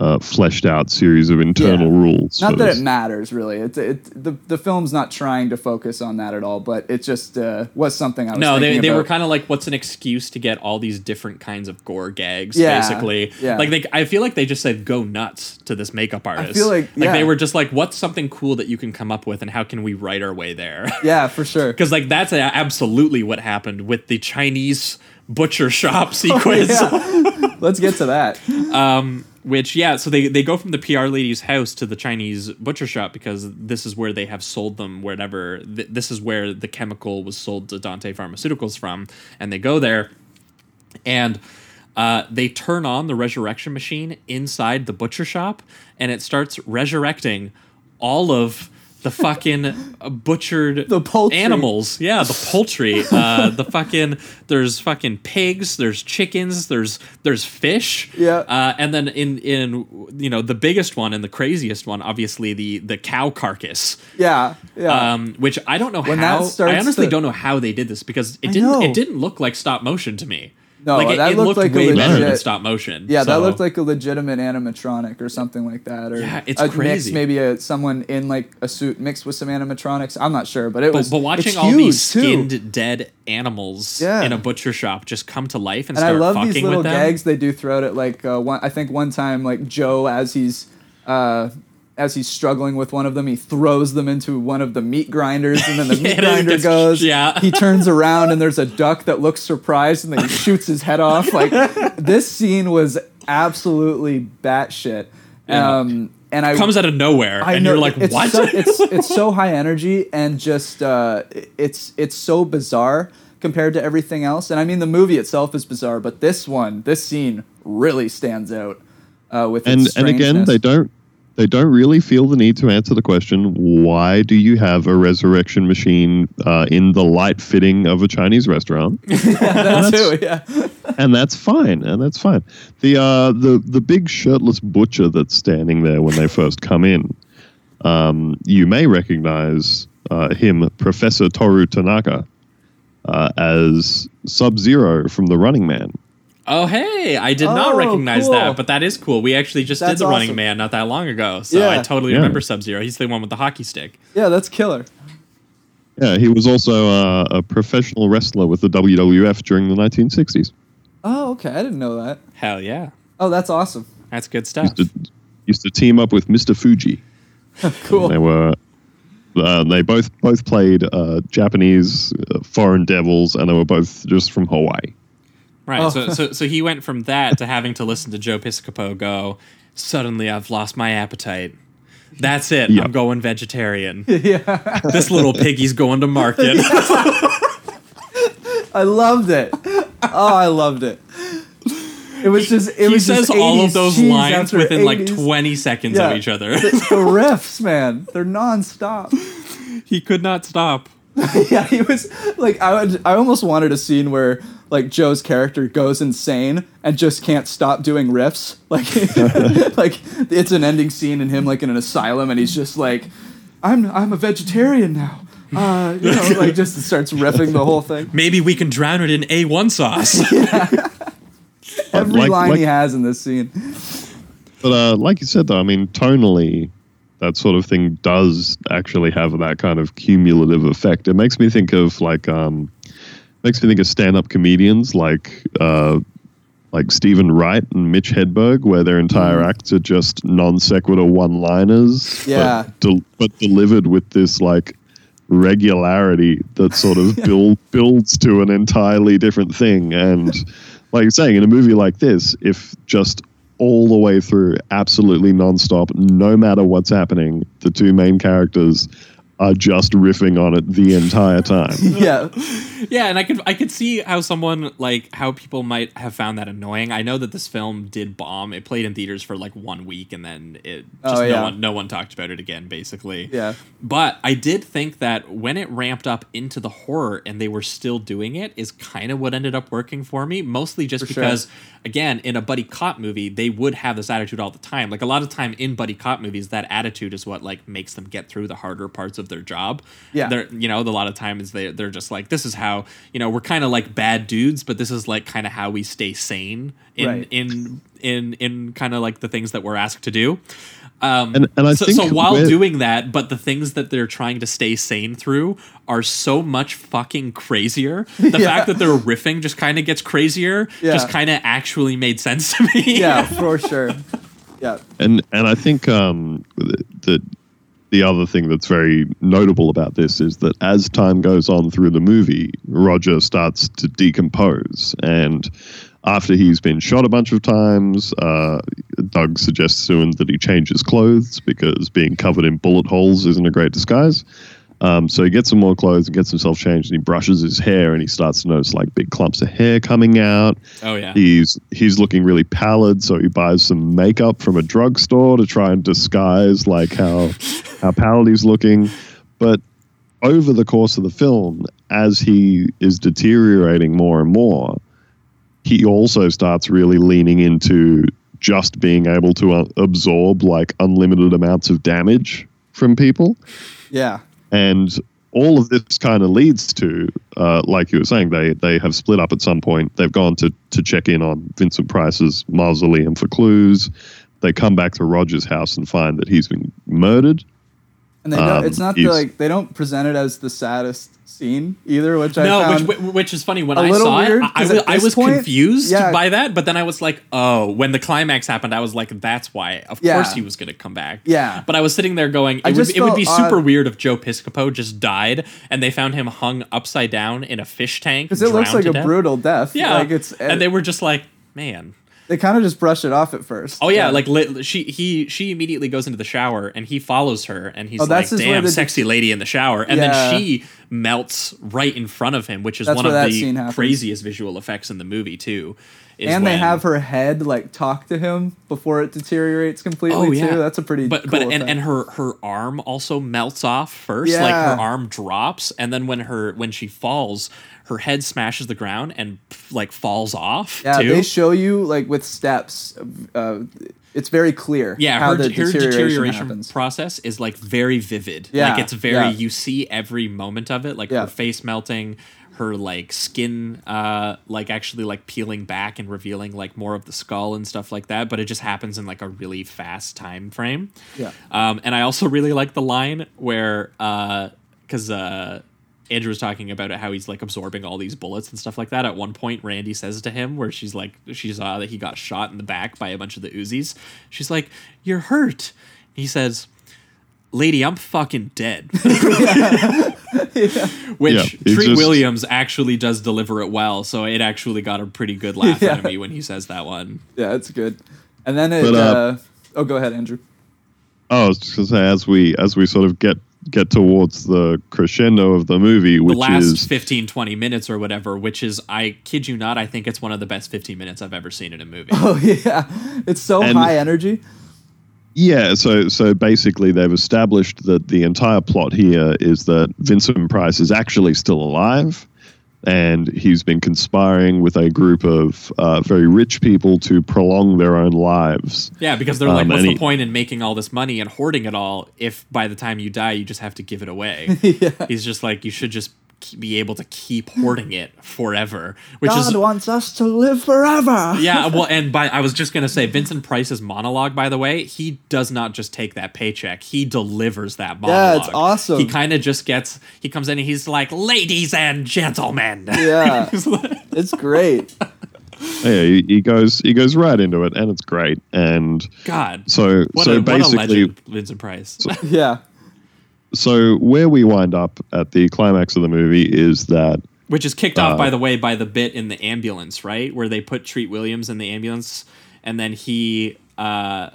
uh, fleshed out series of internal Yeah. rules. Not that this. it matters really. It's it, the the film's not trying to focus on that at all, but it just uh, was something I was. No, they, thinking they were kind of like, what's an excuse to get all these different kinds of gore gags? Yeah, basically. yeah. Like they, I feel like they just said go nuts to this makeup artist. I feel like- like they were just like, what's something cool that you can come up with, and how can we write our way there? Yeah, for sure. Because like that's a- absolutely what happened with the Chinese butcher shop sequence. Yeah. Let's get to that. Um, which yeah, so they they go from the PR lady's house to the Chinese butcher shop because this is where they have sold them wherever. Th- this is where the chemical was sold to Dante Pharmaceuticals from, and they go there, and. Uh, they turn on the resurrection machine inside the butcher shop, and it starts resurrecting all of the fucking butchered The poultry. animals. Yeah, the poultry. uh, the fucking there's fucking pigs. There's chickens. There's there's fish. Yeah. Uh, and then in in you know the biggest one and the craziest one, obviously the the cow carcass. Yeah, yeah. Um, which I don't know When how. I honestly to- don't know how they did this because it I didn't. know. It didn't look like stop motion to me. No, like it, that it looked looked like a way better than legit- stop motion. yeah, that looked like a legitimate animatronic or something like that, or Yeah, it's a mix, maybe a, someone in like a suit mixed with some animatronics. I'm not sure, but it But, was. but watching all these huge, too. skinned dead animals Yeah. in a butcher shop just come to life and, and I start love fucking these little gags they do throughout it. Like uh, one, I think one time, like Joe, as he's uh, as he's struggling with one of them, he throws them into one of the meat grinders, and then the Yeah, meat grinder gets- goes. yeah. He turns around, and there's a duck that looks surprised, and then he shoots his head off. Like this scene was absolutely batshit. Yeah. Um, and I Comes out of nowhere, I and know you're like, it's what? So, it's it's so high energy and just uh, it's it's so bizarre compared to everything else. And I mean, the movie itself is bizarre, but this one, this scene, really stands out uh, with and its and again they don't they don't really feel the need to answer the question why do you have a resurrection machine uh, in the light fitting of a chinese restaurant? That too, yeah. and that's fine and that's fine. The uh the the big shirtless butcher that's standing there when they first come in um you may recognize uh, him professor toru tanaka uh, as sub zero from the running man oh, hey, I did not Oh, recognize cool. that, but that is cool. We actually just did That's the Running. Man not that long ago, so Yeah. I totally Yeah. remember Sub Zero. He's the one with the hockey stick. Yeah, that's killer. yeah he was also uh, a professional wrestler with the wwf during the 1960s Oh, okay. I didn't know that. Hell yeah, Oh, that's awesome. that's good stuff. used to, used to team up with Mr. Fuji. Cool. They were uh, they both both played uh, Japanese uh, foreign devils, and they were both just from Hawaii. Right. Oh. So, so so he went from that to having to listen to Joe Piscopo go. Suddenly, I've lost my appetite. That's it. Yeah. I'm going vegetarian. yeah, this little piggy's going to market. I loved it. Oh, I loved it. It was just. It he was says just all of those lines after within like 20 seconds Yeah. of each other. the, the riffs, man, they're nonstop. he could not stop. yeah, he was like I would I almost wanted a scene where like Joe's character goes insane and just can't stop doing riffs. Like like it's an ending scene and him like in an asylum and he's just like I'm I'm a vegetarian now. Uh, you know, like just starts riffing the whole thing. Maybe we can drown it in A1 sauce. Every Like- line like- he has in this scene. But uh, like you said, though, I mean, tonally, that sort of thing does actually have that kind of cumulative effect. It makes me think of like um, makes me think of stand-up comedians like uh, like Steven Wright and Mitch Hedberg, where their entire acts are just non sequitur one-liners, Yeah. but, del- but delivered with this like regularity that sort of build builds to an entirely different thing. And like you're saying, in a movie like this, if just all the way through, absolutely nonstop, no matter what's happening, the two main characters are just riffing on it the entire time. yeah. Yeah, and I could I could see how someone like how people might have found that annoying. I know that this film did bomb. It played in theaters for like one week and then it oh, just Oh, no one no one talked about it again basically. Yeah. But I did think that when it ramped up into the horror and they were still doing it is kind of what ended up working for me, mostly just For sure. Again, in a buddy cop movie, they would have this attitude all the time. Like a lot of time in buddy cop movies, that attitude is what like makes them get through the harder parts of their job. Yeah. They're you know, a lot of times they they're just like this is how, you know, we're kind of like bad dudes, but this is like kind of how we stay sane in Right. in in in kind of like the things that we're asked to do. Um, And- and I so, think so while with- doing that, but the things that they're trying to stay sane through are so much fucking crazier. The Yeah. fact that they're riffing just kind of gets crazier. Just kind of actually made sense to me. Yeah, for sure. Yeah. and and I think um, that the other thing that's very notable about this is that as time goes on through the movie, Roger starts to decompose, and after he's been shot a bunch of times, uh, Doug suggests to him that he change his clothes because being covered in bullet holes isn't a great disguise. Um, so he gets some more clothes and gets himself changed, and he brushes his hair, and he starts to notice like big clumps of hair coming out. Oh yeah. He's he's looking really pallid, so he buys some makeup from a drugstore to try and disguise like how how pallid he's looking. But over the course of the film, as he is deteriorating more and more, he also starts really leaning into just being able to uh, absorb like unlimited amounts of damage from people Yeah. and all of this kind of leads to, uh, like you were saying, they they have split up at some point. They've gone to to check in on Vincent Price's mausoleum for clues. They come back to Roger's house and find that he's been murdered. And they don't, Um, it's not the, like they don't present it as the saddest scene either, which I no, found which, which is funny. When I saw weird, it, I, I 'cause was, I was point- confused yeah. by that. But then I was like, oh, when the climax happened, I was like, that's why. Of Yeah. course he was going to come back. Yeah. But I was sitting there going, it, I would, it would be felt super weird if Joe Piscopo just died and they found him hung upside down in a fish tank. because it looks like a death. brutal death. Yeah. like it's and they were just like, man. They kind of just brush it off at first. Oh yeah, like li- she he she immediately goes into the shower and he follows her and he's Oh, like, "Damn, the- sexy lady in the shower," and Yeah. then she melts right in front of him, which is That's one of the craziest visual effects in the movie too. is and they have her head like talk to him before it deteriorates completely too. That's a pretty Oh, but cool but and, and her her arm also melts off first. Like Yeah. her arm drops, and then when her when she falls, her head smashes the ground and like falls off. yeah, too. they show you like with steps. Uh, it's very clear. Yeah, how her, the her deterioration, deterioration, process is like very vivid. Yeah, like it's very yeah. you see every moment of it, like Yeah. her face melting, her like skin uh like actually like peeling back and revealing like more of the skull and stuff like that, but it just happens in like a really fast time frame. Yeah. Um and I also really like the line where uh cuz uh Andrew was talking about it, how he's like absorbing all these bullets and stuff like that. At one point, Randy says to him, where she's like, she saw that he got shot in the back by a bunch of the Uzis. She's like, "You're hurt." He says, "Lady, I'm fucking dead." Which Yeah, Treat just- Williams actually does deliver it well, so it actually got a pretty good laugh out of me when he says that one. Yeah, it's good. And then it. But, uh, uh, oh, go ahead, Andrew. Oh, I was just gonna say as we as we sort of get get towards the crescendo of the movie, The which last is 15, 20 minutes or whatever, which is, I kid you not, I think it's one of the best 15 minutes I've ever seen in a movie. Oh yeah, it's so And- high energy. Yeah, so so basically they've established that the entire plot here is that Vincent Price is actually still alive and he's been conspiring with a group of uh, very rich people to prolong their own lives. Yeah, because they're like, Um, what's the he- point in making all this money and hoarding it all if by the time you die you just have to give it away? He's just like, you should just k- be able to keep hoarding it forever, which God is wants us to live forever. yeah. Well, and by I was just gonna say Vincent Price's monologue. By the way, he does not just take that paycheck; he delivers that monologue. Yeah, it's awesome. He kind of just gets. He comes in and he's like, "Ladies and gentlemen." Yeah. it's great. Yeah, he, he goes he goes right into it, and it's great. And God. so What so a, what a basically, legend, Vincent Price. Yeah. So where we wind up at the climax of the movie is that Which is kicked off, Uh, by the way, by the bit in the ambulance, right? Where they put Treat Williams in the ambulance, and then he uh,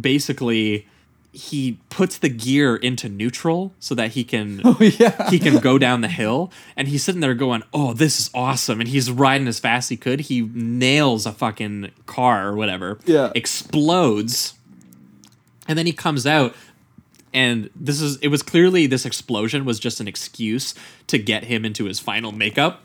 basically he puts the gear into neutral so that he can Oh, yeah. he can go down the hill. And he's sitting there going, "Oh, this is awesome!" And he's riding as fast as he could. He nails a fucking car or whatever. Yeah. explodes, and then he comes out and this is it was clearly this explosion was just an excuse to get him into his final makeup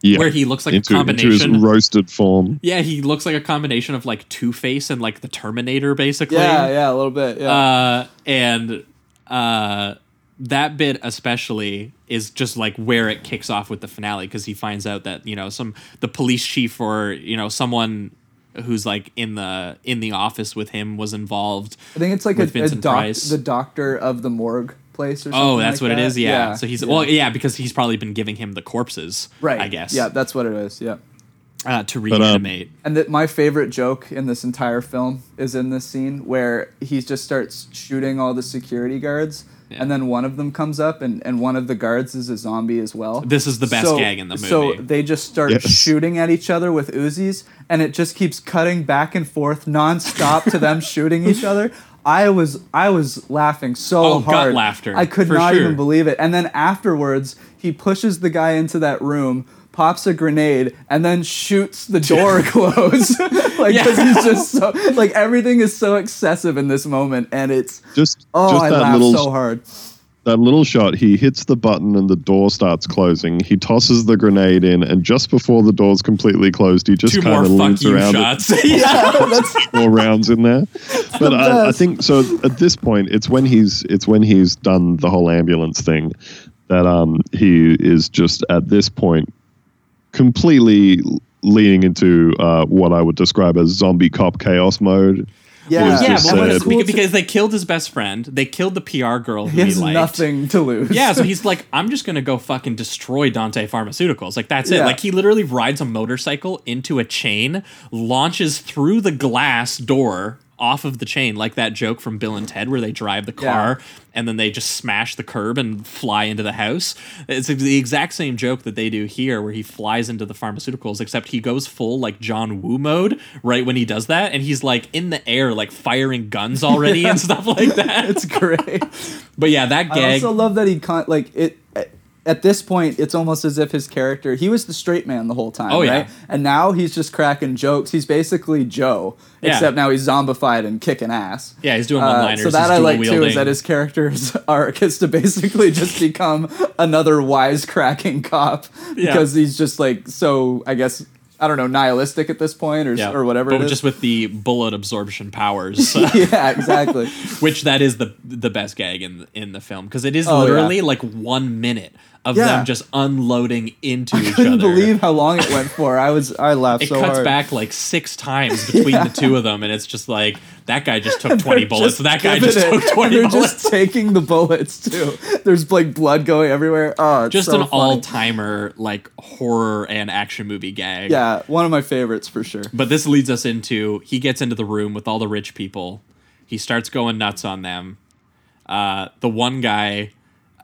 yeah, Where he looks like a combination into his roasted form. yeah he looks like a combination of like two-face and like the terminator basically Yeah, yeah, a little bit. Yeah. uh and uh that bit especially is just like where it kicks off with the finale because he finds out that you know some the police chief or you know someone who's like in the in the office with him was involved I think it's like a, with a doc, the doctor of the morgue place or something. Oh, that's like what it that. is. Yeah. So he's yeah. well, yeah, because he's probably been giving him the corpses, right. I guess. Yeah, that's what it is. Yeah. uh, to But, um, reanimate. And that my favorite joke in this entire film is in this scene where he just starts shooting all the security guards, Yeah. and then one of them comes up, and, and one of the guards is a zombie as well. This is the best So- gag in the movie. So they just start Yes. shooting at each other with Uzis, and it just keeps cutting back and forth nonstop to them shooting each other. I was I was laughing so Oh, gut hard. laughter, I could not sure. even believe it. And then afterwards, he pushes the guy into that room, pops a grenade, and then shoots the door closed. like Yeah. he's just so like everything is so excessive in this moment, and it's Just oh just I that laughed little so hard. that little shot, he hits the button and the door starts closing. He tosses the grenade in, and just before the door's completely closed, he just kind of fuck leans you around. shots. Yeah, that's More rounds in there, but I, I think so. At this point, it's when he's it's when he's done the whole ambulance thing that um he is just at this point completely leaning into uh, what I would describe as zombie cop chaos mode. yeah. yeah, just well, Cool because, to- they killed his best friend. They killed the PR girl who he has liked. nothing to lose. Yeah, so he's like, I'm just gonna go fucking destroy Dante Pharmaceuticals. Like that's it. Like he literally rides a motorcycle into a chain, launches through the glass door off of the chain, like that joke from Bill and Ted where they drive the car and then they just smash the curb and fly into the house. It's the exact same joke that they do here where he flies into the pharmaceuticals, except he goes full like John Woo mode right when he does that, and he's like in the air, like firing guns already and stuff like that. it's great. But yeah, that gag. I also love that he con- like it. At this point, it's almost as if his character he was the straight man the whole time, Oh, yeah. right? And now he's just cracking jokes. He's basically Joe, Yeah. except now he's zombified and kicking ass. yeah, he's doing Uh, one-liners. so that I like too is that his character's arc is to basically just become another wisecracking cop Yeah. because he's just like so I guess I don't know nihilistic at this point or Yeah, or whatever. But it is. just with the bullet absorption powers, yeah, exactly. which that is the the best gag in in the film because it is Oh, yeah. literally like one minute of Yeah. them just unloading into each Couldn't other. believe how long it went for. I was I laughed it so cuts hard. back like six times between Yeah. the two of them, and it's just like that guy just took twenty bullets. That guy just it, took twenty They're bullets. just taking the bullets too. There's like blood going everywhere. Oh, it's just so an all timer like horror and action movie gag. Yeah, one of my favorites for sure. But this leads us into he gets into the room with all the rich people. He starts going nuts on them. Uh, the one guy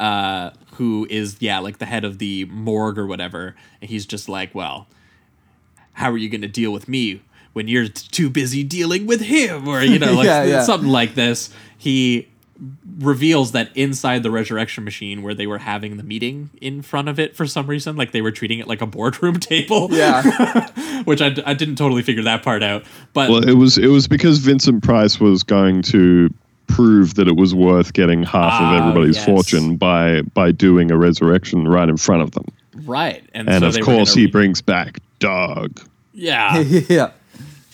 uh, who is yeah like the head of the morgue or whatever, and he's just like, well, how are you going to deal with me when you're t- too busy dealing with him, or you know like Yeah, yeah. something like this. He reveals that inside the resurrection machine where they were having the meeting in front of it for some reason like they were treating it like a boardroom table Yeah, which I, I didn't totally figure that part out. But Well, it was it was because Vincent Price was going to prove that it was worth getting half Ah, of everybody's yes. fortune by by doing a resurrection right in front of them. right, and, And so of course, gonna- he brings back Doug. yeah, yeah.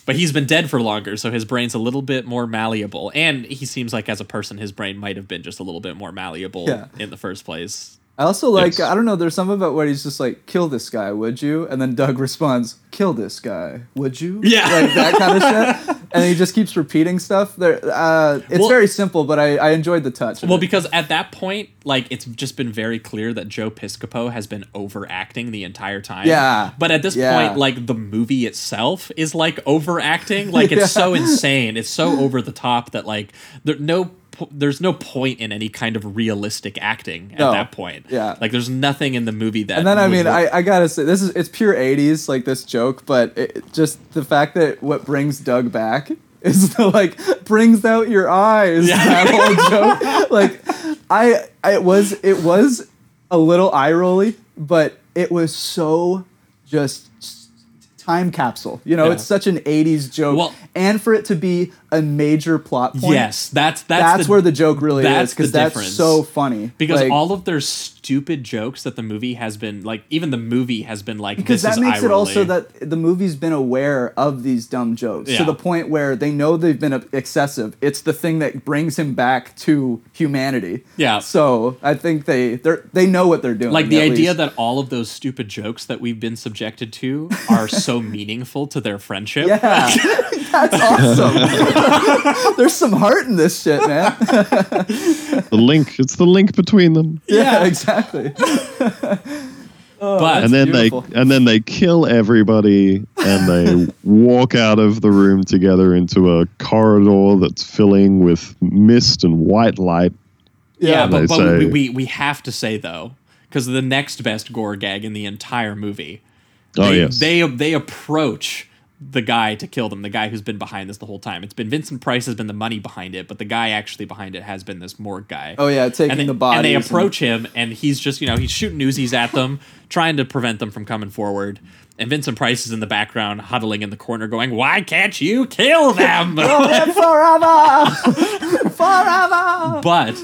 but he's been dead for longer, so his brain's a little bit more malleable, and he seems like as a person, his brain might have been just a little bit more malleable Yeah. in the first place. I also like Yes. I don't know. There's something about where he's just like, "Kill this guy, would you?" And then Doug responds, "Kill this guy, would you?" Yeah. like that kind of shit. And he just keeps repeating stuff. There, uh, it's Well- very simple, but I, I enjoyed the touch. Well, because at that point, like it's just been very clear that Joe Piscopo has been overacting the entire time. Yeah. But at this Yeah. point, like the movie itself is like overacting. Like it's so insane. It's so over the top that like there no po- there's no point in any kind of realistic acting at No. that point. Yeah. Like there's nothing in the movie that. and then I mean, work. I, I gotta say, this is it's pure '80s, like this joke, but it, just the fact that what brings Doug back is the like brings out your eyes. yeah. That whole joke, like I, I it was it was a little eye rolly, but it was so just time capsule. You know, Yeah. it's such an '80s joke, Well- and for it to be a major plot point. Yes, that's that's that's, the- where the joke really that's is because that's difference. so funny. because Like- all of their stupid jokes that the movie has been like, even the movie has been like, because that makes it also that the movie's been aware of these dumb jokes Yeah. to the point where they know they've been excessive. It's the thing that brings him back to humanity. Yeah. So I think they they they know what they're doing. like the idea least. that all of those stupid jokes that we've been subjected to are so meaningful to their friendship. yeah, that's awesome. There's some heart in this shit, man. The link. It's the link between them. yeah, exactly. Oh, but and then beautiful. they and then they kill everybody and they walk out of the room together into a corridor that's filling with mist and white light. yeah, but, they but say- we, we we have to say though, because the next best gore gag in the entire movie. Oh they, yes. they they approach the guy to kill them, the guy who's been behind this the whole time. It's been Vincent Price has been the money behind it, but the guy actually behind it has been this morgue guy. Oh yeah, taking and they, the bodies. and they and- approach him, and he's just you know he's shooting Uzis at them, trying to prevent them from coming forward. And Vincent Price is in the background, huddling in the corner, going, "Why can't you kill them?" forever, forever. but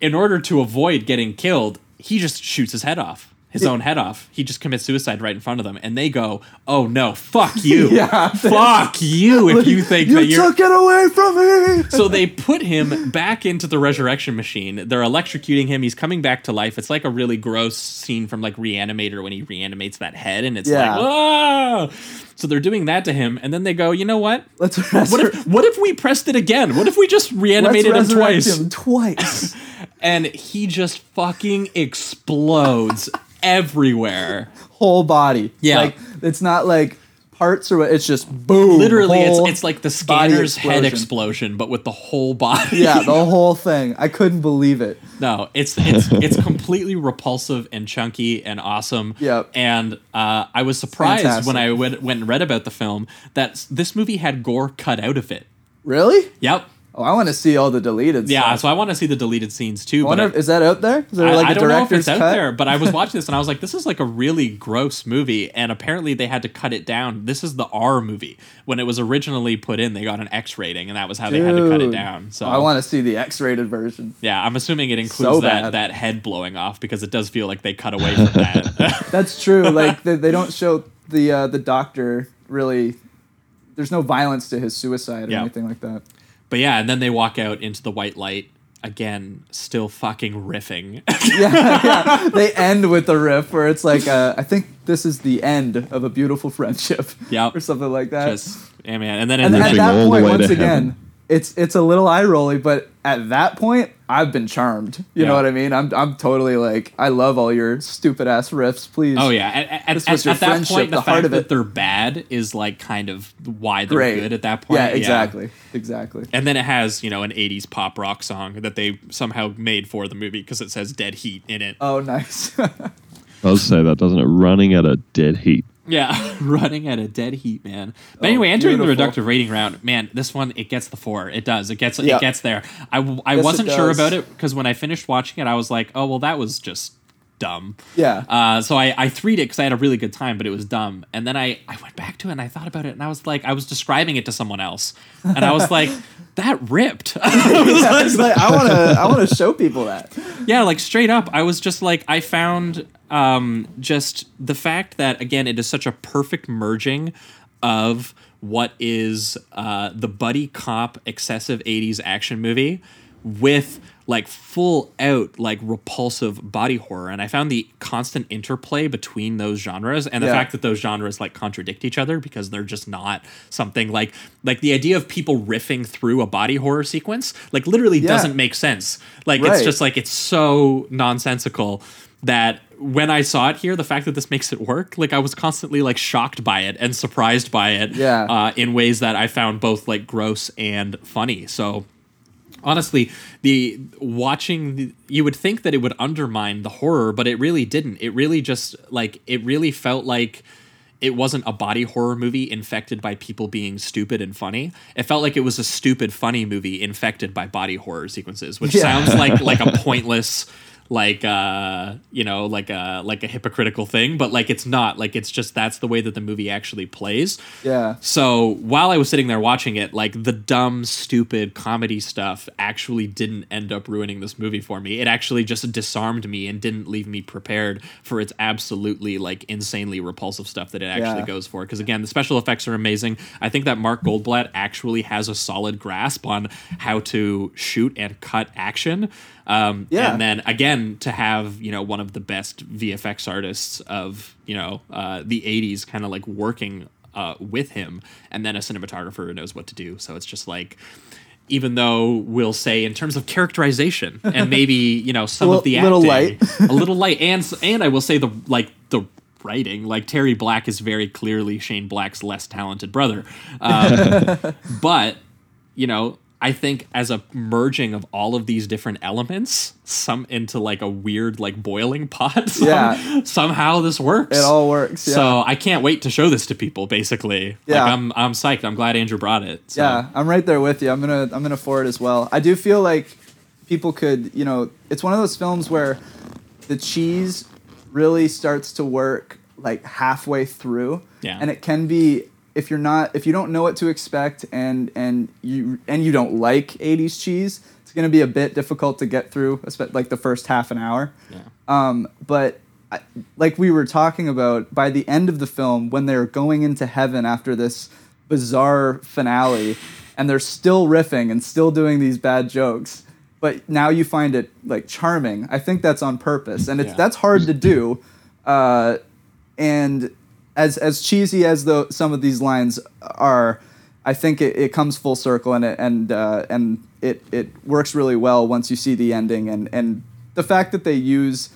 in order to avoid getting killed, he just shoots his head off. His own head off. He just commits suicide right in front of them, and they go, "Oh no, fuck you, Yeah. fuck you!" If you think you that you're took it away from me. so they put him back into the resurrection machine. They're electrocuting him. He's coming back to life. It's like a really gross scene from like Reanimator when he reanimates that head, and it's Yeah. like, ah! So they're doing that to him, and then they go, you know what? Let's What if what if we pressed it again? What if we just reanimated him twice? him twice. And he just fucking explodes everywhere. whole body. Yeah. Like it's not like parts or what. It's just boom. Literally, it's it's like the scanner's head explosion. explosion, but with the whole body. Yeah, the whole thing. I couldn't believe it. No, it's it's it's completely repulsive and chunky and awesome. Yep. And uh, I was surprised Fantastic. when I went, went and read about the film that this movie had gore cut out of it. Really? Yep. Oh, I want to see all the deleted scenes. Yeah. stuff. So I want to see the deleted scenes too. I but wonder I- is that out there? Is there I, like I a don't know if it's out there, but I was watching this and I was like, this is like a really gross movie, and apparently they had to cut it down. This is the R movie. When it was originally put in, they got an X rating, and that was how they had to cut it down. So I want to see the X-rated version. yeah, I'm assuming it includes So that that head blowing off because it does feel like they cut away from that. That's true. like they, they don't show the uh, the doctor really. There's no violence to his suicide or Yeah. anything like that. But yeah, and then they walk out into the white light again, still fucking riffing. yeah, yeah. They end with the riff where it's like, uh, I think this is the end of a beautiful friendship. Yep. Or something like that. Just yeah, man. And then and in at the, Riffing all that point, once again, heaven. it's it's a little eye rolly, but at that point, I've been charmed. You know what I mean? I'm I'm totally like, I love all your stupid ass riffs. Please. oh yeah, at, at, This at, your at that point, the, the heart fact of that it. they're bad is like kind of why they're Great. good at that point. Yeah, exactly, exactly. And then it has you know an '80s pop rock song that they somehow made for the movie because it says "Dead Heat" in it. Oh, nice. does say that, doesn't it? Running at a dead heat. Yeah, running at a dead heat, man. But Oh, anyway, entering the reductive rating round, man, this one it gets the four. It does. It gets it gets there. I Yes, wasn't sure about it because when I finished watching it, I was like, oh well, that was just dumb. Yeah. Uh, so I I threed it because I had a really good time, but it was dumb. And then I I went back to it and I thought about it and I was like, I was describing it to someone else, and I was like, that ripped. I Yeah, like- like, I want to I want to show people that. yeah, like straight up, I was just like, I found um, just the fact that again, it is such a perfect merging of what is uh, the buddy cop excessive '80s action movie with like full out like repulsive body horror and i found the constant interplay between those genres and the Yeah. fact that those genres like contradict each other because they're just not something like like the idea of people riffing through a body horror sequence like literally Yeah. doesn't make sense like it's just like it's so nonsensical that when i saw it here the fact that this makes it work like i was constantly like shocked by it and surprised by it Yeah. uh, in ways that i found both like gross and funny so honestly the watching the, you would think that it would undermine the horror but it really didn't it really just like it really felt like it wasn't a body horror movie infected by people being stupid and funny it felt like it was a stupid funny movie infected by body horror sequences which Yeah. sounds like like a pointless like uh you know like a like a hypocritical thing but like it's not like it's just that's the way that the movie actually plays Yeah. so while I was sitting there watching it, like the dumb, stupid comedy stuff actually didn't end up ruining this movie for me. It actually just disarmed me and didn't leave me prepared for its absolutely like insanely repulsive stuff that it actually Yeah. goes for. Because again, the special effects are amazing. I think that Mark Goldblatt actually has a solid grasp on how to shoot and cut action. Um, Yeah. And then again, to have you know one of the best VFX artists of you know uh, the '80s, kind of like working uh, with him, and then a cinematographer who knows what to do. So it's just like, even though we'll say in terms of characterization and maybe you know some A of the li- little light. a little light, and and I will say the like the writing, like Terry Black is very clearly Shane Black's less talented brother, um, but you know. I think as a merging of all of these different elements, some into like a weird like boiling pot. some- Yeah. Somehow this works. It all works. Yeah. So I can't wait to show this to people. Basically, Yeah. like I'm I'm psyched. I'm glad Andrew brought it. So. Yeah, I'm right there with you. I'm gonna I'm gonna for it as well. I do feel like people could, you know, it's one of those films where the cheese really starts to work like halfway through. Yeah. And it can be if you're not if you don't know what to expect and and you and you don't like 80s cheese, it's gonna be a bit difficult to get through, like the first half an hour. Yeah. Um, but I, like we were talking about, by the end of the film, when they're going into heaven after this bizarre finale, and they're still riffing and still doing these bad jokes, but now you find it like charming. I think that's on purpose, and it's Yeah. that's hard to do. Uh, and as as cheesy as some of these lines are, I think it, it comes full circle and it and uh, and it it works really well once you see the ending. And and the fact that they use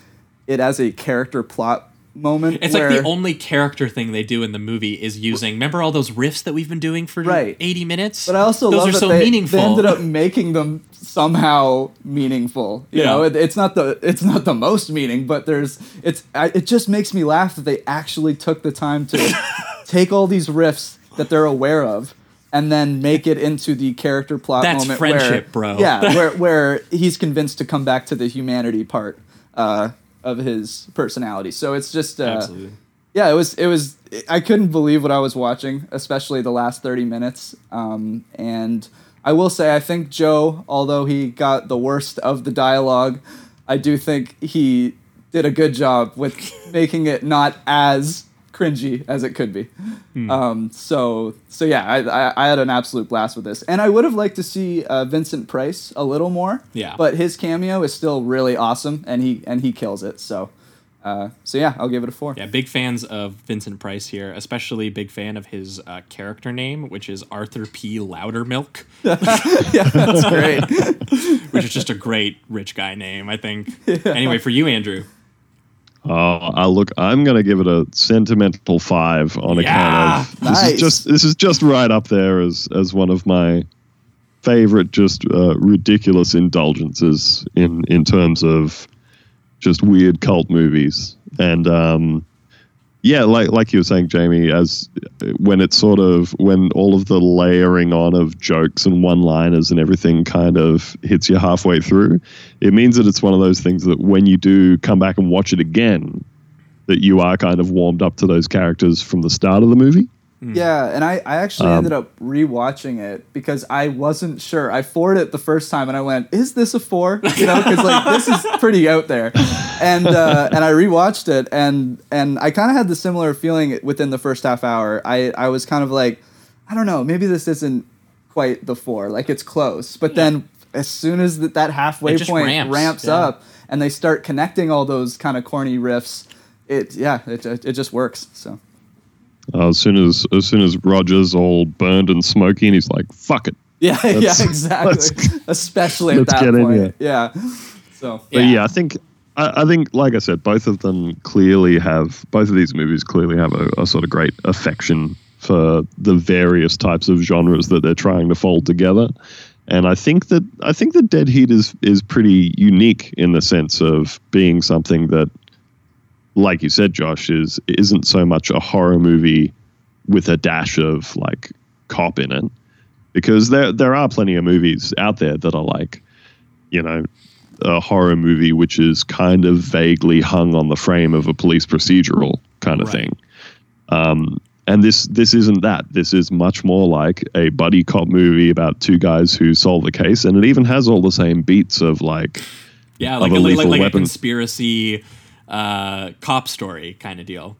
it as a character plot moment. It's where, like the only character thing they do in the movie is using. Remember all those riffs that we've been doing for Right. 80 minutes? But I also those love are that so they, meaningful. they ended up making them somehow meaningful. You Yeah. know, it, it's not the it's not the most meaning, but there's it's I, it just makes me laugh that they actually took the time to take all these riffs that they're aware of and then make it into the character plot That's moment friendship, where, bro. Yeah, where where he's convinced to come back to the humanity part uh, of his personality. So it's just uh, Absolutely. yeah, it was it was I couldn't believe what I was watching, especially the last 30 minutes. Um, and I will say I think Joe, although he got the worst of the dialogue, I do think he did a good job with making it not as cringy as it could be. Hmm. Um, so so yeah, I, I I had an absolute blast with this, and I would have liked to see uh, Vincent Price a little more. Yeah. but his cameo is still really awesome, and he and he kills it. So. Uh, so yeah, I'll give it a four. Yeah, big fans of Vincent Price here, especially big fan of his uh, character name, which is Arthur P. Loudermilk, yeah, that's great. which is just a great rich guy name, I think. Anyway, for you, Andrew. Oh, I look, I'm going to give it a sentimental five on Yeah, account of this nice. is just this is just right up there as as one of my favorite, just uh, ridiculous indulgences in in terms of just weird cult movies. And um, yeah, like like you were saying, Jamie, as when it's sort of when all of the layering on of jokes and one-liners and everything kind of hits you halfway through, it means that it's one of those things that when you do come back and watch it again, that you are kind of warmed up to those characters from the start of the movie. Yeah, and I, I actually Um, ended up rewatching it because I wasn't sure. I forwarded it the first time and I went, "Is this a four? You know, because like this is pretty out there. And uh, and I rewatched it and and I kind of had the similar feeling within the first half hour. I I was kind of like, I don't know, maybe this isn't quite the four. Like it's close, but then as soon as that, that halfway point ramps, ramps, yeah. up and they start connecting all those kind of corny riffs, it yeah, it, it it just works. So Uh, as soon as as soon as Roger's all burned and smoky, and he's like, "Fuck it." yeah, yeah, exactly. Especially at let's that get in point. here. Yeah. So But yeah, I think I, I think like I said, both of them clearly have both of these movies clearly have a, a sort of great affection for the various types of genres that they're trying to fold together. And I think that I think that Dead Heat is is pretty unique in the sense of being something that, like you said, Josh, is isn't so much a horror movie with a dash of like cop in it, because there there are plenty of movies out there that are like, you know, a horror movie which is kind of vaguely hung on the frame of a police procedural kind of thing. Um, and this this isn't that. This is much more like a buddy cop movie about two guys who solve the case, and it even has all the same beats of like Yeah, of like a a, like, lethal like a weapon. conspiracy uh, cop story kind of deal.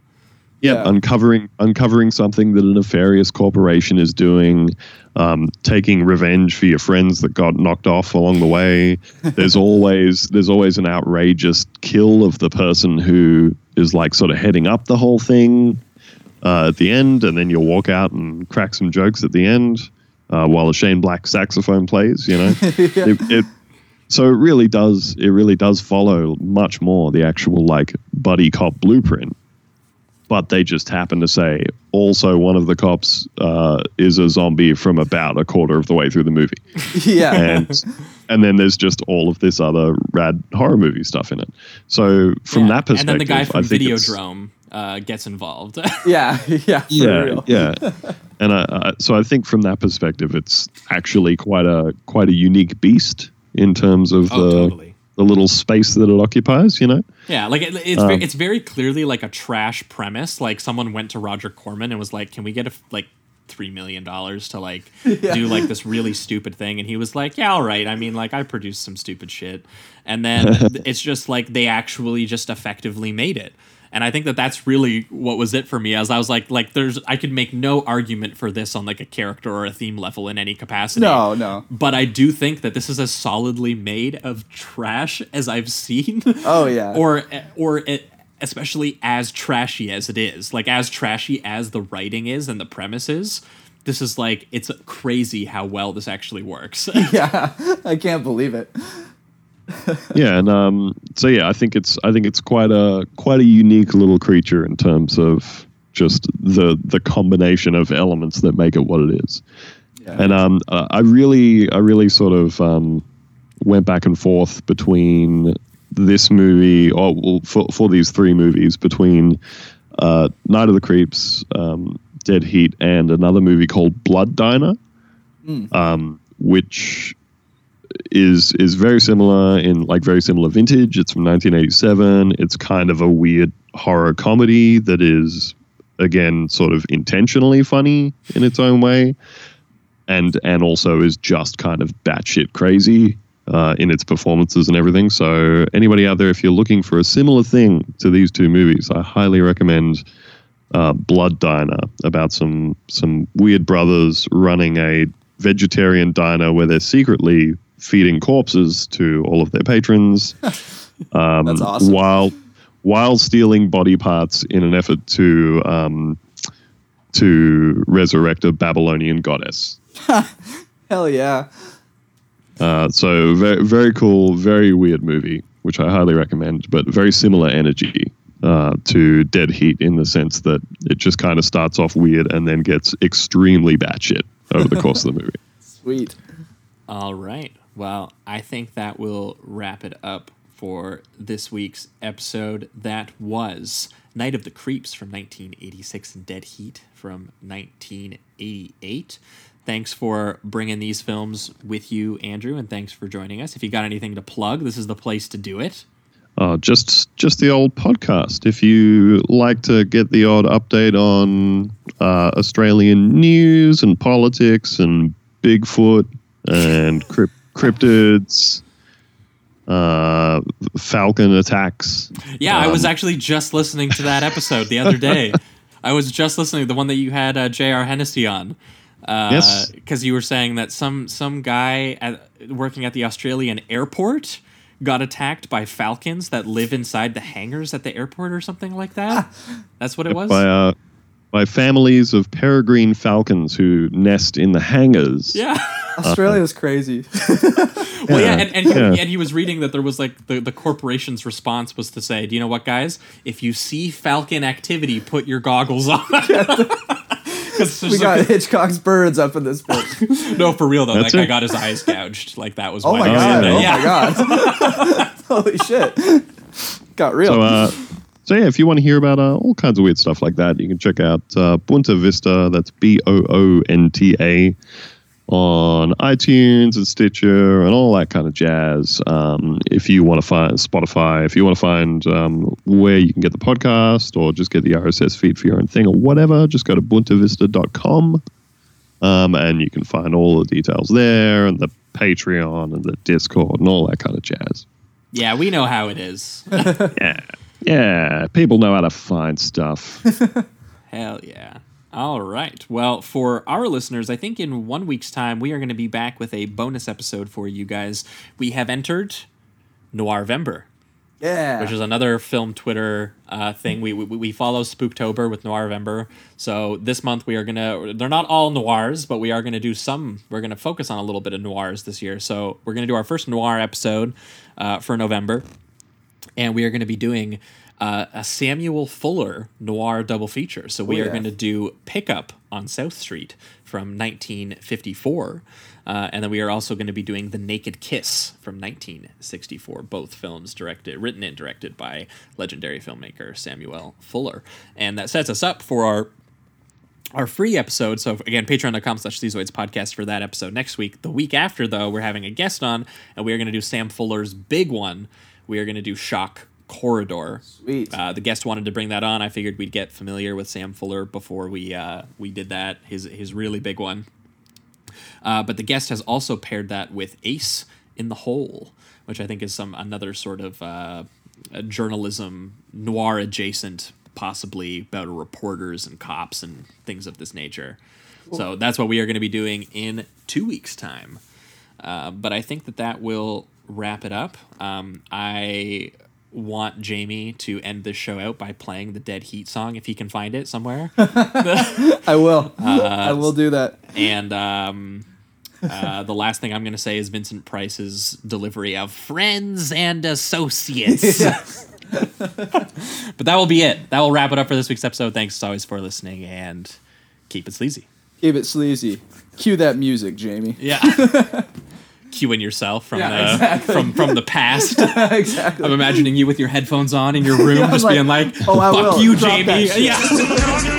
Yeah, uncovering uncovering something that a nefarious corporation is doing, um, taking revenge for your friends that got knocked off along the way. There's always there's always an outrageous kill of the person who is like sort of heading up the whole thing uh, at the end, and then you'll walk out and crack some jokes at the end uh, while a Shane Black saxophone plays. You know, it, it, so it really does it really does follow much more the actual like buddy cop blueprint but they just happen to say also one of the cops uh, is a zombie from about a quarter of the way through the movie. Yeah. and and then there's just all of this other rad horror movie stuff in it. So from that perspective, and perspective, then the guy from think it's- Videodrome uh, gets involved. yeah, yeah, for yeah, real. yeah. And I, I, so I think from that perspective, it's actually quite a quite a unique beast in terms of Oh, the totally. the little space that it occupies. You know. Yeah, like it, it's Um, very, it's very clearly like a trash premise. Like someone went to Roger Corman and was like, "Can we get a, f- like three million dollars to like Yeah. do like this really stupid thing?" And he was like, "Yeah, all right. I mean, like I produced some stupid shit." And then it's just like they actually just effectively made it. And I think that that's really what was it for me. As I was like, like there's I could make no argument for this on like a character or a theme level in any capacity. No, no. But I do think that this is as solidly made of trash as I've seen. Oh, yeah. or or it, especially as trashy as it is, like as trashy as the writing is and the premises. This is like it's crazy how well this actually works. yeah, I can't believe it. yeah, and um, so yeah, I think it's I think it's quite a quite a unique little creature in terms of just the the combination of elements that make it what it is. And um, I really I really sort of um, went back and forth between this movie or well, for for these three movies between uh, Night of the Creeps, um, Dead Heat, and another movie called Blood Diner, um, which is is very similar in like very similar vintage. It's from 1987. It's kind of a weird horror comedy that is again sort of intentionally funny in its own way, and and also is just kind of batshit crazy uh, in its performances and everything. So anybody out there, if you're looking for a similar thing to these two movies, I highly recommend. Uh, Blood Diner about some some weird brothers running a vegetarian diner where they're secretly feeding corpses to all of their patrons. Um, That's awesome. While while stealing body parts in an effort to um, to resurrect a Babylonian goddess. Hell yeah. Uh, so very very cool, very weird movie, which I highly recommend. But very similar energy uh, to Dead Heat in the sense that it just kind of starts off weird and then gets extremely batshit over the course of the movie. Sweet. All right. Well, I think that will wrap it up for this week's episode. That was Night of the Creeps from 1986 and Dead Heat from 1988. Thanks for bringing these films with you, Andrew, and thanks for joining us. If you got anything to plug, this is the place to do it. Uh, just just the old podcast. If you like to get the odd update on uh, Australian news and politics and Bigfoot and crypt- cryptids, uh, falcon attacks. Yeah, I was um, actually just listening to that episode the other day. I was just listening the one that you had uh, J.R. Hennessy on. Yes. because you were saying that some some guy at, working at the Australian airport got attacked by falcons that live inside the hangars at the airport or something like that. That's what it was. by uh, by families of peregrine falcons who nest in the hangars. yeah. Australia's crazy. Well, yeah, Yeah, and, and, he, yeah. and he was reading that there was like the, the corporation's response was to say, "Do you know what, guys? If you see falcon activity, put your goggles on. we got like- Hitchcock's birds up in this bitch. no, for real though, That's that guy it. got his eyes gouged. Like that was Oh my god! Oh that. my god! Holy shit! Got real. So, uh, so yeah, if you want to hear about uh, all kinds of weird stuff like that, you can check out uh, Boonta Vista. That's B O O N T A on iTunes and Stitcher and all that kind of jazz. Um, if you want to find Spotify, if you want to find um, where you can get the podcast or just get the RSS feed for your own thing or whatever, just go to boontavista.com. Um, and you can find all the details there and the Patreon and the Discord and all that kind of jazz. Yeah, we know how it is. Yeah. Yeah. People know how to find stuff. Hell yeah. All right. Well, for our listeners, I think in one week's time, we are going to be back with a bonus episode for you guys. We have entered Noirvember, yeah. which is another film Twitter uh, thing. We, we, we follow Spooktober with Noirvember. So this month we are going to, they're not all noirs, but we are going to do some, we're going to focus on a little bit of noirs this year. So we're going to do our first noir episode uh, for November. And we are going to be doing uh, a Samuel Fuller noir double feature. So we Oh, are going to do Pickup on South Street from 1954. Uh, and then we are also going to be doing The Naked Kiss from 1964. Both films directed, written and directed by legendary filmmaker Samuel Fuller. And that sets us up for our our free episode. So again, patreon.com slash Sleazoids podcast for that episode next week. The week after, though, we're having a guest on, and we are going to do Sam Fuller's big one. We are going to do Shock Corridor. Sweet. Uh, the guest wanted to bring that on. I figured we'd get familiar with Sam Fuller before we uh, we did that. His his really big one. Uh, but the guest has also paired that with Ace in the Hole, which I think is some another sort of uh, journalism noir adjacent, possibly about reporters and cops and things of this nature. So that's what we are going to be doing in two weeks' time. Uh, but I think that that will wrap it up. Um, I want Jamie to end this show out by playing the Dead Heat song if he can find it somewhere. I will. I will do that. And um, uh, the last thing I'm going to say is Vincent Price's delivery of friends and associates. but that will be it. That will wrap it up for this week's episode. Thanks as always for listening and keep it sleazy. Keep it sleazy. Cue that music, Jamie. Yeah. Cueing yourself from Yeah, the exactly. from from the past. exactly. I'm imagining you with your headphones on in your room, Yeah, just like, being like, "Oh, I "Fuck will. you, Drop Jamie." shit. Yeah.